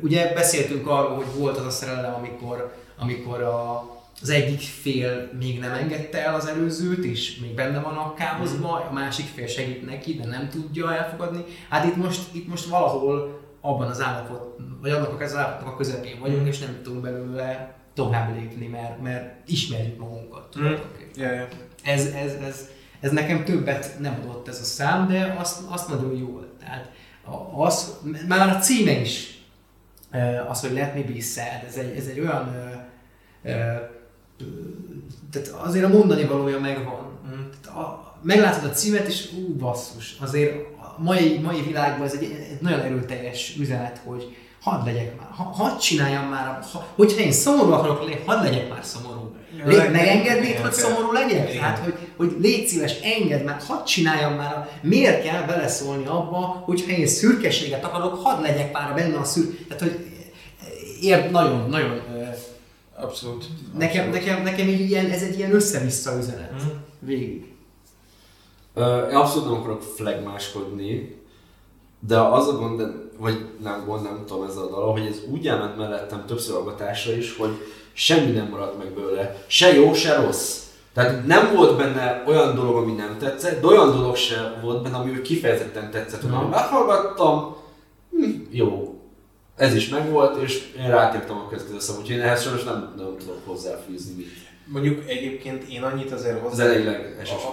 ugye beszéltünk arról, hogy volt az a szerelem, amikor, amikor a, az egyik fél még nem engedte el az előzőt, és még benne van a káoszban, a másik fél segít neki, de nem tudja elfogadni. Hát itt most, itt most valahol abban az állapot, vagy annak az állapotnak a közepén vagyunk, és nem tudunk belőle tovább lépni, mert, mert ismerjük magunkat. Mm. Yeah, yeah. Ez, ez, ez, ez, nekem többet nem adott ez a szám, de azt, azt nagyon jól. Tehát az, már a címe is, az, hogy Let Me Be Sad, ez egy, ez egy olyan, tehát azért a mondani valója megvan. Mm. Tehát a, meglátod a címet, és ú, basszus, azért mai, mai világban ez egy, egy nagyon erőteljes üzenet, hogy hadd legyek már, ha, hadd csináljam már, ha, hogyha én szomorú akarok lenni, hadd legyek már szomorú. Lé, megengednéd, hogy szomorú legyek? Igen. Tehát, hogy, hogy légy szíves, engedd már, hadd csináljam már, miért kell beleszólni abba, hogyha én szürkeséget akarok, hadd legyek már benne a szür... Tehát, hogy ér, nagyon, nagyon... Abszolút. Nekem, abszolút. nekem, nekem így ilyen, ez egy ilyen össze-vissza üzenet. Mm. Végig. Uh, abszolút nem akarok flagmáskodni, de az a gond, vagy nem gond, nem tudom ez a dal, hogy ez úgy elment mellettem többször aggatásra is, hogy semmi nem maradt meg belőle. Se jó, se rossz. Tehát nem volt benne olyan dolog, ami nem tetszett, de olyan dolog se volt benne, ami kifejezetten tetszett. Mm. meghallgattam, hm, jó, ez is megvolt, és én rátértem a következő szám, úgyhogy én ehhez sajnos nem, nem tudok hozzáfűzni mit. Mondjuk egyébként én annyit azért hozzá...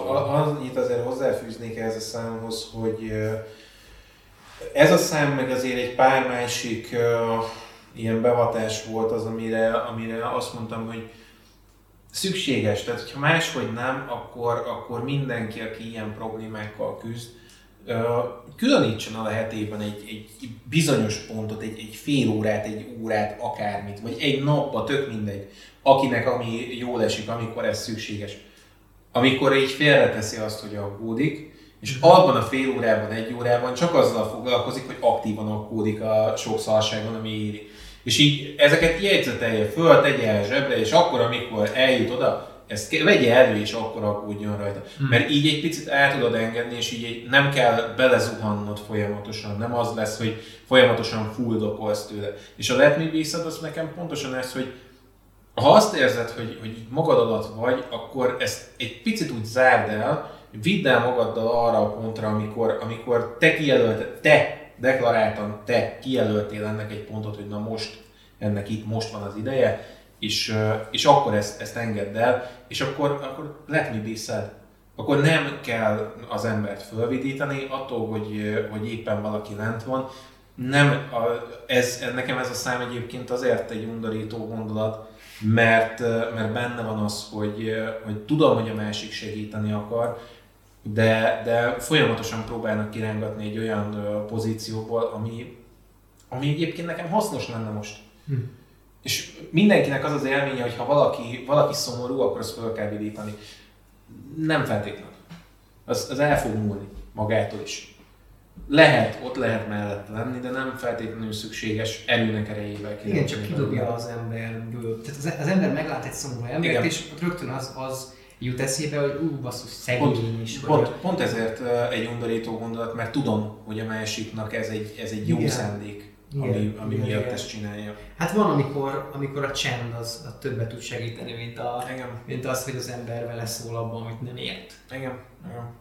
annyit azért hozzáfűznék ehhez a számhoz, hogy ez a szám meg azért egy pár másik uh, ilyen bevatás volt az, amire, amire azt mondtam, hogy szükséges. Tehát, hogyha máshogy nem, akkor, akkor mindenki, aki ilyen problémákkal küzd, különítsen a lehetében egy, egy bizonyos pontot, egy, egy fél órát, egy órát, akármit, vagy egy napba, tök mindegy, akinek ami jól esik, amikor ez szükséges. Amikor így félreteszi azt, hogy aggódik, és abban a fél órában, egy órában csak azzal foglalkozik, hogy aktívan akkódik a sok szarságon, ami éri. És így ezeket jegyzetelje föl, tegye el zsebre, és akkor, amikor eljut oda, ezt vegye elő, és akkor aggódjon rajta. Hmm. Mert így egy picit el tudod engedni, és így egy, nem kell belezuhannod folyamatosan. Nem az lesz, hogy folyamatosan fuldokolsz tőle. És a Let Me Be az nekem pontosan ez, hogy ha azt érzed, hogy, hogy magad alatt vagy, akkor ezt egy picit úgy zárd el, vidd el magaddal arra a pontra, amikor, amikor te kijelölt, te deklaráltan, te kijelöltél ennek egy pontot, hogy na most, ennek itt most van az ideje, és, és akkor ezt, ezt engedd el, és akkor, akkor let me be Akkor nem kell az embert fölvidítani attól, hogy, hogy éppen valaki lent van. Nem, ez, nekem ez a szám egyébként azért egy undorító gondolat, mert, mert benne van az, hogy, hogy tudom, hogy a másik segíteni akar, de, de folyamatosan próbálnak kirángatni egy olyan pozícióból, ami, ami egyébként nekem hasznos lenne most. Hm. És mindenkinek az az élménye, hogy ha valaki, valaki szomorú, akkor azt fel kell vidítani. Nem feltétlenül. Az, az el fog múlni magától is. Lehet, ott lehet mellett lenni, de nem feltétlenül szükséges erőnek erejével. Igen, csak kidobja az emberből. Tehát az, az ember meglát egy szomorú embert, Igen. és rögtön az, az jut eszébe, hogy ú, basszus, szegény pont, is. Pont, pont ezért egy undorító gondolat, mert tudom, hogy a másiknak ez egy, ez egy jó igen. szándék, igen, ami, ami igen, miatt igen. ezt csinálja. Hát van, amikor, amikor a csend az a többet tud segíteni, mint, a, igen. mint az, hogy az ember vele szól abban, amit nem ért. Igen. igen.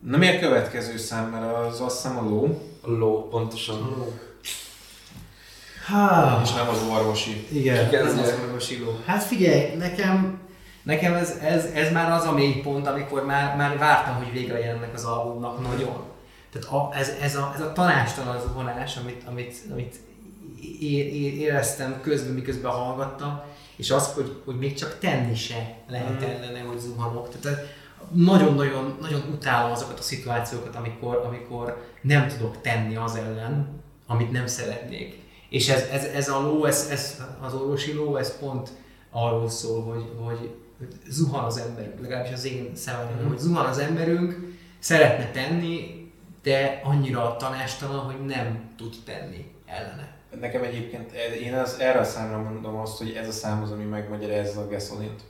Na mi a következő szám, mert az azt hiszem a ló. A ló, pontosan. A ló. Há. És nem az orvosi. Igen, nem az orvosi ló. Hát figyelj, nekem Nekem ez, ez, ez már az a mély pont, amikor már, már vártam, hogy végre jelennek az albumnak nagyon. Tehát a, ez, ez, a, ez a tanástalan vonás, amit, amit, amit éreztem közben, miközben hallgattam, és az, hogy, hogy még csak tenni se lehet ellene, hogy zuhanok. Tehát nagyon-nagyon nagyon utálom azokat a szituációkat, amikor, amikor nem tudok tenni az ellen, amit nem szeretnék. És ez, ez, ez a ló, ez, ez, az orvosi ló, ez pont arról szól, hogy, hogy zuhan az emberünk, legalábbis az én szememben, mm. hogy zuhan az emberünk, szeretne tenni, de annyira tanástalan, hogy nem tud tenni ellene. Nekem egyébként, én az, erre a számra mondom azt, hogy ez a szám az, ami megmagyarázza a gasolint.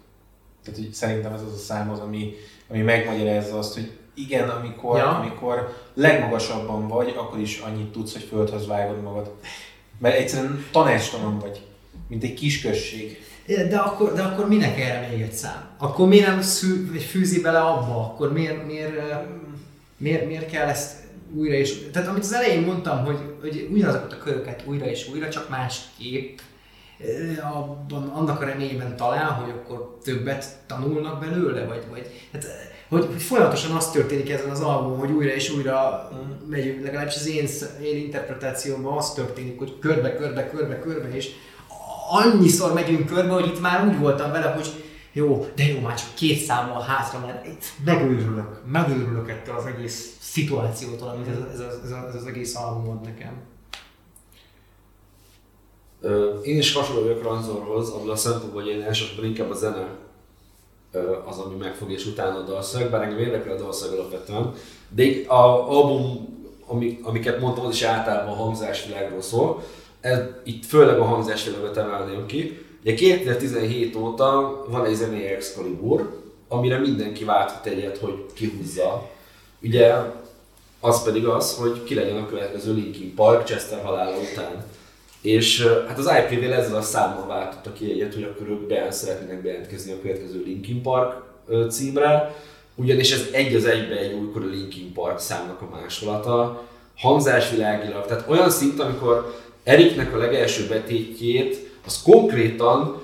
Tehát hogy szerintem ez az a szám az, ami, ami megmagyarázza azt, hogy igen, amikor, ja. amikor legmagasabban vagy, akkor is annyit tudsz, hogy földhöz vágod magad. Mert egyszerűen tanástalan vagy, mint egy kis község. De akkor, de akkor minek erre még egy szám? Akkor miért nem szű, fűzi bele abba? Akkor miért, miért, miért, miért kell ezt újra és Tehát amit az elején mondtam, hogy, hogy ugyanazokat a köröket újra és újra, csak másképp abban, annak a reményében talál, hogy akkor többet tanulnak belőle, vagy, vagy hát, hogy, hogy folyamatosan az történik ezen az albumon, hogy újra és újra mm. megyünk, legalábbis az én, én interpretációmban az történik, hogy körbe, körbe, körbe, körbe, és annyiszor megyünk körbe, hogy itt már úgy voltam vele, hogy jó, de jó, már csak két számmal hátra, mert megőrülök, megőrülök ettől az egész szituációtól, amit ez, ez, ez, ez az egész album ad nekem. Én is hasonló vagyok Ranzorhoz, abban a szempontból, hogy én elsősorban inkább a zene az, ami megfog, és utána a dalszög, bár engem érdekel a dalszög alapvetően. De a album, amiket mondtam, az is általában a hangzásvilágról szól. Ez, itt főleg a hangzásvilágot emelném ki. Ugye 2017 óta van egy zenei Excalibur, amire mindenki várhat egyet, hogy kihúzza. Ugye az pedig az, hogy ki legyen a következő Linkin Park Chester halála után. És hát az IPV ezzel a számmal váltotta ki egyet, hogy akkor ők be szeretnének bejelentkezni a következő Linkin Park címre, ugyanis ez egy az egybe egy újkori Linkin Park számnak a másolata, hangzásvilágilag, tehát olyan szint, amikor Eriknek a legelső betétjét, az konkrétan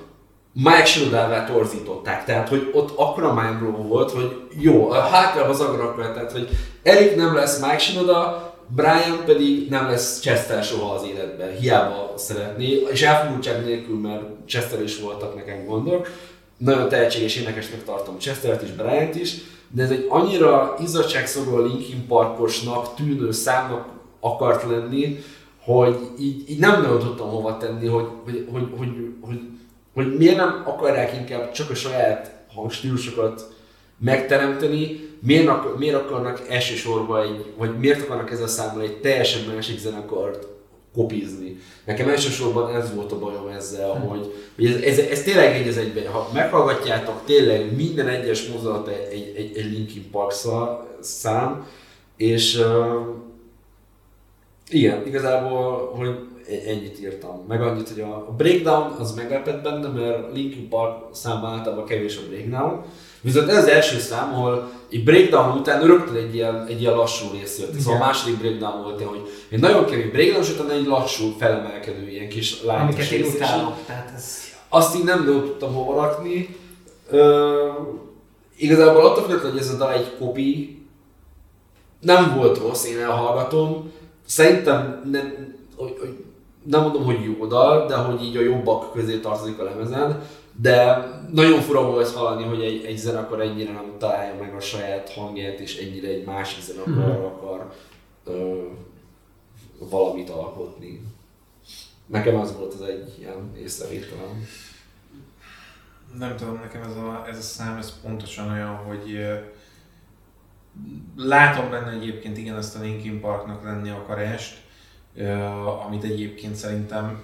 Mike Shinodává torzították, tehát hogy ott akkora mind volt, hogy jó, a hátra az agrak tehát hogy Erik nem lesz Mike Shinoda, Brian pedig nem lesz Chester soha az életben, hiába szeretné, és elfogultság nélkül, mert Chester is voltak nekem gondok. Nagyon tehetséges énekesnek tartom Chestert is, Brian-t is, de ez egy annyira izzadságszorú Linkin Parkosnak tűnő számnak akart lenni, hogy így, így nem nagyon tudtam hova tenni, hogy, hogy, hogy, hogy, hogy, hogy miért nem akarják inkább csak a saját hangstílusokat megteremteni, miért, miért akarnak elsősorban egy, vagy miért akarnak ezzel számmal egy teljesen másik zenekart kopizni. Nekem elsősorban ez volt a bajom ezzel, hmm. hogy, hogy ez, ez, ez, tényleg egy az egyben. Ha meghallgatjátok tényleg minden egyes mozdulat egy, egy, egy, Linkin Park szám, és igen, igazából, hogy e-, ennyit írtam. Meg annyit, hogy a, breakdown az meglepett benne, mert Linkin Park számban általában kevés a breakdown, Viszont ez az első szám, ahol egy breakdown után rögtön egy ilyen, egy ilyen lassú rész jött. Szóval a második breakdown volt, hogy egy nagyon kevés breakdown, és utána egy lassú, felemelkedő ilyen kis lány. Amiket én utálok, tehát ez... Azt így nem tudtam hova rakni. Uh, igazából attól függetlenül, hogy ez a dal egy kopi, nem volt rossz, én elhallgatom. Szerintem nem, hogy, hogy nem mondom, hogy jó dal, de hogy így a jobbak közé tartozik a lemezen. De nagyon fura volt hallani, hogy egy, egy zenekar ennyire nem találja meg a saját hangját, és ennyire egy másik zenekar hmm. akar ö, valamit alkotni. Nekem az volt az egy ilyen észrevételem. Nem tudom, nekem ez a, ez a szám ez pontosan olyan, hogy látom benne egyébként igen ezt a Linkin Parknak lenni akarást, amit egyébként szerintem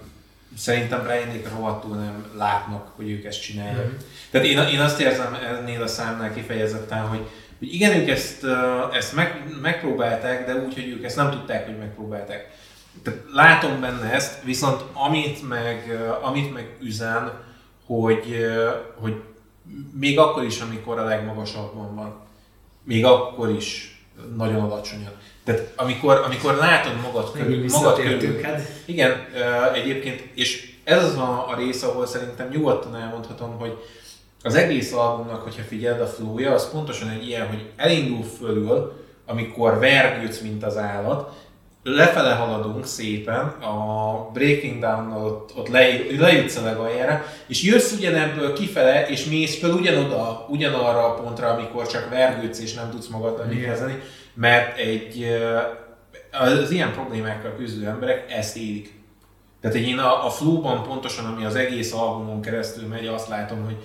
szerintem Brianék rohadtul nem látnak, hogy ők ezt csinálják. Mm. Tehát én, én azt érzem ennél a számnál kifejezetten, hogy, hogy igen, ők ezt, ezt meg, megpróbálták, de úgy, hogy ők ezt nem tudták, hogy megpróbálták. Tehát látom benne ezt, viszont amit meg, amit meg üzen, hogy, hogy még akkor is, amikor a legmagasabban van, még akkor is nagyon alacsonyan. Tehát amikor, amikor látod magad körül, magad körül, igen, egyébként, és ez az a, a rész, ahol szerintem nyugodtan elmondhatom, hogy az egész albumnak, hogyha figyeld a flója, az pontosan egy ilyen, hogy elindul fölül, amikor vergődsz, mint az állat, lefele haladunk szépen, a Breaking down ott, ott le, lejutsz a legaljára, és jössz ugyanebből kifele, és mész fel ugyanoda, ugyanarra a pontra, amikor csak vergődsz és nem tudsz magaddal mit kezdeni, mert egy, az ilyen problémákkal küzdő emberek ezt élik. Tehát én a, a flow pontosan, ami az egész albumon keresztül megy, azt látom, hogy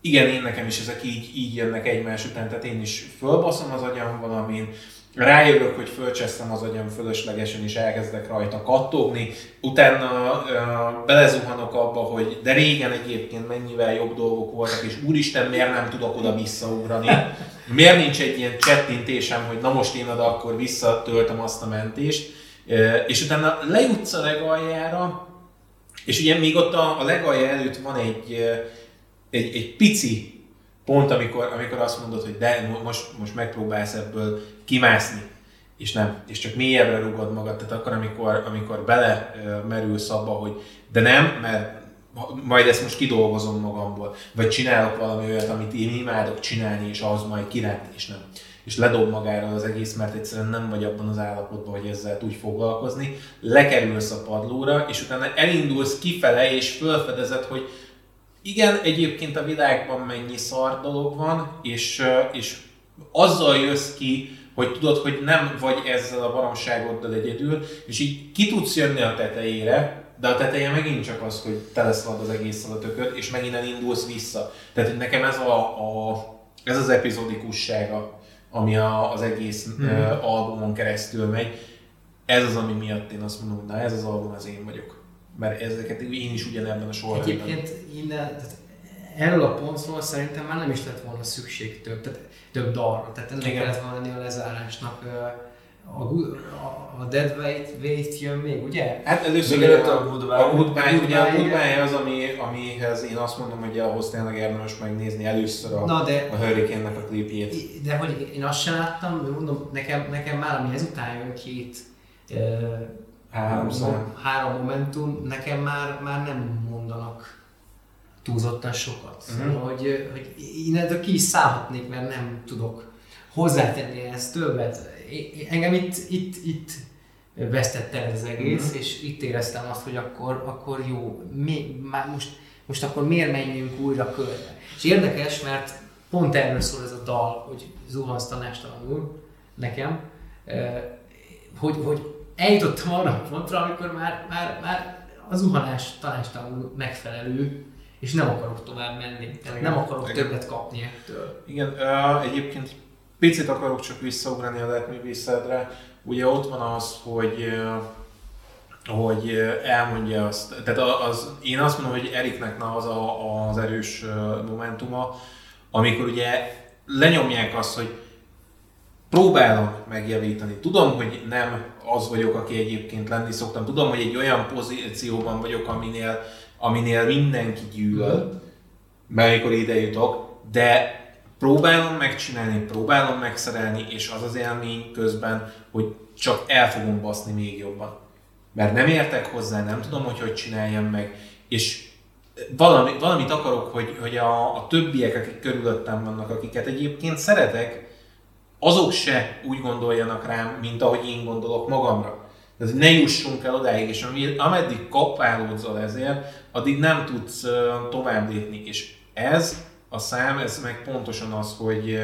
igen, én nekem is ezek így, így jönnek egymás után, tehát én is fölbaszom az agyam valamin, rájövök, hogy fölcsesztem az agyam fölöslegesen, és elkezdek rajta kattogni, utána uh, belezuhanok abba, hogy de régen egyébként mennyivel jobb dolgok voltak, és úristen, miért nem tudok oda visszaugrani? Miért nincs egy ilyen csettintésem, hogy na most én oda akkor visszatöltöm azt a mentést? Uh, és utána lejutsz a legaljára, és ugye még ott a, a legalja előtt van egy, egy, egy pici pont, amikor, amikor azt mondod, hogy de most, most megpróbálsz ebből kimászni, és nem, és csak mélyebbre rugod magad, tehát akkor, amikor, amikor bele merülsz abba, hogy de nem, mert majd ezt most kidolgozom magamból, vagy csinálok valami olyat, amit én imádok csinálni, és az majd kiránt, és nem. És ledob magára az egész, mert egyszerűen nem vagy abban az állapotban, hogy ezzel úgy foglalkozni. Lekerülsz a padlóra, és utána elindulsz kifele, és felfedezed, hogy igen, egyébként a világban mennyi szar dolog van, és, és azzal jössz ki, hogy tudod, hogy nem vagy ezzel a baromságoddal egyedül, és így ki tudsz jönni a tetejére, de a teteje megint csak az, hogy teleszalad az egész a és megint elindulsz vissza. Tehát hogy nekem ez, a, a, ez az epizodikussága, ami a, az egész hmm. albumon keresztül megy. Ez az, ami miatt én azt mondom, na ez az album, az én vagyok mert ezeket én is ugyanebben a sorrendben. Egyébként innen, tehát erről a pontról szerintem már nem is lett volna szükség több, tehát több dalra. Tehát ennek Igen. kellett volna lenni a lezárásnak. A, a, a Dead Weight, Weight jön még, ugye? Hát először még a, a Goodbye. A Goodbye, ugye a Goodbye az, ami, amihez én azt mondom, hogy ahhoz tényleg érdemes megnézni először a, Na de, a Hurricane-nek a klipjét. De hogy én azt sem láttam, mondom, nekem, nekem már ami ezután jön két három, szám. három momentum, nekem már, már nem mondanak túlzottan sokat. Uh-huh. Szóval, hogy, hogy én ki is szállhatnék, mert nem tudok hozzátenni ezt többet. Engem itt, itt, itt vesztett el az egész, uh-huh. és itt éreztem azt, hogy akkor, akkor jó, mi, már most, most akkor miért menjünk újra körbe. És érdekes, mert pont erről szól ez a dal, hogy zuhansz tanástalanul nekem, hogy, hogy eljutottam arra a pontra, amikor már, már, már a zuhanás tanástalanul megfelelő, és nem akarok tovább menni. Tehát Igen. nem akarok Igen. többet kapni ettől. Igen, uh, egyébként picit akarok csak visszaugrani a Let Me Be Ugye ott van az, hogy hogy elmondja azt, tehát az, én azt mondom, hogy Eriknek na az a, az erős momentuma, amikor ugye lenyomják azt, hogy próbálom megjavítani. Tudom, hogy nem az vagyok, aki egyébként lenni szoktam. Tudom, hogy egy olyan pozícióban vagyok, aminél, aminél mindenki gyűlöl, amikor ide jutok, de próbálom megcsinálni, próbálom megszerelni, és az az élmény közben, hogy csak el fogom baszni még jobban. Mert nem értek hozzá, nem tudom, hogy hogy csináljam meg, és valami, valamit akarok, hogy, hogy a, a többiek, akik körülöttem vannak, akiket egyébként szeretek, azok se úgy gondoljanak rám, mint ahogy én gondolok magamra. Tehát ne jussunk el odáig, és ameddig kapálódzol ezért, addig nem tudsz tovább lépni. És ez a szám, ez meg pontosan az, hogy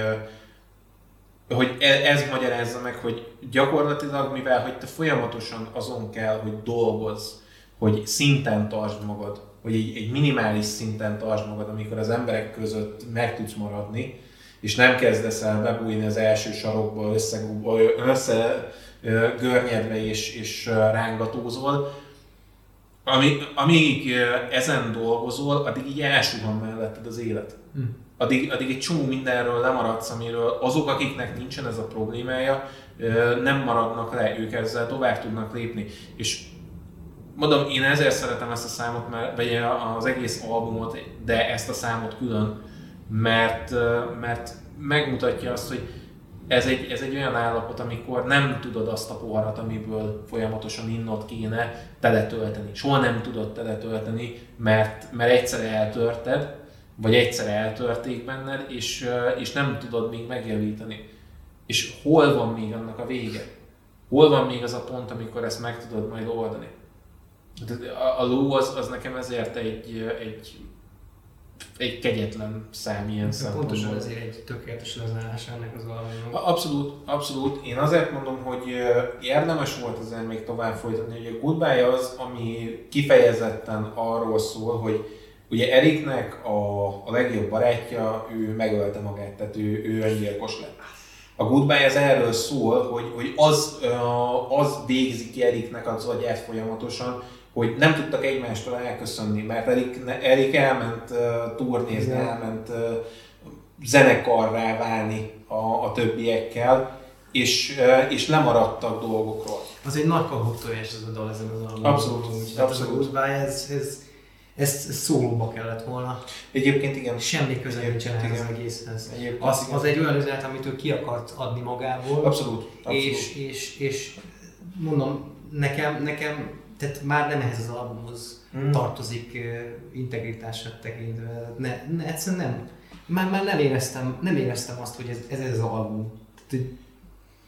hogy e, ez magyarázza meg, hogy gyakorlatilag, mivel hogy te folyamatosan azon kell, hogy dolgozz, hogy szinten tartsd magad, hogy egy, egy minimális szinten tartsd magad, amikor az emberek között meg tudsz maradni, és nem kezdesz el bebújni az első sarokba, összegörnyedve össze és, és rángatózol, ami, amíg ezen dolgozol, addig így elsuhan melletted az élet. Hm. Addig, addig egy csomó mindenről lemaradsz, amiről azok, akiknek nincsen ez a problémája, nem maradnak le, ők ezzel tovább tudnak lépni. És mondom, én ezért szeretem ezt a számot, mert, vagy az egész albumot, de ezt a számot külön, mert, mert megmutatja azt, hogy ez egy, ez egy olyan állapot, amikor nem tudod azt a poharat, amiből folyamatosan innod kéne teletölteni. Soha nem tudod teletölteni, mert, mert egyszer eltörted, vagy egyszer eltörték benned, és, és nem tudod még megjavítani. És hol van még annak a vége? hol van még az a pont, amikor ezt meg tudod majd oldani. A, a ló az, az nekem ezért egy, egy, egy kegyetlen szám ilyen szempontból. Pontosan ezért egy tökéletes lezárás ennek az albumnak. Abszolút, abszolút. Én azért mondom, hogy érdemes volt ezen még tovább folytatni, hogy a Goodbye az, ami kifejezetten arról szól, hogy ugye Eriknek a, a legjobb barátja, ő megölte magát, tehát ő, ő öngyilkos lett. A Goodbye az erről szól, hogy, hogy az, az végzi ki Eriknek az agyát folyamatosan, hogy nem tudtak egymástól elköszönni, mert Erik, Erik elment uh, turnézni, Igen. elment uh, zenekarrá válni a, a többiekkel, és, uh, és lemaradtak dolgokról. Az egy nagy kabuktojás ez a dal ezen az albumon. Abszolút. abszolút. Hát ez, ez, ez, ez szólóba kellett volna. Egyébként igen. Semmi köze nincsen ehhez az egészhez. Az, az egy olyan üzenet, amit ő ki akart adni magából. Abszolút. abszolút. És, és, és mondom, nekem, nekem tehát már nem ehhez az albumhoz mm. tartozik integritását tekintve. Ne, ne, egyszerűen nem. Már, már nem, éreztem, nem éreztem azt, hogy ez, ez, ez az album. Tehát,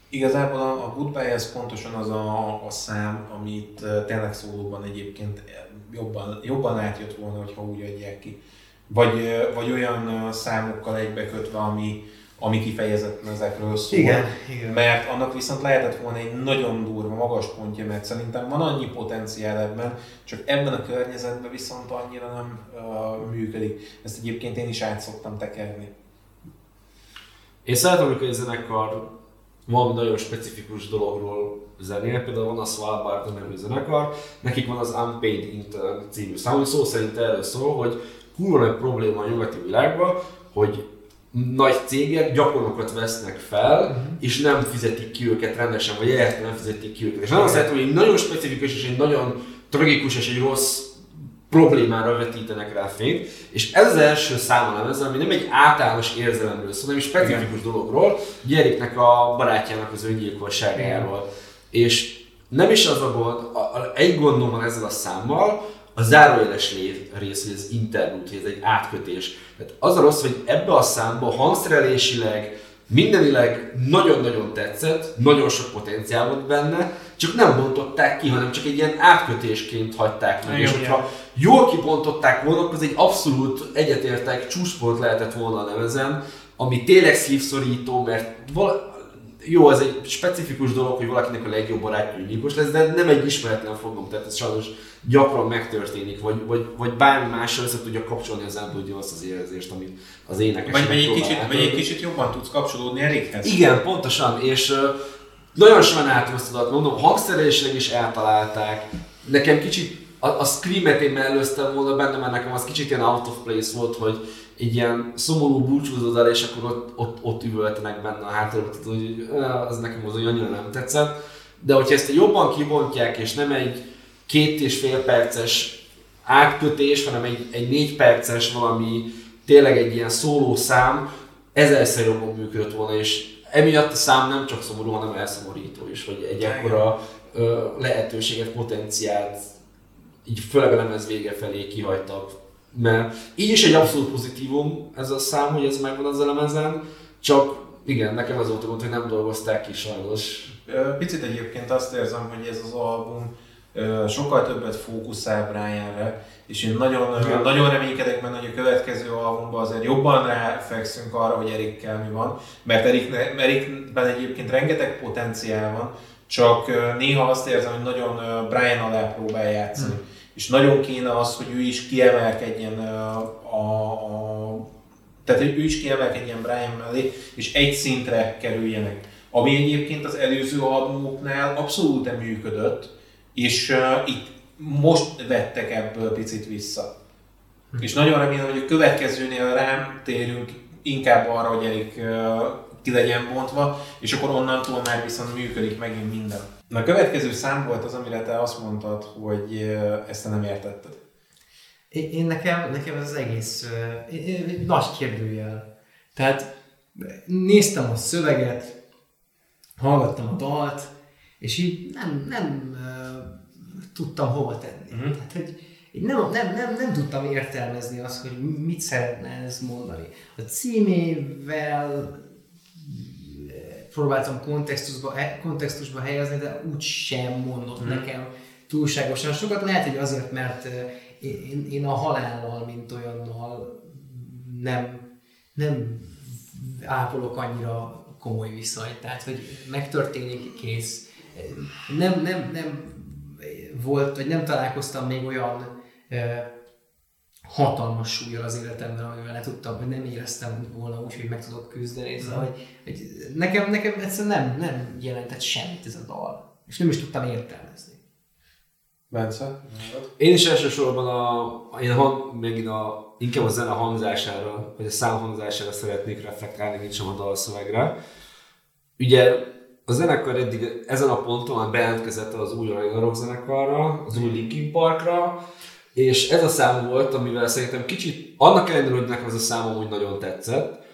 Igazából a, a Goodbye ez pontosan az a, a szám, amit tényleg szólóban egyébként jobban, jobban átjött volna, hogyha úgy adják ki. Vagy, vagy olyan számokkal egybekötve, ami, ami kifejezetten ezekről szól. Igen, igen. Mert annak viszont lehetett volna egy nagyon durva, magas pontja, mert szerintem van annyi potenciál ebben, csak ebben a környezetben viszont annyira nem uh, működik. Ezt egyébként én is át szoktam tekerni. Én szeretem, amikor egy zenekar valami nagyon specifikus dologról zenél, például van a Svalbard nevű zenekar, nekik van az Unpaid Intern című szám, ami szó szerint erről szól, hogy kurva nagy probléma a nyugati világban, hogy nagy cégek gyakornokat vesznek fel, uh-huh. és nem fizetik ki őket rendesen, vagy egyáltalán nem fizetik ki őket. És nagyon szeretem, hogy egy nagyon specifikus és egy nagyon tragikus és egy rossz problémára vetítenek rá fényt, és ez az első száma ez, ami nem egy általános érzelemről szól, hanem egy specifikus Igen. dologról, Gyeriknek a barátjának az öngyilkosságáról. És nem is az a gond, a, a, egy gondom van ezzel a számmal, a zárójeles rész, hogy az interlude, hogy ez egy átkötés. Tehát az a rossz, hogy ebbe a számba hangszerelésileg, mindenileg nagyon-nagyon tetszett, nagyon sok potenciál volt benne, csak nem bontották ki, hanem csak egy ilyen átkötésként hagyták meg. És hogyha jól kibontották volna, akkor az egy abszolút egyetértek csúspont lehetett volna a nevezen, ami tényleg szívszorító, mert val- jó, ez egy specifikus dolog, hogy valakinek a legjobb barátja gyilkos lesz, de nem egy ismeretlen fogom, tehát ez sajnos gyakran megtörténik, vagy, vagy, vagy bármi mással össze tudja kapcsolni az ember hogy azt az érzést, amit az énekes. Vagy, vagy, egy kicsit, vagy egy kicsit jobban tudsz kapcsolódni Erikhez. Igen, pontosan, és uh, nagyon ezt a mondom, hangszerelésileg is eltalálták. Nekem kicsit a, a Scream-et én mellőztem volna benne, mert nekem az kicsit ilyen out of place volt, hogy egy ilyen szomorú búcsúzódál, és akkor ott, ott, ott üvöltenek benne a háttérben, tehát hogy az nekem az annyira nem tetszett. De hogyha ezt jobban kibontják, és nem egy két és fél perces átkötés, hanem egy, egy négy perces valami, tényleg egy ilyen szóló szám, ezerszer jobban működött volna, és emiatt a szám nem csak szomorú, hanem elszomorító is, hogy egy akkora lehetőséget, potenciált, így főleg a lemez vége felé kihagytak mert így is egy abszolút pozitívum ez a szám, hogy ez megvan az elemezen, csak igen, nekem az volt a gond, hogy nem dolgozták ki sajnos. Picit egyébként azt érzem, hogy ez az album sokkal többet fókuszál Brianre, és én nagyon, ja. nagyon reménykedek benne, hogy a következő albumban azért jobban ráfekszünk arra, hogy Erikkel mi van, mert Erik, Erikben egyébként rengeteg potenciál van, csak néha azt érzem, hogy nagyon Brian alá próbál játszani. Hmm és nagyon kéne az, hogy ő is kiemelkedjen a, a, a tehát hogy ő is kiemelkedjen Brian mellé, és egy szintre kerüljenek. Ami egyébként az előző albumoknál abszolút nem működött, és uh, itt most vettek ebből picit vissza. Hm. És nagyon remélem, hogy a következőnél rám térünk inkább arra, hogy Erik uh, ki legyen bontva, és akkor onnantól már viszont működik megint minden. Na a következő szám volt az, amire te azt mondtad, hogy ezt te nem értetted. Én, én nekem, nekem ez az egész én, nagy kérdőjel. Tehát néztem a szöveget, hallgattam a dalt, és így nem, nem uh, tudtam hova tenni. Uh-huh. Tehát, hogy én nem, nem, nem, nem tudtam értelmezni azt, hogy mit szeretne ez mondani. A címével próbáltam kontextusba, kontextusba helyezni, de úgy sem mondott mm. nekem túlságosan sokat. Lehet, hogy azért, mert én, én a halállal, mint olyannal nem, nem ápolok annyira komoly viszonyt. Tehát, hogy megtörténik, kész. Nem, nem, nem volt, vagy nem találkoztam még olyan hatalmas súlyjal az életemben, amivel le tudtam, hogy nem éreztem volna úgy, hogy meg tudok küzdeni. Szóval, hogy, hogy nekem, nekem egyszerűen nem, nem jelentett semmit ez a dal. És nem is tudtam értelmezni. Bence? Én is elsősorban a, én a, megint a, inkább a zene hangzására, vagy a szám hangzására szeretnék reflektálni, mint sem a dalszövegre. Ugye a zenekar eddig ezen a ponton már bejelentkezett az új Ragnarok zenekarra, az új Linkin Parkra, és ez a szám volt, amivel szerintem kicsit, annak ellenére, hogy nekem ez a szám amúgy nagyon tetszett,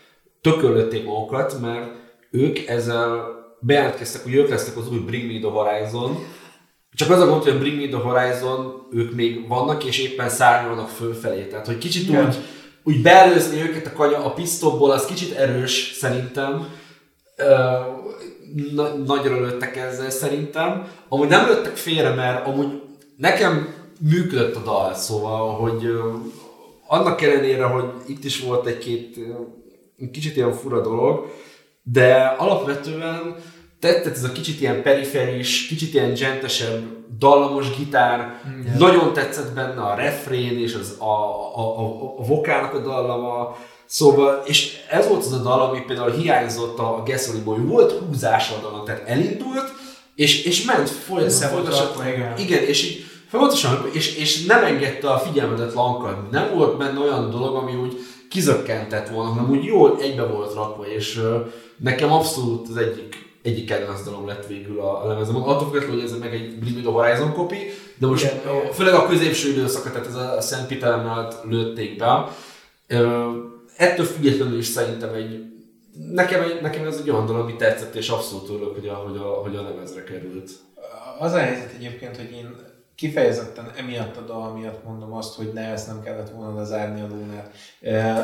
tökölötték magukat, mert ők ezzel bejelentkeztek, hogy ők lesznek az új Bring Me The Horizon, csak az a gond, hogy a Bring Me The Horizon, ők még vannak, és éppen szárnyalnak fölfelé. Tehát, hogy kicsit yeah. úgy, úgy beelőzni őket a kanya a pisztopból, az kicsit erős szerintem. Na, nagyra lőttek ezzel szerintem. Amúgy nem lőttek félre, mert amúgy nekem működött a dal, szóval, hogy annak ellenére, hogy itt is volt egy-két kicsit ilyen fura dolog, de alapvetően tetszett ez a kicsit ilyen periferis, kicsit ilyen gentesebb, dallamos gitár, mm, nagyon tetszett benne a refrén és az, a, a, a, a vokálnak a dallama, Szóval, és ez volt az a dal, ami például hiányzott a Gasoline volt húzása a dalnak, tehát elindult, és, és ment folyamatosan. folyamatosan igen. igen, és így folyamatosan, és, és nem engedte a figyelmedet lankadni. Nem volt benne olyan dolog, ami úgy kizökkentett volna, hanem úgy jól egybe volt rakva, és nekem abszolút az egyik egyik kedvenc dalom lett végül a, a lemezem. Attól függetlenül, hogy ez meg egy Bring Horizon copy, de most Igen, főleg a középső időszaka, tehát ez a Szent Peter lőtték be. Ettől függetlenül is szerintem egy nekem, egy, nekem ez egy olyan dolog, ami tetszett, és abszolút örülök, hogy a, hogy a, hogy a lemezre került. Az a helyzet egyébként, hogy én kifejezetten emiatt a dal miatt mondom azt, hogy ne, ezt nem kellett volna lezárni a Lunát.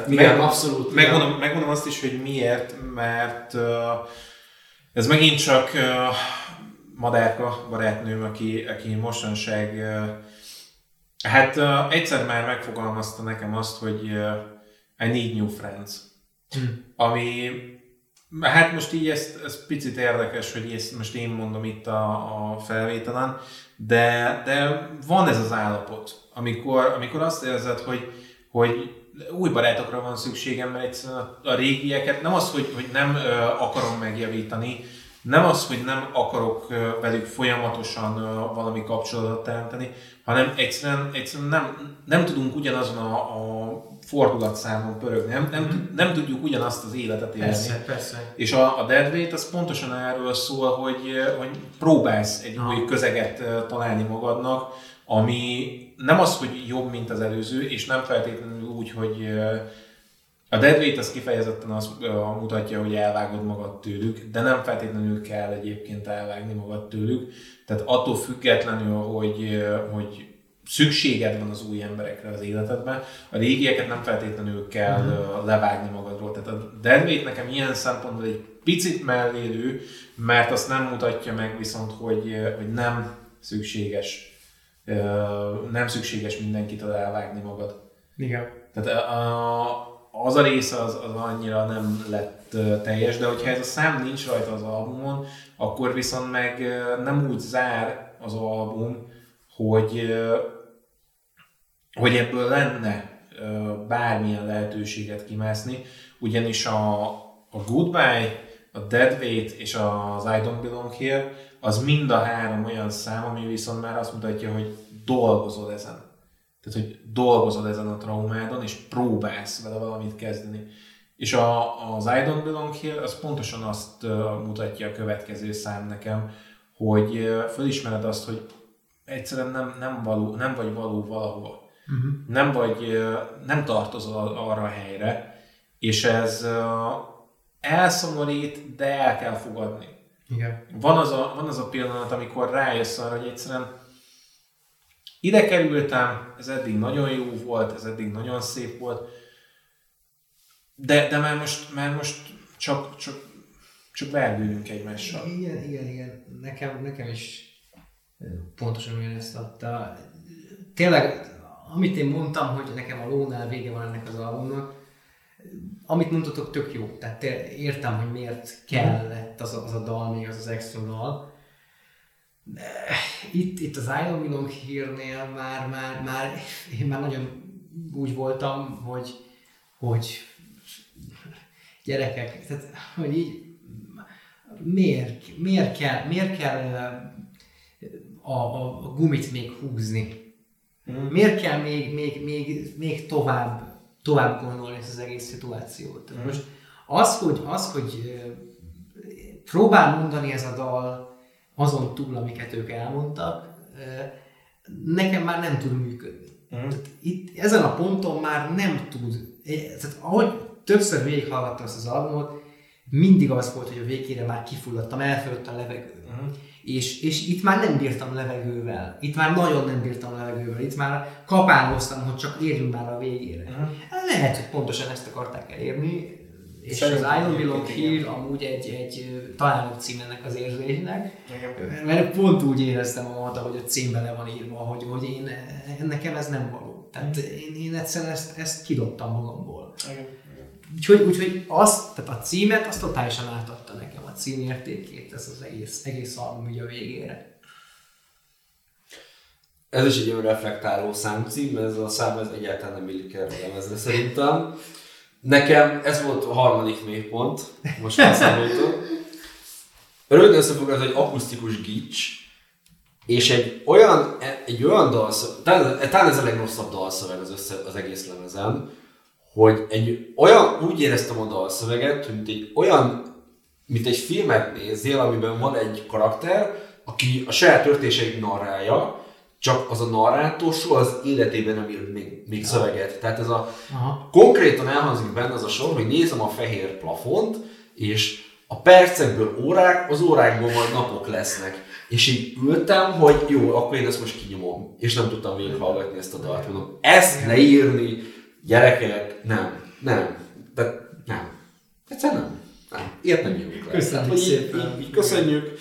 Igen, meg, abszolút. Megmondom, megmondom azt is, hogy miért, mert ez megint csak Madárka barátnőm, aki, aki mostanság hát egyszer már megfogalmazta nekem azt, hogy I need new friends. Hmm. Ami Hát most így ez, ez picit érdekes, hogy ezt most én mondom itt a, a felvételen, de, de van ez az állapot, amikor, amikor azt érzed, hogy, hogy új barátokra van szükségem, mert egyszerűen a, a régieket nem az, hogy, hogy nem ö, akarom megjavítani, nem az, hogy nem akarok velük folyamatosan valami kapcsolatot teremteni, hanem egyszerűen, egyszerűen nem, nem tudunk ugyanazon a, a fordulatszámon pörögni, nem, nem, mm. nem tudjuk ugyanazt az életet élni. Persze, persze. És a, a deadweight az pontosan erről szól, hogy, hogy próbálsz egy új közeget találni magadnak, ami nem az, hogy jobb, mint az előző, és nem feltétlenül úgy, hogy a deadweight az kifejezetten azt mutatja, hogy elvágod magad tőlük, de nem feltétlenül kell egyébként elvágni magad tőlük. Tehát attól függetlenül, hogy, hogy szükséged van az új emberekre az életedben, a régieket nem feltétlenül kell uh-huh. levágni magadról. Tehát a Deadweight nekem ilyen szempontból egy picit mellélő, mert azt nem mutatja meg viszont, hogy, hogy nem szükséges nem szükséges mindenkitől elvágni magad. Igen. Tehát a, az a része az, az annyira nem lett teljes, de hogyha ez a szám nincs rajta az albumon, akkor viszont meg nem úgy zár az album, hogy hogy ebből lenne bármilyen lehetőséget kimászni, ugyanis a, a Goodbye, a Dead Weight és az I Don't Belong Here, az mind a három olyan szám, ami viszont már azt mutatja, hogy dolgozol ezen. Tehát, hogy dolgozol ezen a traumádon, és próbálsz vele valamit kezdeni. És a, az I Don't Belong Here, az pontosan azt mutatja a következő szám nekem, hogy felismered azt, hogy egyszerűen nem, nem, való, nem vagy való valahova uh-huh. nem vagy, nem tartozol arra a helyre, és ez elszomorít, de el kell fogadni. Igen. Van, az a, van az a pillanat, amikor rájössz arra, hogy egyszerűen ide kerültem, ez eddig nagyon jó volt, ez eddig nagyon szép volt, de, de már most, már most csak, csak, csak beendüljünk egymással. Igen, igen, igen. Nekem, nekem is pontosan ugyanezt adta. Tényleg, amit én mondtam, hogy nekem a lónál vége van ennek az albumnak, amit mondtatok tök jó. Tehát értem, hogy miért kellett az a, az a dal, még az az extra dal. Itt, itt az Iron Belong hírnél már, már, már, én már nagyon úgy voltam, hogy, hogy gyerekek, tehát, hogy így miért, miért kell, miért kell a, a, a gumit még húzni? Mm. Miért kell még, még, még, még tovább, tovább gondolni ezt az egész szituációt? Mm. Most az, hogy, az, hogy próbál mondani ez a dal azon túl, amiket ők elmondtak, nekem már nem tud működni. Mm. itt, ezen a ponton már nem tud, tehát ahogy többször végighallgattam ezt az albumot, mindig az volt, hogy a végére már kifulladtam, elfölött a levegő. Uh-huh. És, és itt már nem bírtam levegővel. Itt már nagyon nem bírtam levegővel. Itt már kapálóztam, hogy csak érjünk már a végére. Uh-huh. Lehet, hogy pontosan ezt akarták elérni, és Szerintem az Iron Belong Here amúgy egy, egy találó cím ennek az érzésnek, igen. mert pont úgy éreztem magam, hogy a címben le van írva, hogy, hogy én, nekem ez nem való. Tehát én, én egyszerűen ezt, ezt kidobtam magamból. Igen. Úgyhogy, úgyhogy azt, tehát a címet, azt totálisan átadta nekem a cím értékét, ez az egész, egész album ugye a végére. Ez is egy olyan reflektáló számcím, ez a szám ez egyáltalán nem illik erre lemezre szerintem. Nekem ez volt a harmadik mélypont, most már számoltam. Röviden összefoglalva, egy akusztikus gics, és egy olyan, egy olyan dalszöveg, talán, talán ez a legrosszabb dalszöveg az, össze, az egész lemezen, hogy egy olyan, úgy éreztem a dalszöveget, mint egy olyan, mint egy filmet nézzél, amiben van egy karakter, aki a saját történéseit narrálja, csak az a narrátor soha az életében nem írt még, még szöveget. Tehát ez a Aha. konkrétan elhangzik benne az a sor, hogy nézem a fehér plafont, és a percekből órák, az órákból majd napok lesznek. És így ültem, hogy jó, akkor én ezt most kinyomom. És nem tudtam végighallgatni ezt a dalt. Mondom, ezt leírni, Gyerekek, nem, nem, de nem. Egyszerűen nem. Nem. Ilyet nem írunk le. Köszönjük tehát, szépen. Így, így, köszönjük,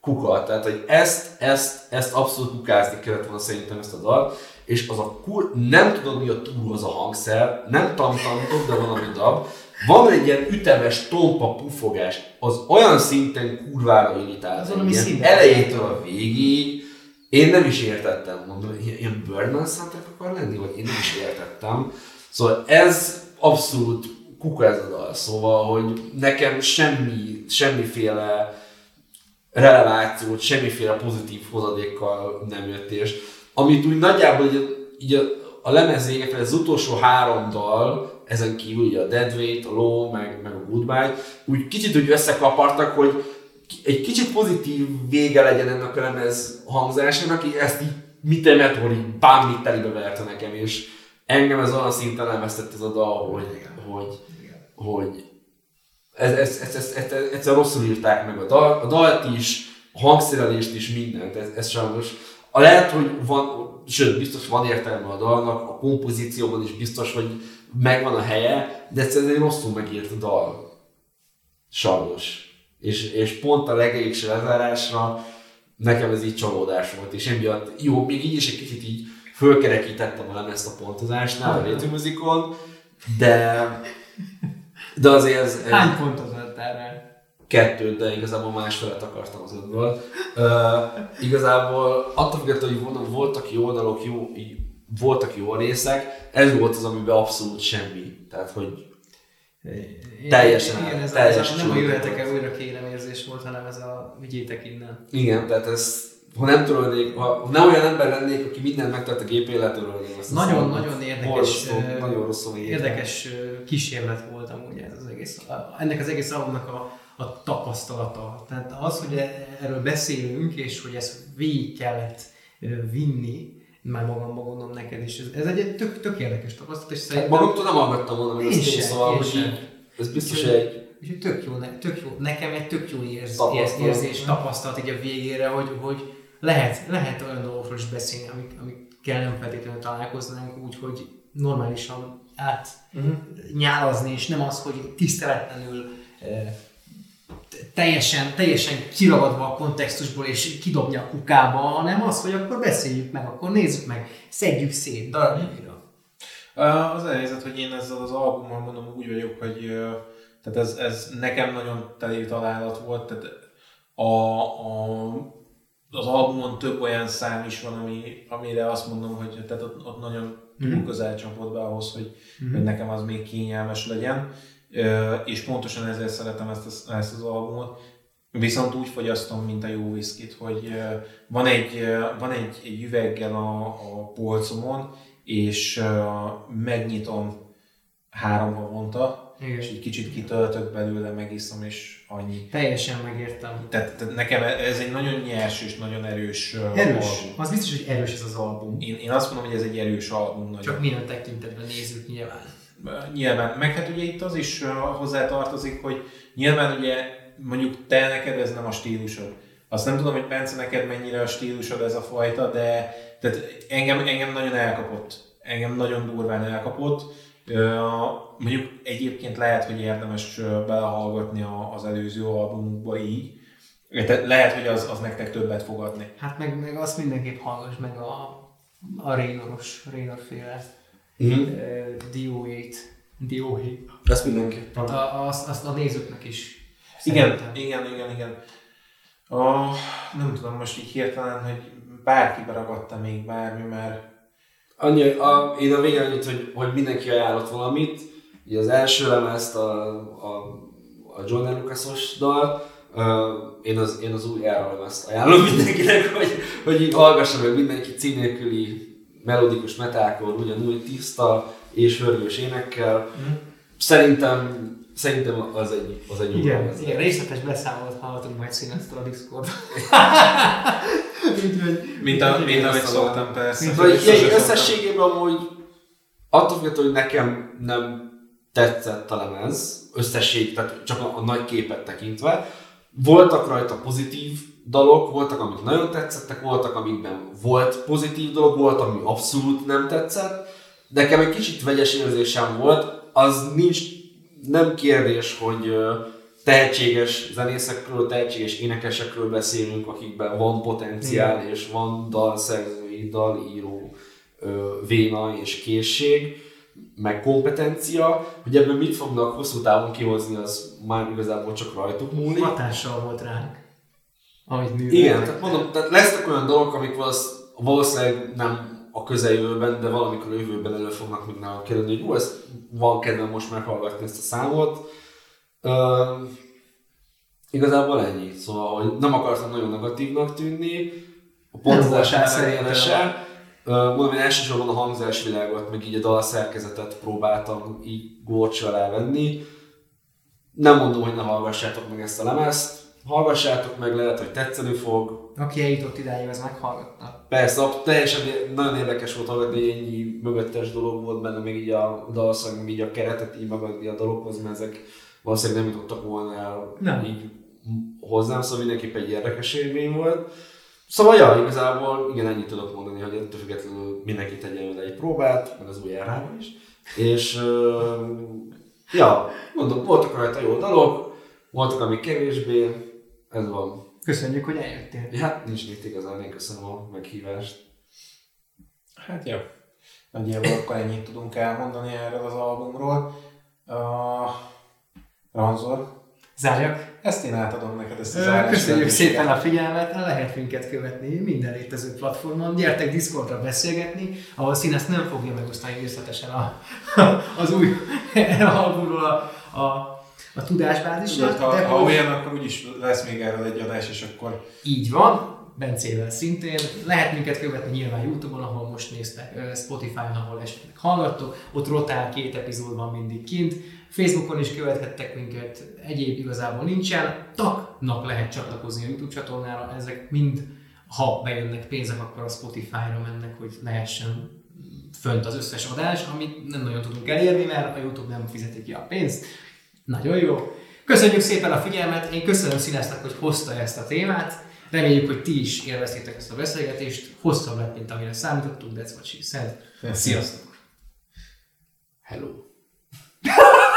kuka. Tehát, hogy ezt, ezt, ezt abszolút kukázni kellett volna szerintem ezt a dalt, és az a kur... nem tudod mi a túl az a hangszer, nem tamtamtok, de valami dab. Van egy ilyen ütemes, tompa pufogás, az olyan szinten kurvára irritál. Az elejétől a végig, én nem is értettem, mondom, ilyen Birdman soundtrack akar lenni, vagy én nem is értettem. Szóval ez abszolút kuka ez a dal, szóval, hogy nekem semmi, semmiféle relevációt, semmiféle pozitív hozadékkal nem jött, és amit úgy nagyjából így, így a, a lemez az utolsó három dal, ezen kívül ugye a Deadweight, a Low, meg, meg a Goodbye, úgy kicsit úgy összekapartak, hogy egy kicsit pozitív vége legyen ennek a lemez hangzásának, ezt így mit meteor így bámit telibe verte nekem, és engem ez olyan szinten elvesztett ez a dal, hogy, hogy, hogy ez, ez, ez, ez, ez, ez, egyszer rosszul írták meg a, dal, a dalt is, a hangszerelést is, mindent, ez, ez sajnos. A lehet, hogy van, sőt, biztos van értelme a dalnak, a kompozícióban is biztos, hogy megvan a helye, de ez egy rosszul megírt a dal. Sajnos. És, és pont a legegyik lezárásra nekem ez így csalódás volt, és emiatt jó, még így is egy kicsit így fölkerekítettem a ezt a pontozásnál a rétűmuzikon, de, de azért ez... ez Hány pontot adtál rá? Kettőt, de igazából másfelet akartam az ötből. Uh, igazából attól függetlenül, hogy voltak jó oldalok, jó, voltak jó részek, ez volt az, amiben abszolút semmi. Tehát, hogy teljesen, igen, ez, teljesen nem a jöhetek el újra kérem érzés volt, hanem ez a vigyétek innen. Igen, tehát ez ha nem törölnék, ha nem olyan ember lennék, aki mindent megtart a gépén, letörölném ezt. Nagyon, nagyon érdekes, rosszul, nagyon rosszul érdekes kísérlet volt amúgy ez az egész, ennek az egész albumnak a, a tapasztalata. Tehát az, hogy e- erről beszélünk, és hogy ezt végig kellett vinni, már magamban gondolom neked is. Ez, ez egy tök, tök érdekes tapasztalat, és hát szerintem... Magamtól nem hallgattam volna, hogy ezt én szóval, hogy ez biztos egy... És tök jó, tök jó, nekem egy tök jó érz, tapasztalat. érzés, tapasztalat így a végére, hogy, hogy lehet, lehet olyan dolgokról is beszélni, amik, amikkel nem feltétlenül találkoznánk, úgyhogy normálisan át uh-huh. nyálazni, és nem az, hogy tiszteletlenül eh, teljesen, teljesen kiragadva a kontextusból és kidobni a kukába, hanem az, hogy akkor beszéljük meg, akkor nézzük meg, szedjük szét darabjaira. Az a helyzet, hogy én ezzel az albummal mondom úgy vagyok, hogy tehát ez, ez nekem nagyon teli találat volt, tehát a, a, az albumon több olyan szám is van, ami, amire azt mondom, hogy tehát ott, ott nagyon túl mhm. közel csapott be ahhoz, hogy, mm. hogy nekem az még kényelmes legyen, és pontosan ezért szeretem ezt, a, ezt az albumot. Viszont úgy fogyasztom, mint a jó viszkit, hogy van egy, van egy, egy üveggel a, a polcomon, és megnyitom három havonta, igen. és egy kicsit kitöltök belőle, megiszom, és annyi. Teljesen megértem. Tehát, tehát nekem ez egy nagyon nyers és nagyon erős Erős. Album. Az biztos, hogy erős ez az album. Én, én azt mondom, hogy ez egy erős album. Nagyon. Csak milyen tekintetben nézzük nyilván. Nyilván. Meg hát ugye itt az is hozzá tartozik, hogy nyilván ugye mondjuk te neked ez nem a stílusod. Azt nem tudom, hogy Bence neked mennyire a stílusod ez a fajta, de tehát engem, engem nagyon elkapott. Engem nagyon durván elkapott Mondjuk egyébként lehet, hogy érdemes belehallgatni az előző albumukba így, lehet, hogy az, az nektek többet fog adni. Hát meg, meg azt mindenképp hallgass meg a, a Raynoros, Raynor féle mm-hmm. dióét. Dióhét. Ezt mindenképp. Tehát a, azt, azt a nézőknek is. Igen, szerintem. igen, igen, igen. A, nem tudom most így hirtelen, hogy bárkibe ragadta még bármi, mert Annyi, a, én a végén annyit, hogy, hogy mindenki ajánlott valamit. Ugye az első lemezt, a, a, a John Lucasos dal, uh, én, az, én az új lemezt ajánlom mindenkinek, hogy, hogy így hallgassa meg mindenki címnélküli melodikus metalkor, ugyanúgy tiszta és hörgős énekkel. Mm. Szerintem Szerintem az egy, az egy igen, jó igen, részletes beszámolót hallhatunk majd színeztől a Discord. mint, a, mint ahogy szoktam persze. Mint, hogy ilyen összességében amúgy attól függetlenül, hogy nekem nem tetszett a lemez, összesség, tehát csak a, a nagy képet tekintve, voltak rajta pozitív dalok, voltak, amik nagyon tetszettek, voltak, amikben volt pozitív dolog, volt, ami abszolút nem tetszett, de nekem egy kicsit vegyes érzésem volt, az nincs, nem kérdés, hogy tehetséges zenészekről, tehetséges énekesekről beszélünk, akikben van potenciál, Igen. és van dalszerzői, dalíró véna és készség, meg kompetencia, hogy ebben mit fognak hosszú távon kihozni, az már igazából csak rajtuk múlik. Hatással volt ránk, amit műveltek. Igen, tehát mondom, tehát lesznek olyan dolgok, amik valószínűleg nem a közeljövőben, de valamikor a jövőben elő fognak nálam kerülni, hogy ez van kedvem most meghallgatni ezt a számot. Uh, igazából ennyi. Szóval, hogy nem akartam nagyon negatívnak tűnni, a pontozás elszerélese. Mondom, én elsősorban a hangzásvilágot, meg így a dal szerkezetet próbáltam így górcső alá venni. Nem mondom, hogy ne hallgassátok meg ezt a lemezt, hallgassátok meg, lehet, hogy tetszeni fog. Aki eljutott idáig, az meghallgatta. Persze, teljesen nagyon érdekes volt hallgatni, hogy ennyi mögöttes dolog volt benne, még így a dalszak, még így a keretet így magadni a dologhoz, mert ezek valószínűleg nem jutottak volna el nem. így hozzám, szóval mindenképp egy érdekes élmény volt. Szóval ja, igazából igen, ennyit tudok mondani, hogy ettől függetlenül mindenki tegyen vele egy próbát, meg az új r is. És uh, ja, mondom, voltak rajta jó dalok, voltak, amik kevésbé, ez van. Köszönjük, hogy eljöttél. Ja, hát nincs mit igazán, én köszönöm a meghívást. Hát jó. Nagyjából akkor ennyit tudunk elmondani erről az albumról. Uh, Ranzor, Zárjak? Ezt én átadom neked, ezt a zárást. Köszönjük szépen a figyelmet, lehet minket követni minden létező platformon. Gyertek Discordra beszélgetni, ahol Színes nem fogja megosztani részletesen a, az új albumról a, a, a tudásbázisát. Ha, de ha olyan, akkor úgyis lesz még erről egy adás, és akkor... Így van, Bencével szintén. Lehet minket követni nyilván Youtube-on, ahol most néztek, Spotify-on, ahol esetleg hallgattok. Ott rotál két epizód van mindig kint Facebookon is követhettek minket, egyéb igazából nincsen. Taknak lehet csatlakozni a YouTube csatornára, ezek mind, ha bejönnek pénzek, akkor a Spotify-ra mennek, hogy lehessen fönt az összes adás, amit nem nagyon tudunk elérni, mert a YouTube nem fizeti ki a pénzt. Nagyon jó. Köszönjük szépen a figyelmet, én köszönöm Színásznak, hogy hozta ezt a témát. Reméljük, hogy ti is élveztétek ezt a beszélgetést. Hosszabb lett, mint amire számítottunk, de she said. Sziasztok! Hello!